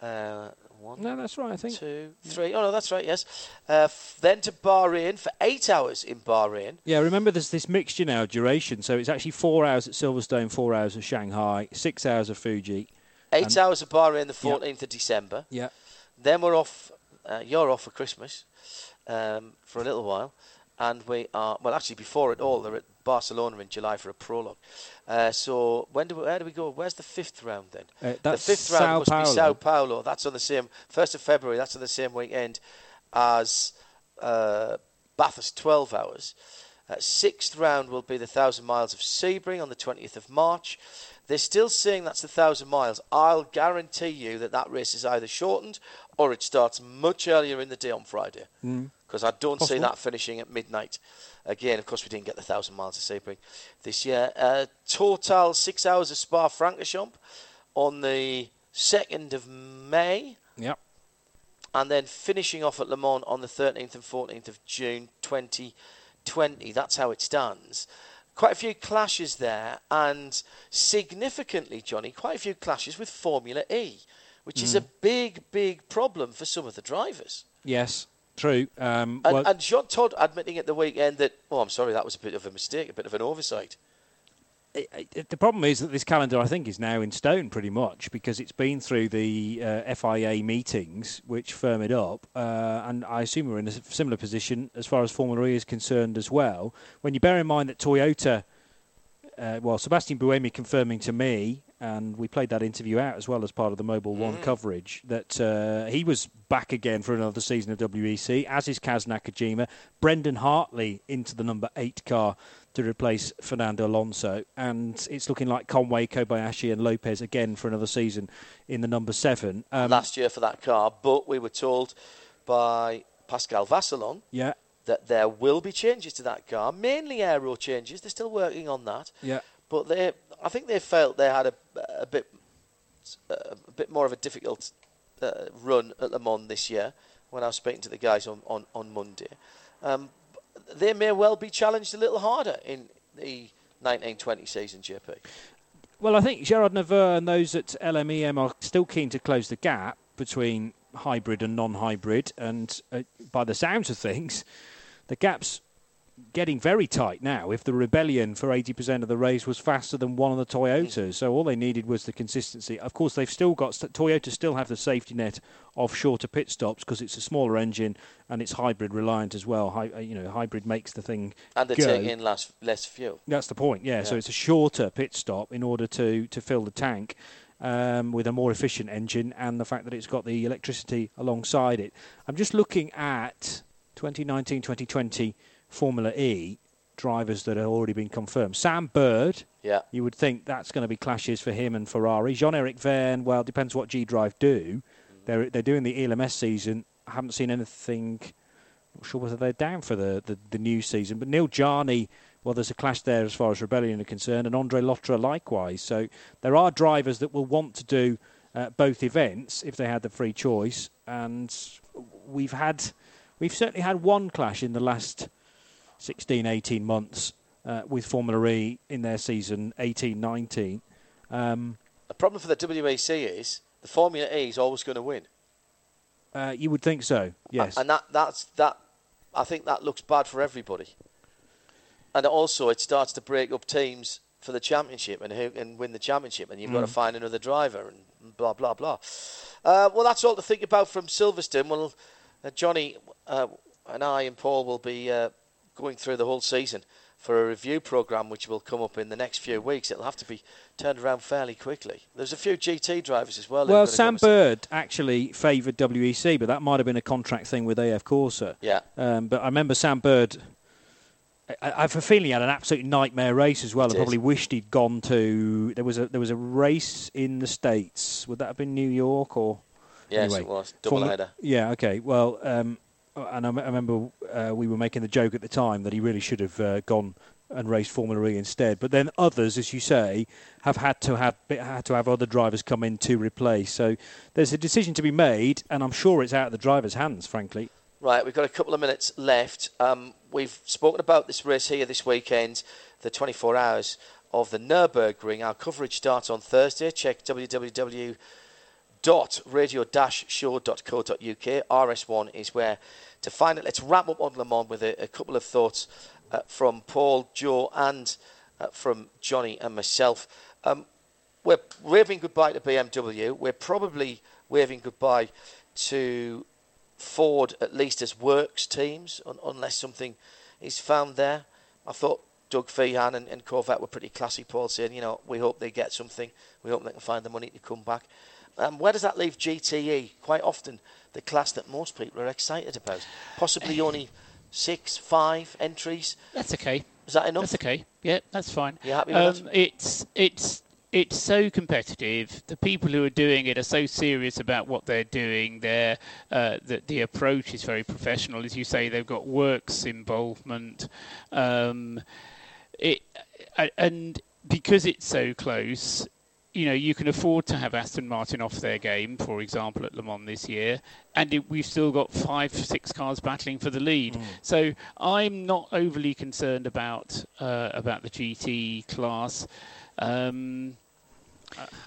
Uh, one, No, that's right. I think. two, three. Oh no, that's right. Yes. Uh, f- then to Bahrain for eight hours in Bahrain. Yeah, remember there's this mixture now of duration. So it's actually four hours at Silverstone, four hours at Shanghai, six hours of Fuji. Eight hours of Bahrain, the Yeah. 14th of December. Yeah. Then we're off. Uh, you're off for Christmas um, for a little while, and we are. Well, actually, before it all, they're at Barcelona in July for a prologue. Uh, so when do we, where do we go? Where's the fifth round then? Uh, the fifth round Sao must Paulo. be Sao Paulo. That's on the same first of February. That's on the same weekend as uh, Bathurst, 12 hours. Uh, sixth round will be the thousand miles of Sebring on the 20th of March. They're still saying that's the thousand miles. I'll guarantee you that that race is either shortened or it starts much earlier in the day on Friday. Because I don't see that finishing at midnight. Again, of course, we didn't get the thousand miles of Sebring this year. Uh, total six hours of Spa Francorchamps on the 2nd of May Yep. and then finishing off at Le Mans on the 13th and 14th of June 2020. That's how it stands. Quite a few clashes there, and significantly, Johnny, quite a few clashes with Formula E, which is a big, big problem for some of the drivers. Yes. True. Um, And, well, and Jean Todt admitting at the weekend that, oh, I'm sorry, that was a bit of a mistake, a bit of an oversight. it, it, the problem is that this calendar, I think, is now in stone pretty much because it's been through the uh, FIA meetings which firm it up, uh, and I assume we're in a similar position as far as Formula E is concerned as well. When you bear in mind that Toyota, uh, well, Sebastian Buemi confirming to me, and we played that interview out as well as part of the Mobil mm. One coverage, that uh, he was back again for another season of WEC, as is Kaz Nakajima. Brendan Hartley into the number eight car to replace Fernando Alonso. And it's looking like Conway, Kobayashi, and Lopez again for another season in the number seven. Um, Last year for that car, but we were told by Pascal Vasselon yeah. that there will be changes to that car, mainly aero changes. They're still working on that. Yeah. But they, I think they felt they had a, a bit, a bit more of a difficult uh, run at Le Mans this year. When I was speaking to the guys on on, on Monday, um, they may well be challenged a little harder in the 1920 season, JP. Well, I think Gerard Neveu and those at LMEM are still keen to close the gap between hybrid and non-hybrid, and uh, by the sounds of things, the gap's getting very tight now. If the Rebellion for 80% of the race was faster than one of the Toyotas, so all they needed was the consistency. Of course, they've still got Toyota still have the safety net of shorter pit stops because it's a smaller engine and it's hybrid reliant as well. Hi, uh, you know, hybrid makes the thing and they're go. taking less less fuel. That's the point. Yeah, yeah, so it's a shorter pit stop in order to to fill the tank. Um, with a more efficient engine and the fact that it's got the electricity alongside it. I'm just looking at 2019 2020 Formula E drivers that have already been confirmed. Sam Bird, yeah, you would think that's going to be clashes for him and Ferrari. Jean-Eric Vergne, well, depends what G Drive do. They're they're doing the ELMS season. I haven't seen anything. Not sure whether they're down for the, the, the new season. But Neel Jani, well, there's a clash there as far as Rebellion are concerned, and Andre Lotterer likewise. So there are drivers that will want to do uh, both events if they had the free choice. And we've had, we've certainly had one clash in the last 16, 18 months uh, with Formula E in their season 18, 19. Um, the problem for the WEC is the Formula E is always going to win. Uh, you would think so, yes. And that that's that. I think that looks bad for everybody. And also, it starts to break up teams for the championship and who can win the championship, and you've mm. got to find another driver and blah blah blah. Uh, well, that's all to think about from Silverstone. Well, uh, Johnny uh, and I and Paul will be uh, going through the whole season for a review program which will come up in the next few weeks. It'll have to be turned around fairly quickly. There's a few GT drivers as well. Well, Sam Bird actually favoured WEC, but that might have been a contract thing with AF Corse. Yeah. Um, but I remember Sam Bird. I, I have a feeling he had an absolute nightmare race as well, and probably wished he'd gone to. There was a there was a race in the states. Would that have been New York or? Yes, anyway, it was double header. Yeah. Okay. Well, um, and I, I remember uh, we were making the joke at the time that he really should have uh, gone and raced Formula E instead. But then others, as you say, have had to have had to have other drivers come in to replace. So there's a decision to be made, and I'm sure it's out of the driver's hands, frankly. Right, we've got a couple of minutes left. Um, we've spoken about this race here this weekend, the 24 hours of the Nürburgring. Our coverage starts on Thursday. Check www.radio-show.co.uk. RS1 is where to find it. Let's wrap up on Le Mans with a, a couple of thoughts uh, from Paul, Joe, and uh, from Johnny and myself. Um, we're waving goodbye to BMW. We're probably waving goodbye to Ford, at least as works teams, un- unless something is found there. I thought Doug Fehan and, and Corvette were pretty classy, Paul, saying, you know, we hope they get something. We hope they can find the money to come back. Um, where does that leave GTE? Quite often, the class that most people are excited about. Possibly only six, five entries. That's okay. Is that enough? That's okay. Yeah, that's fine. You happy with um, it? It's it's it's so competitive. The people who are doing it are so serious about what they're doing. They're, uh, the, the approach is very professional, as you say. They've got works involvement. Um, it and because it's so close, you know, you can afford to have Aston Martin off their game, for example, at Le Mans this year, and it, we've still got five, six cars battling for the lead. Mm. So I'm not overly concerned about uh, about the GT class. Um,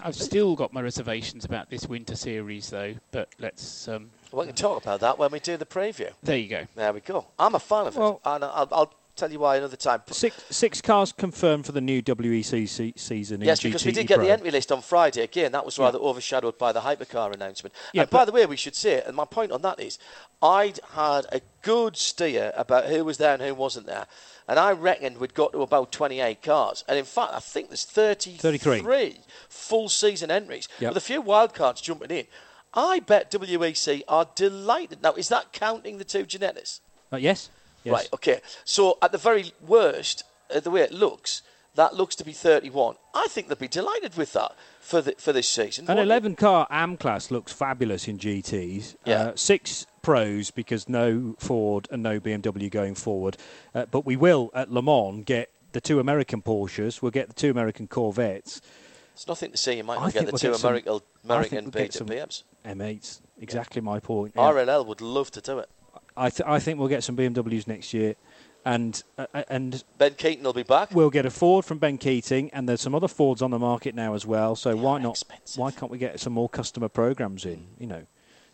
I've still got my reservations about this winter series, though. But let's. Um, we can talk about that when we do the preview. There you go. There we go. I'm a fan of well, it, and I'll, I'll tell you why another time. Six six cars confirmed for the new WEC season. Yes, because GT we did get Pro. the entry list on Friday. Again, that was rather overshadowed by the hypercar announcement. Yeah, and by the way, we should say, it, and my point on that is, I'd had a good steer about who was there and who wasn't there. And I reckoned we'd got to about 28 cars. And in fact, I think there's 33, 33. full season entries Yep. with a few wildcards jumping in. I bet WEC are delighted. Now, is that counting the two Ginettas? Uh, yes. Yes. Right, okay. So at the very worst, uh, the way it looks, that looks to be 31. I think they'd be delighted with that for the, for this season. An 11 car AM class looks fabulous in GTs. Yeah. Uh, six pros because no Ford and no BMW going forward. Uh, but we will at Le Mans get the two American Porsches. We'll get the two American Corvettes. It's nothing to see. You might not get the we'll two get American, think American we'll some- BMs. M8s. Exactly my point. yeah. RLL would love to do it. I, th- I think we'll get some BMWs next year. And uh, and Ben Keating will be back. we'll get a Ford from Ben Keating, and there's some other Fords on the market now as well. So They why not? expensive. Why can't we get some more customer programs in? You know,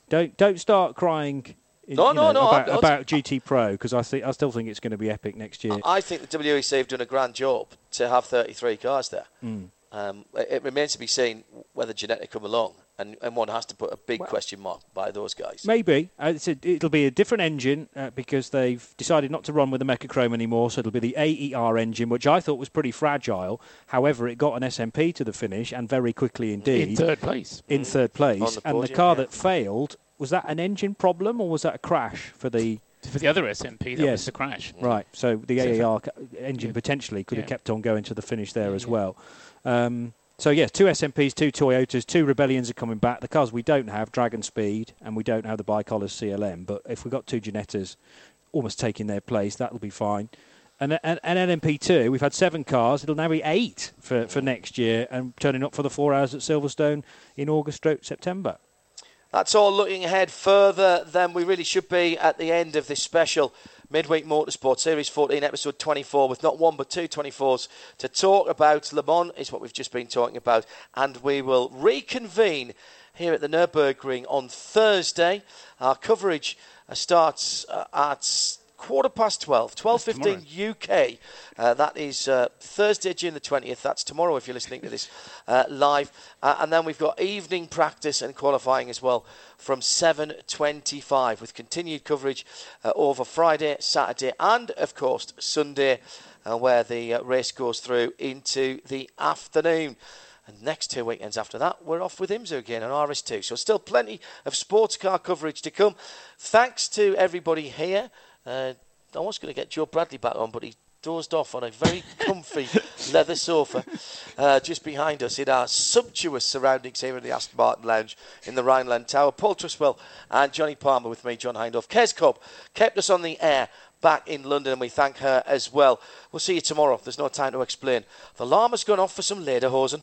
don't don't start crying. in- No, no, know, no, About, I'm- about GT Pro because I think I still think it's going to be epic next year. I think the WEC have done a grand job to have 33 cars there. Mm. Um, it it remains to be seen whether Ginetta come along, and, and one has to put a big question mark by those guys. Maybe uh, it's a, it'll be a different engine uh, because they've decided not to run with the Mecachrome anymore. So it'll be the AER engine, which I thought was pretty fragile. However, it got an SMP to the finish and very quickly indeed. in third place. in third place. The and the car yeah. that failed was that an engine problem or was that a crash for the? For the other SMP, that Yes. was the crash. Right, so the So AER engine yeah. potentially could have kept on going to the finish there Yeah, as yeah. well. Um, so yes, two SMPs, two Toyotas, two Rebellions are coming back. The cars we don't have, Dragon Speed, and we don't have the ByKolles CLM. But if we've got two Ginettas almost taking their place, that'll be fine. And and, and LMP2, we've had seven cars. It'll now be eight for, for next year, and turning up for the four hours at Silverstone in August, September. That's all looking ahead further than we really should be at the end of this special Midweek Motorsport Series 14, episode 24, with not one but two 24s to talk about. Le Mans is what we've just been talking about, and we will reconvene here at the Nürburgring on Thursday. Our coverage uh, starts uh, at quarter past 12, 12.15 UK. Uh, that is uh, Thursday, June the 20th. That's tomorrow if you're listening to this uh, live. Uh, and then we've got evening practice and qualifying as well from 7.25 with continued coverage uh, over Friday, Saturday and, of course, Sunday uh, where the uh, race goes through into the afternoon. And next two weekends after that, we're off with IMSA again on RS2. So still plenty of sports car coverage to come. Thanks to everybody here. Uh, I was going to get Joe Bradley back on, but he dozed off on a very comfy [LAUGHS] leather sofa uh, just behind us in our sumptuous surroundings here in the Aston Martin Lounge in the Rhineland Tower. Paul Truswell and Jonny Palmer with me, John Hindhaugh. Kes Cobb kept us on the air back in London, and we thank her as well. We'll see you tomorrow. There's no time to explain. The llama's gone off for some lederhosen.